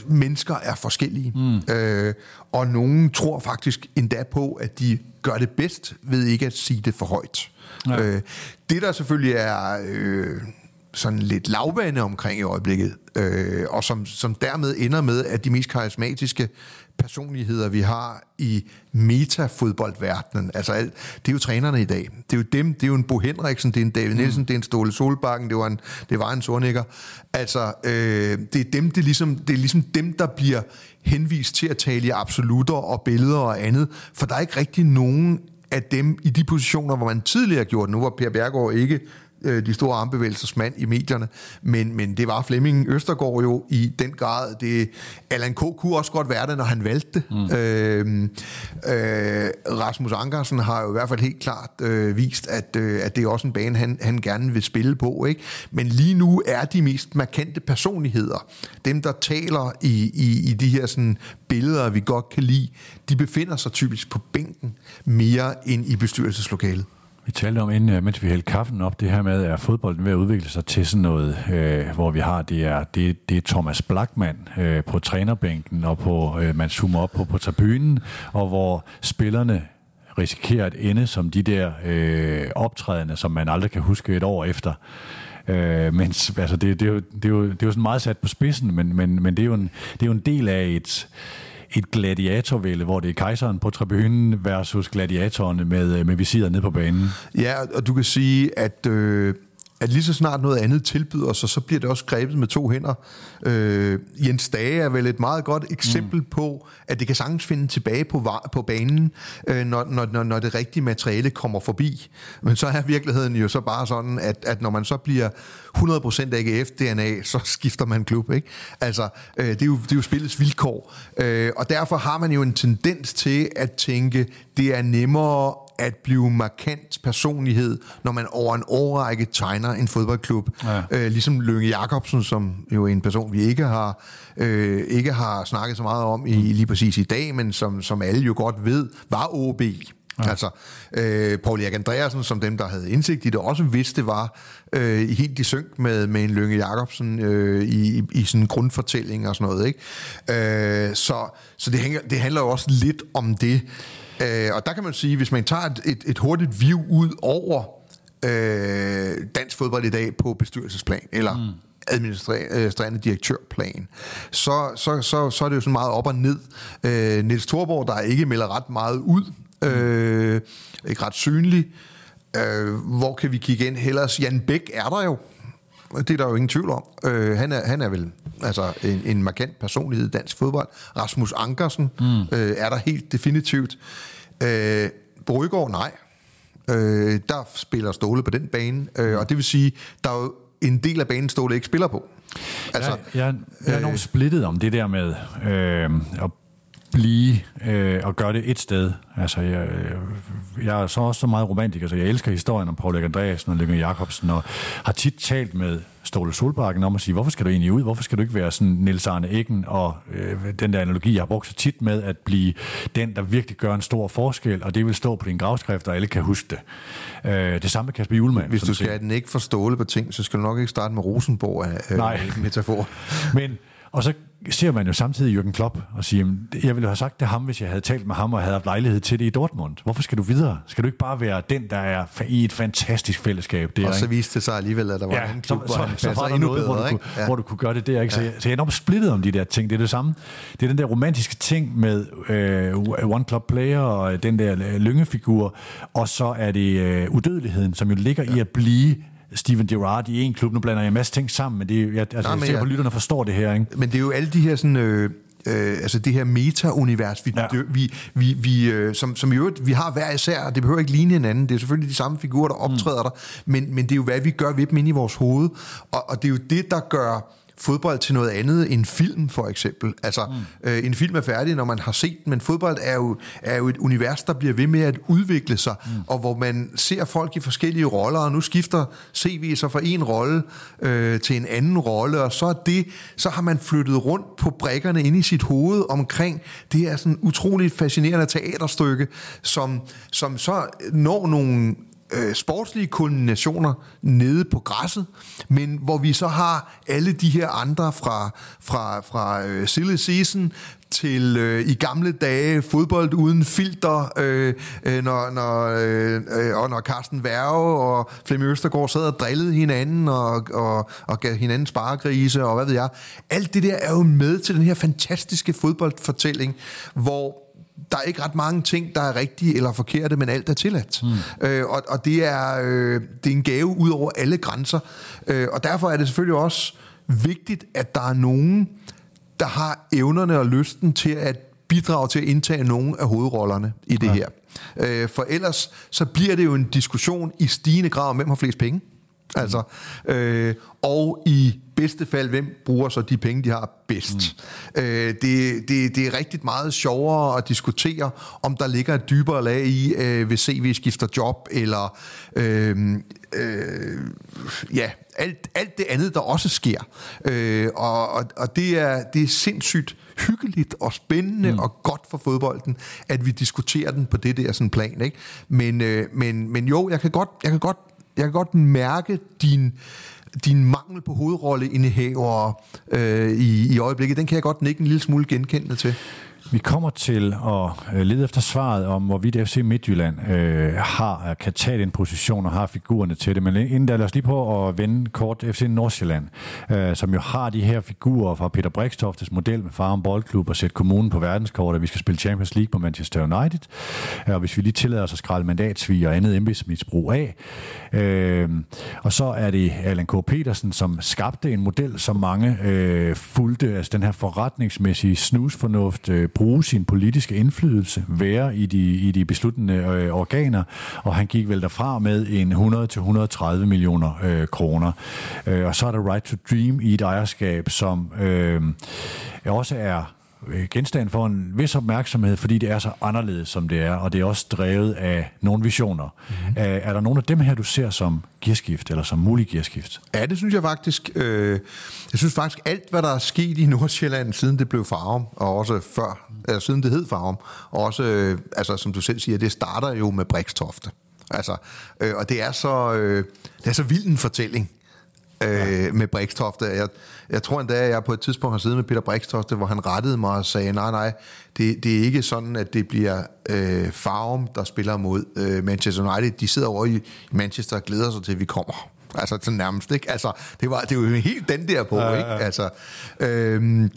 mennesker er forskellige, mm. øh, og nogen tror faktisk endda på, at de gør det bedst ved ikke at sige det for højt. Ja. Øh, det der selvfølgelig er øh, sådan lidt lavvande omkring i øjeblikket, øh, og som, som dermed ender med, at de mest karismatiske personligheder, vi har i metafodboldverdenen. Altså, alt, det er jo trænerne i dag. Det er jo dem, det er jo en Bo Henriksen, det er en David Nielsen, mm. det er en Ståle Solbakken, det var en, det var en Sornikker. Altså, øh, det er dem, det er, ligesom, det er ligesom dem, der bliver henvist til at tale i absolutter og billeder og andet, for der er ikke rigtig nogen af dem i de positioner, hvor man tidligere har gjort, nu var Per Bjergård ikke øh, de store armbevægelsesmand i medierne, men, men det var Flemming Østergaard jo i den grad. Det, Allan K. kunne også godt være det, når han valgte det. Mm. Øh, øh, Rasmus Ankersen har jo i hvert fald helt klart øh, vist, at, øh, at det er også en bane, han, han gerne vil spille på. Ikke? Men lige nu er de mest markante personligheder, dem der taler i, i, i de her sådan, billeder, vi godt kan lide, de befinder sig typisk på bænken mere end i bestyrelseslokalet. Vi talte om, inden, øh, mens vi hældte kaffen op, det her med, at fodbolden ved at udvikle sig til sådan noget, øh, hvor vi har, det er, det, det er Thomas Blackman øh, på trænerbænken, og på, øh, man zoomer op på, på tribunen, og hvor spillerne risikerer at ende som de der øh, optrædende, som man aldrig kan huske et år efter. Øh, mens, altså det, det, er jo, det, er jo, det er jo sådan meget sat på spidsen, men, men, men det, er jo en, det er jo en del af et et gladiatorvælde, hvor det er kejseren på tribunen versus gladiatorerne med, øh, med visiret ned på banen. Ja, og du kan sige, at... Øh at lige så snart noget andet tilbyder sig, så bliver det også grebet med to hænder. Øh, Jens Dage er vel et meget godt eksempel mm. på, at det kan sagtens finde tilbage på, på banen, øh, når, når, når det rigtige materiale kommer forbi. Men så er virkeligheden jo så bare sådan, at, at når man så bliver 100% AGF-DNA, så skifter man klub. Ikke? Altså, øh, det, er jo, det er jo spillets vilkår. Øh, og derfor har man jo en tendens til at tænke, det er nemmere at blive markant personlighed, når man over en årrække tegner en fodboldklub. Ja. Øh, ligesom Lønge Jacobsen, som jo er en person, vi ikke har, øh, ikke har snakket så meget om i, lige præcis i dag, men som, som alle jo godt ved, var OB. Ja. Altså, øh, Paul Erik Andreasen, som dem, der havde indsigt i det, også vidste var øh, helt i synk med, med en Lønge Jacobsen øh, i, i, i sådan en grundfortælling og sådan noget. Ikke? Øh, så så det, hænger, det handler jo også lidt om det. Øh, og der kan man sige, hvis man tager et, et, et hurtigt view ud over øh, dansk fodbold i dag på bestyrelsesplan, eller mm. administrerende direktørplan, så, så, så, så er det jo sådan meget op og ned. Øh, Niels Thorborg, der ikke melder ret meget ud, øh, ikke ret synlig. Øh, hvor kan vi kigge ind? Hellers Jan Bæk er der jo. Det er der jo ingen tvivl om. Øh, han, er, han er vel altså en, en markant personlighed i dansk fodbold. Rasmus Ankersen mm. øh, er der helt definitivt. Øh, Brygård, nej. Øh, der spiller Ståle på den bane, øh, og det vil sige, der er jo en del af banen, Ståle ikke spiller på. Altså, jeg, jeg, jeg er øh, splittet om det der med øh, at blive øh, og gøre det et sted. Altså, jeg, jeg er så også så meget romantiker, så jeg elsker historien om Paul Andreasen og Lykke Jacobsen, og har tit talt med Ståle Solbakken om at sige, hvorfor skal du egentlig ud? Hvorfor skal du ikke være sådan Nils Arne Eggen? Og øh, den der analogi, jeg har brugt så tit med at blive den, der virkelig gør en stor forskel, og det vil stå på din gravskrift, og alle kan huske det. Øh, det samme med Kasper Julemand. Hvis du skal den ikke forståle på ting, så skal du nok ikke starte med Rosenborg af øh, Nej. metafor. Men og så ser man jo samtidig Jürgen Klopp og siger, jeg ville have sagt det ham, hvis jeg havde talt med ham og havde haft lejlighed til det i Dortmund. Hvorfor skal du videre? Skal du ikke bare være den, der er i et fantastisk fællesskab? Der, og så viste det sig alligevel, at der var ja, en klub, så, hvor så, så var der endnu noget, bedre, hvor, du, kunne, ja. hvor du kunne gøre det der. Ikke? Så, ja. så jeg er enormt splittet om de der ting. Det er det samme. Det er den der romantiske ting med øh, One Club Player og den der øh, lyngefigur, og så er det øh, udødeligheden, som jo ligger ja. i at blive Steven Gerrard i en klub. Nu blander jeg en masse ting sammen, men det, jeg, altså, Nej, men jeg ser på, lytterne forstår det her. Ikke? Men det er jo alle de her sådan... Øh øh, altså det her meta-univers, vi, ja. vi, vi, vi, øh, som, som i øvrigt, vi har hver især, det behøver ikke ligne hinanden, det er selvfølgelig de samme figurer, der optræder mm. der, men, men det er jo, hvad vi gør ved dem inde i vores hoved, og, og det er jo det, der gør fodbold til noget andet end film, for eksempel. Altså, mm. øh, en film er færdig, når man har set den, men fodbold er jo, er jo et univers, der bliver ved med at udvikle sig, mm. og hvor man ser folk i forskellige roller, og nu skifter CV så fra en rolle øh, til en anden rolle, og så er det, så har man flyttet rundt på brækkerne inde i sit hoved omkring det her sådan utroligt fascinerende teaterstykke, som, som så når nogle øh, sportslige kulminationer nede på græsset, men hvor vi så har alle de her andre fra, fra, fra øh, silly season til øh, i gamle dage fodbold uden filter, øh, øh, når, når, øh, øh, og når Carsten Værge og Flemming Østergaard sad og drillede hinanden og, og, og gav hinanden sparegrise og hvad ved jeg. Alt det der er jo med til den her fantastiske fodboldfortælling, hvor der er ikke ret mange ting, der er rigtige eller forkerte, men alt er tilladt. Mm. Øh, og og det, er, øh, det er en gave ud over alle grænser. Øh, og derfor er det selvfølgelig også vigtigt, at der er nogen, der har evnerne og lysten til at bidrage til at indtage nogle af hovedrollerne i det ja. her. Øh, for ellers så bliver det jo en diskussion i stigende grad om, hvem har flest penge. Altså, øh, og i bedste fald, hvem bruger så de penge, de har bedst. Mm. Øh, det, det, det er rigtig meget sjovere at diskutere, om der ligger et dybere lag i, øh, hvis CV skifter job, eller øh, øh, ja, alt, alt det andet, der også sker. Øh, og og, og det, er, det er sindssygt hyggeligt og spændende mm. og godt for fodbolden, at vi diskuterer den på det der sådan plan. Ikke? Men, øh, men, men jo, jeg kan godt, jeg kan godt jeg kan godt mærke din, din mangel på hovedrolleindehaver øh, i, i øjeblikket. Den kan jeg godt nikke en lille smule genkendende til. Vi kommer til at øh, lede efter svaret om, hvorvidt FC Midtjylland øh, har, kan tage den position og har figurerne til det. Men øh, inden da, lad os lige på at vende kort FC Nordsjælland, øh, som jo har de her figurer fra Peter Brikstoftes model med Farum Boldklub og sætte kommunen på verdenskort, at vi skal spille Champions League på Manchester United. Øh, og hvis vi lige tillader os at skralde mandatsvig og andet embedsmisbrug af. Øh, og så er det Allan K. Petersen, som skabte en model, som mange øh, fulgte, altså den her forretningsmæssige snusfornuft, øh, bruge sin politiske indflydelse, være i de, i de besluttende øh, organer, og han gik vel derfra med en 100-130 millioner øh, kroner. Øh, og så er der Right to Dream i et ejerskab, som øh, også er genstand for en vis opmærksomhed, fordi det er så anderledes, som det er, og det er også drevet af nogle visioner. Mm-hmm. Er, er der nogle af dem her, du ser som gearskift, eller som mulig gearskift? Ja, det synes jeg faktisk. Øh, jeg synes faktisk, alt, hvad der er sket i Nordsjælland, siden det blev Farum, og også før, eller siden det hed Farum, og også, øh, altså, som du selv siger, det starter jo med Brikstofte. Altså, øh, og det er så, øh, det er så vild en fortælling øh, ja. med Brikstofte. Jeg, jeg tror endda, at jeg på et tidspunkt har siddet med Peter Brikstofte, hvor han rettede mig og sagde, nej, nej, det, det er ikke sådan, at det bliver øh, Farum, der spiller mod øh, Manchester United. De sidder over i Manchester og glæder sig til, at vi kommer. Altså sådan nærmest, ikke? Altså, det var, det var jo helt den der på, ja, ja. ikke? Altså, øhm,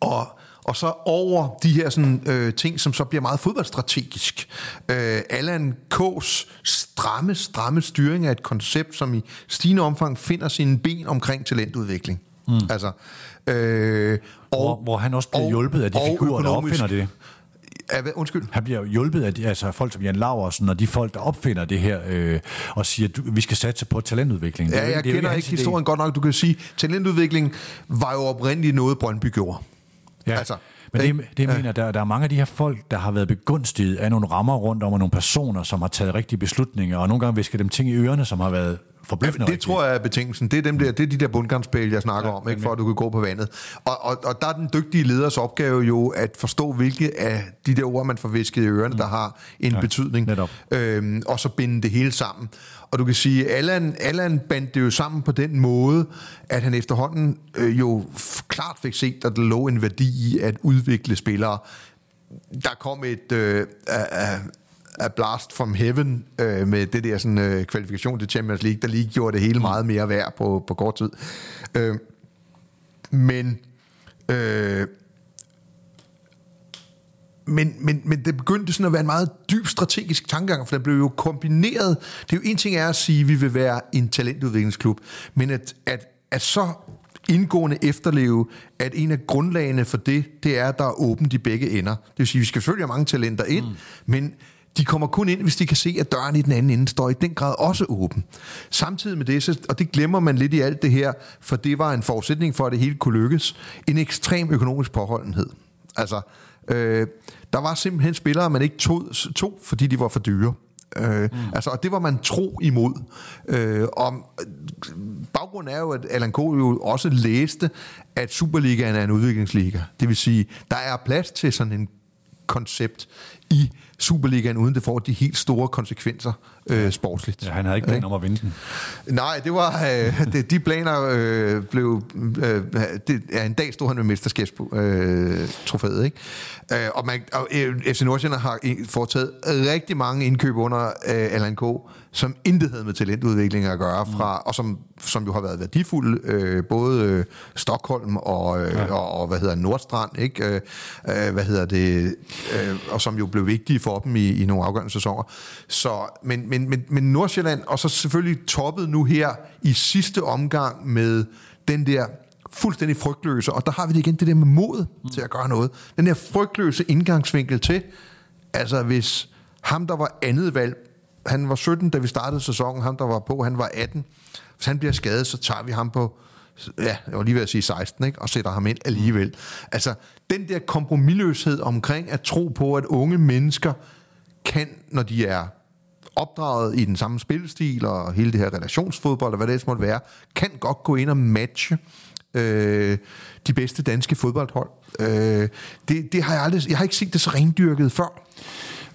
og, og så over de her sådan, øh, ting, som så bliver meget fodboldstrategisk. Øh, Allan K's stramme, stramme styring af et koncept, som i stigende omfang finder sine ben omkring talentudvikling. Mm. Altså, øh, og, hvor, hvor han også bliver og, hjulpet af de figurer, der opfinder det. Ja, undskyld. Han bliver hjulpet af de, altså folk som Jan Laversen og de folk, der opfinder det her øh, og siger, at vi skal satse på talentudvikling. Ja, jeg det kender ikke historien godt nok. Du kan sige, talentudvikling var jo oprindeligt noget, Brøndby gjorde. Ja. Altså, men det, det jeg mener, der, der er mange af de her folk, der har været begunstiget af nogle rammer rundt om, og nogle personer, som har taget rigtige beslutninger, og nogle gange visker dem ting i ørerne, som har været forbløffende Det tror jeg er betingelsen. Det er, dem der, det er de der bundgangsspil, jeg snakker ja, om, ikke, for at du kan gå på vandet. Og, og, og der er den dygtige leders opgave jo at forstå, hvilke af de der ord, man får visket i ørerne, mm. der har en ja, betydning. Øhm, og så binde det hele sammen. Og du kan sige, Allan, Allan bandt det jo sammen på den måde, at han efterhånden øh, jo klart fik set, at der lå en værdi i at udvikle spillere. Der kom et... Øh, øh, A Blast from Heaven øh, med det der sådan, øh, kvalifikation til Champions League, der lige gjorde det hele mm. meget mere værd på, på kort tid. Øh, men, øh, men, men, men det begyndte sådan at være en meget dyb strategisk tankegang, for det blev jo kombineret. Det er jo en ting er at sige, at vi vil være en talentudviklingsklub, men at, at, at så indgående efterleve, at en af grundlagene for det, det er, at der er åbent i begge ender. Det vil sige, at vi skal selvfølgelig have mange talenter ind, mm. men de kommer kun ind, hvis de kan se, at døren i den anden ende står i den grad også åben. Samtidig med det, så, og det glemmer man lidt i alt det her, for det var en forudsætning for, at det hele kunne lykkes, en ekstrem økonomisk påholdenhed. Altså, øh, der var simpelthen spillere, man ikke tog, tog fordi de var for dyre. Øh, mm. altså, og det var man tro imod. Øh, og baggrunden er jo, at Alan K. jo også læste, at Superligaen er en udviklingsliga. Det vil sige, der er plads til sådan en koncept i Superligaen, uden det får de helt store konsekvenser øh, sportsligt. Ja, han havde ikke planer om at vinde den. Nej, det var øh, det, de planer øh, blev øh, det, ja, en dag stod han med mesterskabstrofæet, øh, ikke? Øh, og, man, og øh, FC Nordsjælland har foretaget rigtig mange indkøb under øh, Alan K som intet havde med talentudvikling at gøre, fra, mm. og som, som jo har været værdifuld, øh, både øh, Stockholm og, øh, ja. og, og, hvad hedder Nordstrand, ikke? Øh, øh, hvad hedder det, øh, og som jo blev vigtige for dem i, i nogle afgørende sæsoner. Så, men, men, men, men Nordsjælland, og så selvfølgelig toppet nu her i sidste omgang med den der fuldstændig frygtløse, og der har vi det igen, det der med mod mm. til at gøre noget. Den der frygtløse indgangsvinkel til, altså hvis ham, der var andet valg han var 17, da vi startede sæsonen. Ham, der var på, han var 18. Hvis han bliver skadet, så tager vi ham på, ja, jeg var lige ved at sige 16, ikke? og sætter ham ind alligevel. Altså, den der kompromilløshed omkring at tro på, at unge mennesker kan, når de er opdraget i den samme spilstil og hele det her relationsfodbold, og hvad det måtte være, kan godt gå ind og matche øh, de bedste danske fodboldhold. Øh, det, det har jeg aldrig, jeg har ikke set det så rendyrket før.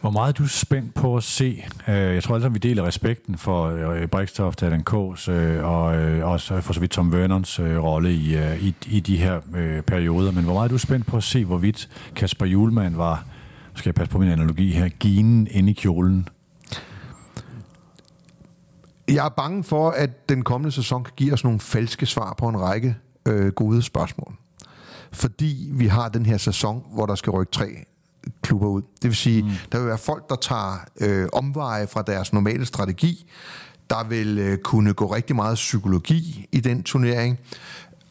Hvor meget er du spændt på at se? Øh, jeg tror alle vi deler respekten for øh, Brikstoft, Adam K's øh, og øh, også for så vidt Tom Vernons rolle i, i, i de her perioder. Men hvor meget er du spændt på at se, hvorvidt Kasper Julemand var, skal jeg passe på min analogi her, ginen inde i kjolen? Jeg er bange for, at den kommende sæson kan give os nogle falske svar på en række øh, gode spørgsmål. Fordi vi har den her sæson, hvor der skal rykke tre klubber ud. Det vil sige, mm. der vil være folk, der tager øh, omveje fra deres normale strategi. Der vil øh, kunne gå rigtig meget psykologi i den turnering.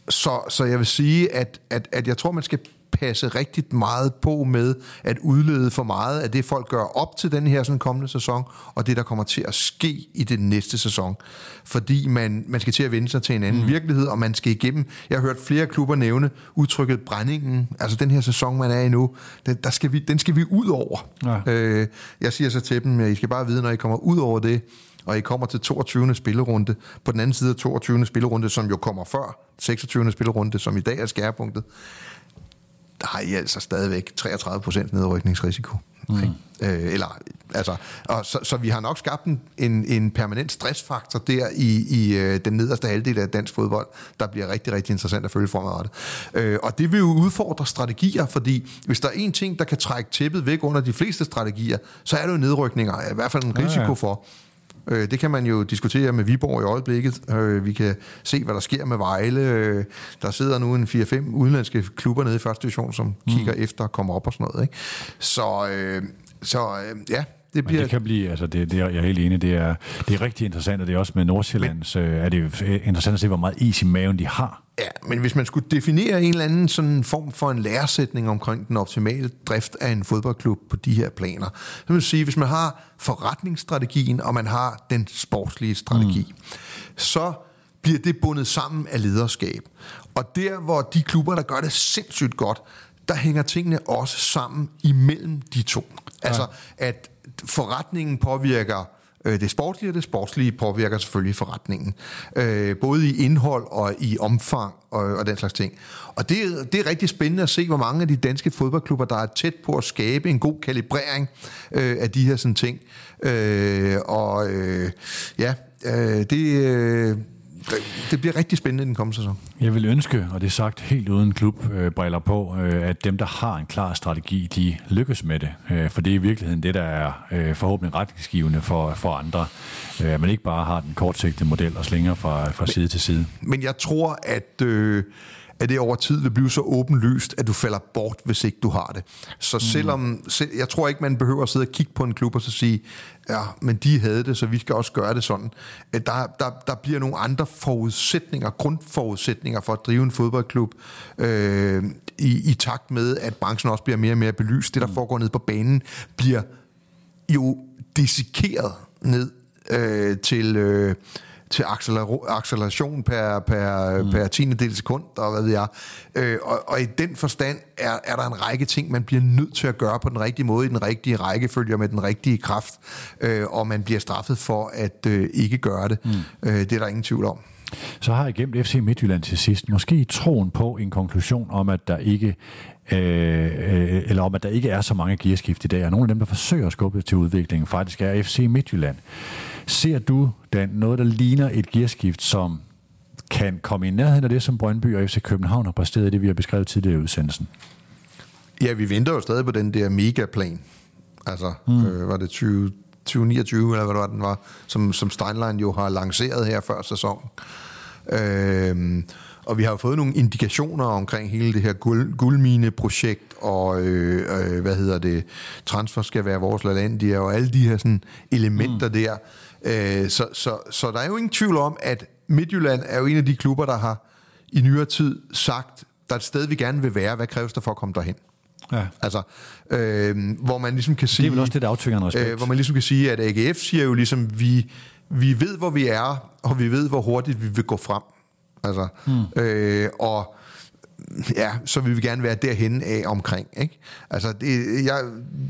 Så, så jeg vil sige, at, at, at jeg tror, man skal passe rigtig meget på med at udlede for meget af det, folk gør op til den her sådan kommende sæson, og det, der kommer til at ske i den næste sæson. Fordi man, man skal til at vende sig til en anden mm. virkelighed, og man skal igennem. Jeg har hørt flere klubber nævne udtrykket brændingen. Altså den her sæson, man er i nu, den, der skal vi, den skal vi ud over. Ja. Øh, jeg siger så til dem, at I skal bare vide, når I kommer ud over det, og I kommer til 22. spillerunde, på den anden side af 22. spillerunde, som jo kommer før 26. spillerunde, som i dag er skærepunktet, der har I altså stadigvæk 33 procent nedrykningsrisiko. Mm. Øh, eller, altså, og så, så vi har nok skabt en, en, en permanent stressfaktor der i, i øh, den nederste halvdel af dansk fodbold, der bliver rigtig, rigtig interessant at følge fremadrettet. Øh, og det vil jo udfordre strategier, fordi hvis der er en ting, der kan trække tæppet væk under de fleste strategier, så er det jo nedrykninger, i hvert fald en risiko ja, ja. for. Øh, det kan man jo diskutere med Viborg i øjeblikket. Øh, vi kan se, hvad der sker med Vejle. Øh, der sidder nu en 4-5 udenlandske klubber nede i første division, som mm. kigger efter at komme op og sådan noget. Ikke? Så, øh, så øh, ja, det bliver... Men det kan blive, altså det, det er, jeg er helt enig, det er, det er rigtig interessant, og det er også med Nordsjællands, men, øh, er det interessant at se, hvor meget is i maven de har. Ja, men hvis man skulle definere en eller anden sådan form for en læresætning omkring den optimale drift af en fodboldklub på de her planer, så vil jeg sige, hvis man har forretningsstrategien, og man har den sportslige strategi, mm. så bliver det bundet sammen af lederskab. Og der, hvor de klubber, der gør det sindssygt godt, der hænger tingene også sammen imellem de to. Altså, ja. at forretningen påvirker øh, det sportslige, og det sportslige påvirker selvfølgelig forretningen. Øh, både i indhold og i omfang og, og den slags ting. Og det, det er rigtig spændende at se, hvor mange af de danske fodboldklubber, der er tæt på at skabe en god kalibrering øh, af de her sådan ting. Øh, og øh, ja, øh, det... Øh, det bliver rigtig spændende i den kommende sæson. Jeg vil ønske, og det er sagt helt uden klubbriller øh, på, øh, at dem, der har en klar strategi, de lykkes med det. Øh, for det er i virkeligheden det, der er forhåbentlig retningsgivende for, for andre. At man ikke bare har den kortsigtede model og slinger fra, fra side til side. Men jeg tror, at... Øh, at det over tid vil blive så åbenlyst, at du falder bort, hvis ikke du har det. Så selvom, selv, jeg tror ikke, man behøver at sidde og kigge på en klub og så sige, ja, men de havde det, så vi skal også gøre det sådan. At der, der, der bliver nogle andre forudsætninger, grundforudsætninger for at drive en fodboldklub, øh, i, i takt med, at branchen også bliver mere og mere belyst. Det, der foregår ned på banen, bliver jo dissekeret ned øh, til... Øh, til acceleration per, per, mm. per tiende del sekund, og hvad ved jeg. Øh, og, og i den forstand er, er der en række ting, man bliver nødt til at gøre på den rigtige måde, i den rigtige rækkefølge med den rigtige kraft, øh, og man bliver straffet for at øh, ikke gøre det. Mm. Øh, det er der ingen tvivl om. Så har jeg gemt FC Midtjylland til sidst. Måske troen på en konklusion om, at der ikke øh, øh, eller om, at der ikke er så mange gearskift i dag, og nogle af dem, der forsøger at skubbe til udviklingen, faktisk er FC Midtjylland. Ser du Dan, noget, der ligner et gearskift, som kan komme i nærheden af det, som Brøndby og FC København har præsteret, det vi har beskrevet tidligere i udsendelsen? Ja, vi venter jo stadig på den der megaplan. Altså, mm. øh, var det 20, 2029, eller hvad det var, den var, som, som Steinlein jo har lanceret her før sæsonen. Øh, og vi har fået nogle indikationer omkring hele det her guld, guldmine-projekt, og øh, øh, hvad hedder det, transfer skal være vores land, og alle de her sådan, elementer mm. der. Øh, så, så, så der er jo ingen tvivl om, at Midtjylland er jo en af de klubber, der har i nyere tid sagt, der er et sted, vi gerne vil være. Hvad kræves der for at komme derhen? Ja. Altså, øh, hvor man ligesom kan sige... Det er vel også det, der aftvinger respekt. Øh, hvor man ligesom kan sige, at AGF siger jo ligesom, vi, vi ved, hvor vi er, og vi ved, hvor hurtigt vi vil gå frem. Altså, hmm. øh, og ja, så vil vi gerne være derhen af omkring. Ikke? Altså, det, jeg,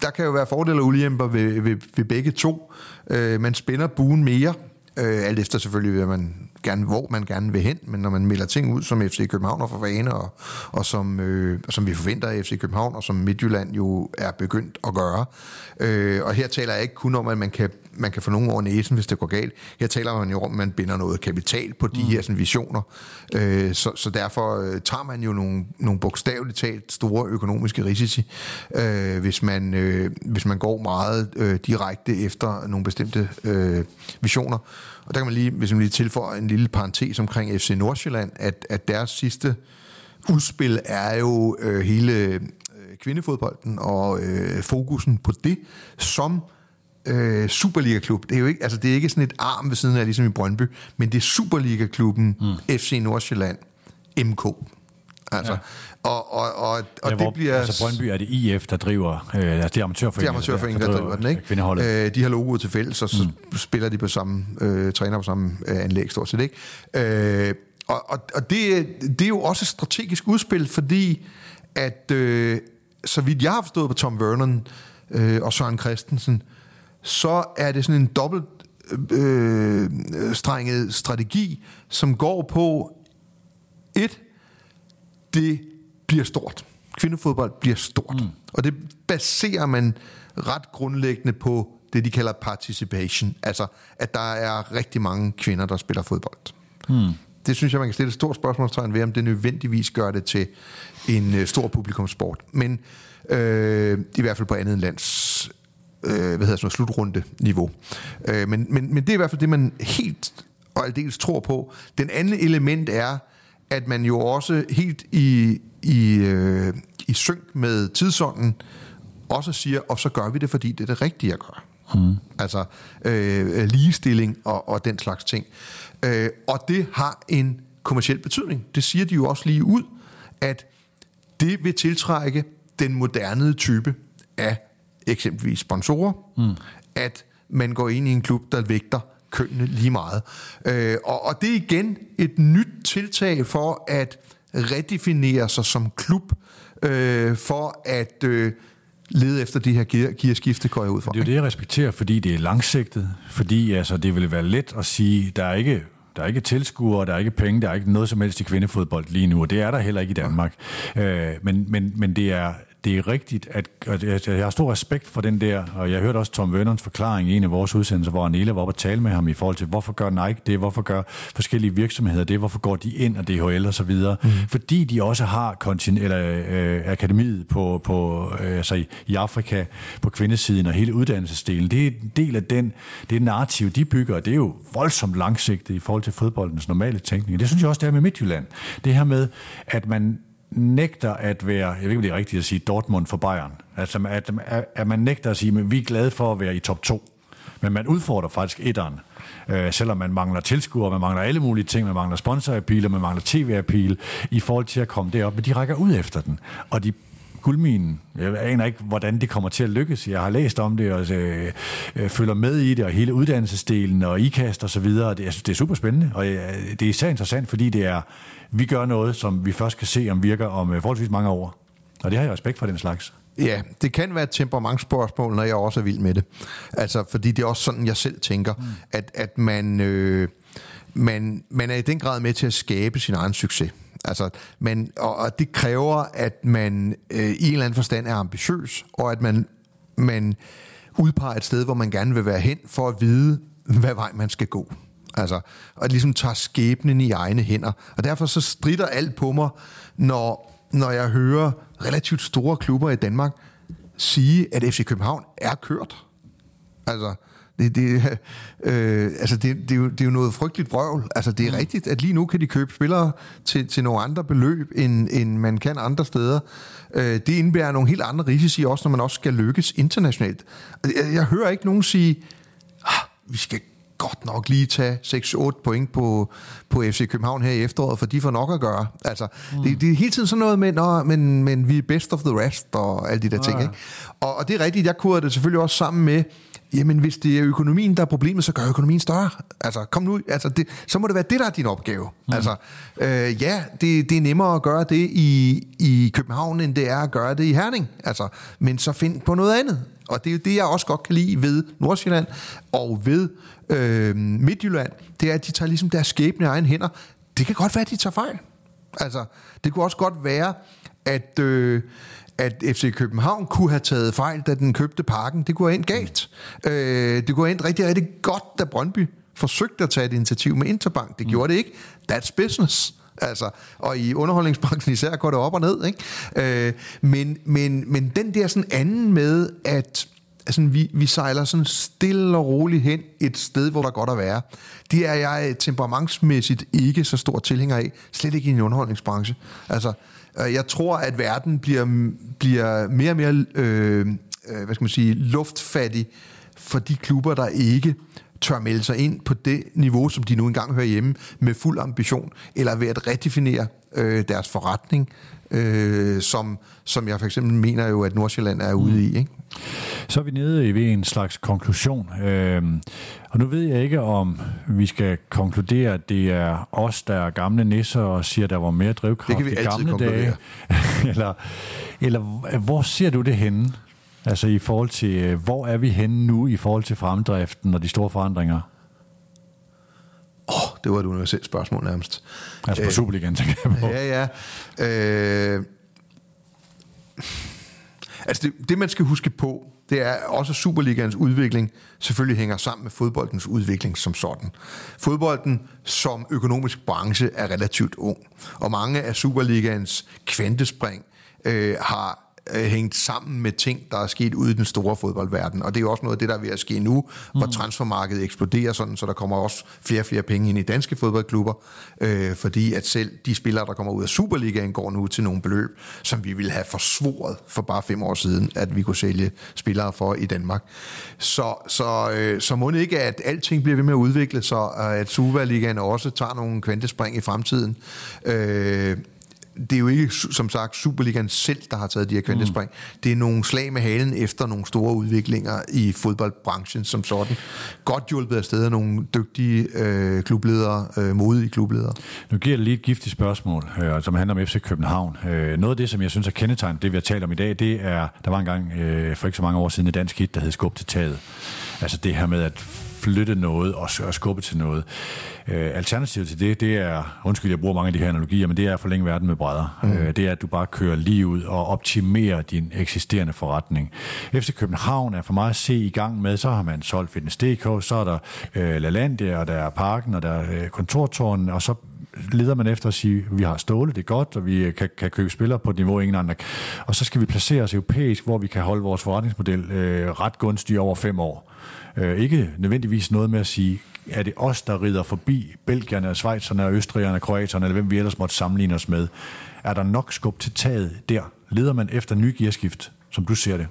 der kan jo være fordele og ulemper ved, ved, ved begge to. Øh, man spænder buen mere, øh, alt efter selvfølgelig, hvad man gerne, hvor man gerne vil hen, men når man melder ting ud, som FC København er for vane, og, og som, øh, som vi forventer af FC København, og som Midtjylland jo er begyndt at gøre. Øh, og her taler jeg ikke kun om, at man kan, man kan få nogen over næsen, hvis det går galt. Her taler man jo om, at man binder noget kapital på de mm. her sådan, visioner. Øh, så, så derfor øh, tager man jo nogle, nogle bogstaveligt talt store økonomiske risici, øh, hvis, man, øh, hvis man går meget øh, direkte efter nogle bestemte øh, visioner. Og der kan man lige, hvis man lige tilføjer en lille parentes omkring FC Nordsjælland, at, at deres sidste udspil er jo øh, hele øh, kvindefodbolden og øh, fokusen på det som øh, Superliga-klub. Det er jo ikke, altså det er ikke sådan et arm ved siden af, ligesom i Brøndby, men det er Superliga-klubben mm. FC Nordsjælland MK. Altså, ja. Og, og, og, og ja, hvor, det bliver... Altså Brøndby er det IF, der driver... Øh, altså det er amatørforeningen, det er amatørforeningen der, der, driver den, ikke? Kvindeholdet. Øh, de har logoet til fælles, og så mm. spiller de på samme... Øh, træner på samme øh, anlæg, stort set, ikke? Øh, og og, og det, det er jo også et strategisk udspil, fordi at... Øh, så vidt jeg har forstået på Tom Vernon øh, og Søren Christensen, så er det sådan en dobbelt øh, strenget strategi, som går på et, det bliver stort. Kvindefodbold bliver stort. Mm. Og det baserer man ret grundlæggende på det, de kalder participation. Altså, at der er rigtig mange kvinder, der spiller fodbold. Mm. Det synes jeg, man kan stille et stort spørgsmålstegn ved, om det nødvendigvis gør det til en uh, stor publikumsport. Men øh, i hvert fald på andet lands øh, hvad hedder sådan slutrunde-niveau. Øh, men, men, men det er i hvert fald det, man helt og aldeles tror på. Den anden element er, at man jo også helt i, i, øh, i synk med tidsånden også siger, og så gør vi det, fordi det er det rigtige at gøre. Mm. Altså øh, ligestilling og, og den slags ting. Øh, og det har en kommersiel betydning. Det siger de jo også lige ud, at det vil tiltrække den moderne type af eksempelvis sponsorer, mm. at man går ind i en klub, der vægter kønnene lige meget. Øh, og, og det er igen et nyt tiltag for at redefinere sig som klub, øh, for at øh, lede efter de her gearskifte, går jeg ud fra. Det er jo det, jeg respekterer, fordi det er langsigtet, fordi altså, det vil være let at sige, der er ikke der er ikke tilskuere, der er ikke penge, der er ikke noget som helst i kvindefodbold lige nu, og det er der heller ikke i Danmark. Øh, men, men, men det er det er rigtigt, at, at jeg har stor respekt for den der, og jeg hørte også Tom Vernons forklaring i en af vores udsendelser, hvor Anela var oppe og tale med ham i forhold til, hvorfor gør Nike det, hvorfor gør forskellige virksomheder det, hvorfor går de ind og DHL og så videre. Mm. Fordi de også har kontin- eller, øh, akademiet på, på, øh, altså i, i Afrika på kvindesiden og hele uddannelsesdelen. Det er en del af den, det narrativ, de bygger, og det er jo voldsomt langsigtet i forhold til fodboldens normale tænkning. Det synes jeg også, det er med Midtjylland. Det her med, at man nægter at være, jeg ved ikke, om det er rigtigt at sige, Dortmund for Bayern. Altså, at, at man nægter at sige, at vi er glade for at være i top 2. Men man udfordrer faktisk etteren. Øh, selvom man mangler tilskuere, man mangler alle mulige ting, man mangler sponsorappeal, man mangler tv-appeal, i forhold til at komme derop. Men de rækker ud efter den. Og de guldminen. Jeg aner ikke, hvordan det kommer til at lykkes. Jeg har læst om det, og øh, øh, følger med i det, og hele uddannelsesdelen, og ikast og så videre. Det, jeg synes, det er super spændende, og øh, det er især interessant, fordi det er, vi gør noget, som vi først kan se, om virker om øh, forholdsvis mange år. Og det har jeg respekt for den slags. Ja, det kan være et temperamentsspørgsmål, når jeg også er vild med det. Altså, fordi det er også sådan, jeg selv tænker, mm. at, at man, øh, man, man er i den grad med til at skabe sin egen succes. Altså, man, og, og det kræver, at man øh, i en eller anden forstand er ambitiøs, og at man, man udpeger et sted, hvor man gerne vil være hen, for at vide, hvad vej man skal gå. Altså, og ligesom tager skæbnen i egne hænder. Og derfor så strider alt på mig, når, når jeg hører relativt store klubber i Danmark sige, at FC København er kørt. Altså, det, det, øh, altså det, det, er jo, det er jo noget frygteligt brøvl. Altså det er mm. rigtigt, at lige nu kan de købe spillere til, til nogle andre beløb, end, end man kan andre steder. Øh, det indebærer nogle helt andre risici, også når man også skal lykkes internationalt. Jeg, jeg hører ikke nogen sige, ah, vi skal godt nok lige tage 6-8 point på, på FC København her i efteråret, for de får nok at gøre. Altså, mm. det, det er hele tiden sådan noget med, Nå, men, men vi er best of the rest, og alle de der ja. ting. Ikke? Og, og det er rigtigt, jeg kunne det selvfølgelig også sammen med, jamen hvis det er økonomien, der er problemet, så gør økonomien større. Altså, kom nu, altså det, så må det være det, der er din opgave. Mm. Altså, øh, ja, det, det er nemmere at gøre det i, i København, end det er at gøre det i Herning. Altså, men så find på noget andet. Og det er jo det, jeg også godt kan lide ved Nordsjælland og ved øh, Midtjylland, det er, at de tager ligesom deres skæbne i egen hænder. Det kan godt være, at de tager fejl. Altså, det kunne også godt være, at, øh, at FC København kunne have taget fejl, da den købte parken. Det kunne have endt galt. Øh, det kunne have endt rigtig, rigtig godt, da Brøndby forsøgte at tage et initiativ med Interbank. Det gjorde det ikke. That's business. Altså, og i underholdningsbranchen især går det op og ned. Ikke? Øh, men, men, men den der sådan anden med, at altså, vi, vi sejler sådan stille og roligt hen et sted, hvor der er godt at være. Det er jeg øh, temperamentsmæssigt ikke så stor tilhænger af. Slet ikke i en underholdningsbranche. Altså, øh, jeg tror, at verden bliver, bliver mere og mere øh, øh, hvad skal man sige, luftfattig for de klubber, der ikke tør melde sig ind på det niveau, som de nu engang hører hjemme, med fuld ambition, eller ved at redefinere øh, deres forretning, øh, som, som jeg for eksempel mener jo, at Nordsjælland er ude i. Ikke? Så er vi nede ved en slags konklusion. Øh, og nu ved jeg ikke, om vi skal konkludere, at det er os, der er gamle nisser og siger, at der var mere drivkraft i gamle konkludere. dage. eller, eller hvor ser du det henne? Altså i forhold til, øh, hvor er vi henne nu i forhold til fremdriften og de store forandringer? Åh, oh, det var et universelt spørgsmål nærmest. Altså på øh, Superligaen, tænker jeg på. Ja, ja. Øh, altså det, det, man skal huske på, det er også Superligans udvikling selvfølgelig hænger sammen med fodboldens udvikling som sådan. Fodbolden som økonomisk branche er relativt ung, og mange af Superligans kvantespring øh, har øh, hængt sammen med ting, der er sket ude i den store fodboldverden. Og det er jo også noget af det, der er ved at ske nu, hvor mm. transfermarkedet eksploderer sådan, så der kommer også flere og flere penge ind i danske fodboldklubber, øh, fordi at selv de spillere, der kommer ud af Superligaen, går nu til nogle beløb, som vi ville have forsvoret for bare fem år siden, at vi kunne sælge spillere for i Danmark. Så, så, øh, så må det ikke, at alting bliver ved med at udvikle sig, og at Superligaen også tager nogle kvantespring i fremtiden. Øh, det er jo ikke, som sagt, Superligaen selv, der har taget de her kvantespring. Mm. Det er nogle slag med halen efter nogle store udviklinger i fodboldbranchen som sådan. Godt hjulpet af sted af nogle dygtige øh, klubledere, øh, modige klubledere. Nu giver jeg lige et giftigt spørgsmål, øh, som handler om FC København. Øh, noget af det, som jeg synes er kendetegnet, det vi har talt om i dag, det er, der var engang øh, for ikke så mange år siden et dansk hit, der hed Skub til taget. Altså det her med at flytte noget og, og skubbe til noget. Øh, alternativet til det, det er, undskyld, jeg bruger mange af de her analogier, men det er at forlænge verden med brædder. Mm. Øh, det er, at du bare kører lige ud og optimerer din eksisterende forretning. FC København er for mig at se i gang med, så har man solgt Fitness.dk, så er der øh, LaLandia, og der er Parken, og der er øh, kontortårnen, og så leder man efter at sige, at vi har Ståle, det er godt, og vi kan, kan købe spillere på et niveau, ingen andre. Og så skal vi placere os europæisk, hvor vi kan holde vores forretningsmodel øh, ret gunstig over fem år. Øh, ikke nødvendigvis noget med at sige, er det os, der rider forbi Belgierne, Schweizerne, Østrigerne, Kroaterne, eller hvem vi ellers måtte sammenligne os med. Er der nok skub til taget der? Leder man efter ny gearskift, som du ser det?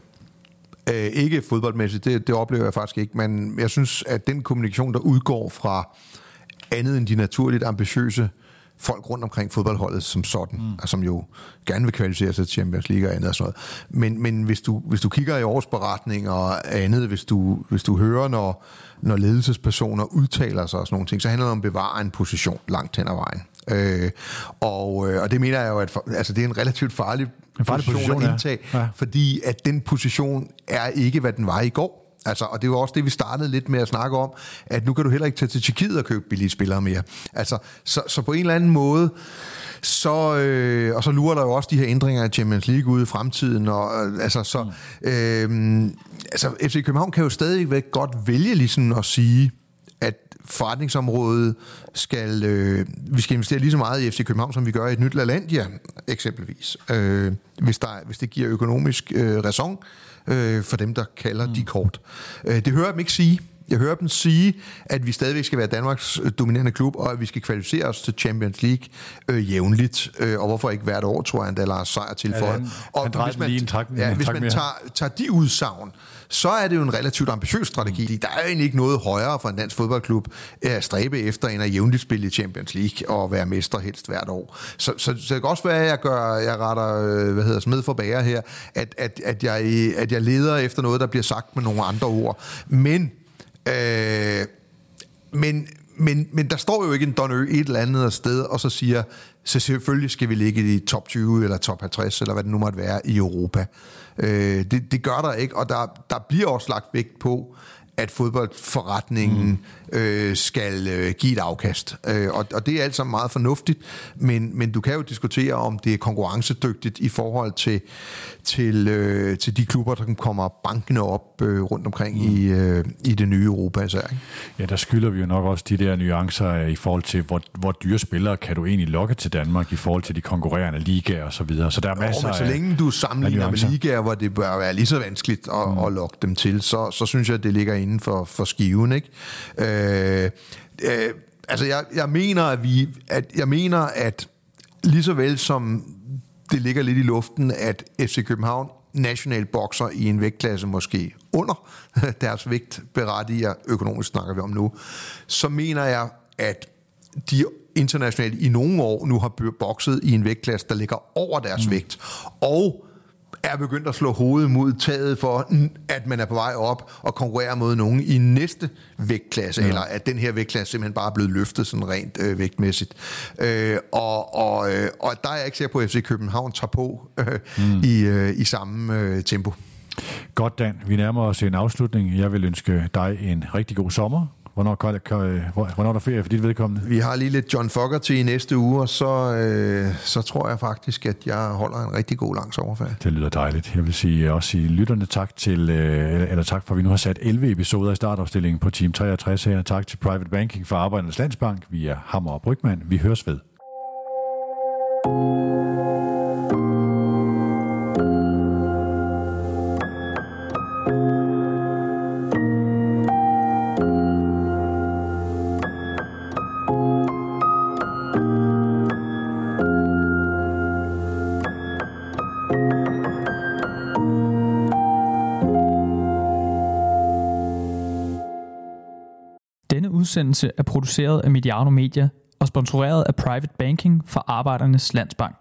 Øh, ikke fodboldmæssigt, det, det oplever jeg faktisk ikke, men jeg synes, at den kommunikation, der udgår fra andet end de naturligt ambitiøse folk rundt omkring fodboldholdet som sådan, mm. som jo gerne vil kvalificere sig til Champions League og andet og sådan noget. Men, men hvis, du, hvis du kigger i årsberetning og andet, hvis du, hvis du hører, når, når ledelsespersoner udtaler sig og sådan nogle ting, så handler det om at bevare en position langt hen ad vejen. Øh, og, øh, og det mener jeg jo, at altså, det er en relativt farlig, en farlig position, position at indtage, ja. Ja. fordi at den position er ikke, hvad den var i går. Altså, og det var også det, vi startede lidt med at snakke om, at nu kan du heller ikke tage til Tjekkiet og købe billige spillere mere. Altså, så, så på en eller anden måde, så, øh, og så lurer der jo også de her ændringer af Champions League ude i fremtiden, og øh, altså, så, mm. øh, altså, FC København kan jo stadigvæk godt vælge ligesom at sige, at forretningsområdet skal, øh, vi skal investere lige så meget i FC København, som vi gør i et nyt LaLandia, eksempelvis. Øh, hvis, der, hvis det giver økonomisk øh, ræson, øh, for dem, der kalder mm. de kort. Øh, det hører jeg dem ikke sige. Jeg hører dem sige, at vi stadigvæk skal være Danmarks øh, dominerende klub, og at vi skal kvalificere os til Champions League øh, jævnligt. Øh, og hvorfor ikke hvert år, tror jeg, der er sejr til for. Ja, han, og han hvis man, lige en trak, ja, hvis man tager, tager de udsagn, så er det jo en relativt ambitiøs strategi. Der er jo egentlig ikke noget højere for en dansk fodboldklub at stræbe efter en at jævnligt spille i Champions League og være mester helst hvert år. Så, så, så det kan også være, at jeg, gør, jeg retter øh, hvad hedder, smed for bager her, at, at, at, jeg, at jeg leder efter noget, der bliver sagt med nogle andre ord. Men Øh, men, men, men der står jo ikke en Don Ø et eller andet sted, og så siger, så selvfølgelig skal vi ligge i top 20 eller top 50, eller hvad det nu måtte være i Europa. Øh, det, det gør der ikke, og der, der bliver også lagt vægt på, at fodboldforretningen mm. øh, skal øh, give et afkast. Øh, og, og det er alt sammen meget fornuftigt, men, men du kan jo diskutere, om det er konkurrencedygtigt i forhold til, til, øh, til de klubber, der kommer bankende op øh, rundt omkring mm. i, øh, i det nye Europa. Især, ikke? Ja, der skylder vi jo nok også de der nuancer i forhold til, hvor, hvor dyre spillere kan du egentlig lokke til Danmark i forhold til de konkurrerende ligaer og så videre. Så der er masser jo, men så længe du sammenligner med ligaer, hvor det bør være lige så vanskeligt at, mm. at lokke dem til, så, så synes jeg, at det ligger inden for, for skiven. Ikke? Øh, øh, altså, jeg, jeg mener, at vi, at jeg mener, at lige så vel som det ligger lidt i luften, at FC København national bokser i en vægtklasse måske under deres vægt berettiger, økonomisk snakker vi om nu, så mener jeg, at de internationalt i nogle år nu har bokset i en vægtklasse, der ligger over deres mm. vægt. Og er begyndt at slå hovedet mod taget for, at man er på vej op og konkurrerer mod nogen i næste vægtklasse, ja. eller at den her vægtklasse simpelthen bare er blevet løftet sådan rent øh, vægtmæssigt. Øh, og, og, øh, og der er jeg ikke sikker på, at FC København tager på øh, mm. i, øh, i samme øh, tempo. Godt, Dan. Vi nærmer os en afslutning. Jeg vil ønske dig en rigtig god sommer. Hvornår, kan, kan, hvornår er der ferie for dit vedkommende? Vi har lige lidt John til i næste uge, og så, øh, så tror jeg faktisk, at jeg holder en rigtig god lang sommerferie. Det lyder dejligt. Jeg vil sige, også sige lytterne tak til, øh, eller tak for, at vi nu har sat 11 episoder i startopstillingen på Team 63 her. Tak til Private Banking for Arbejdernes Landsbank. Vi er Hammer og Brygman. Vi høres ved. Udsendelse er produceret af Mediano Media og sponsoreret af Private Banking fra Arbejdernes Landsbank.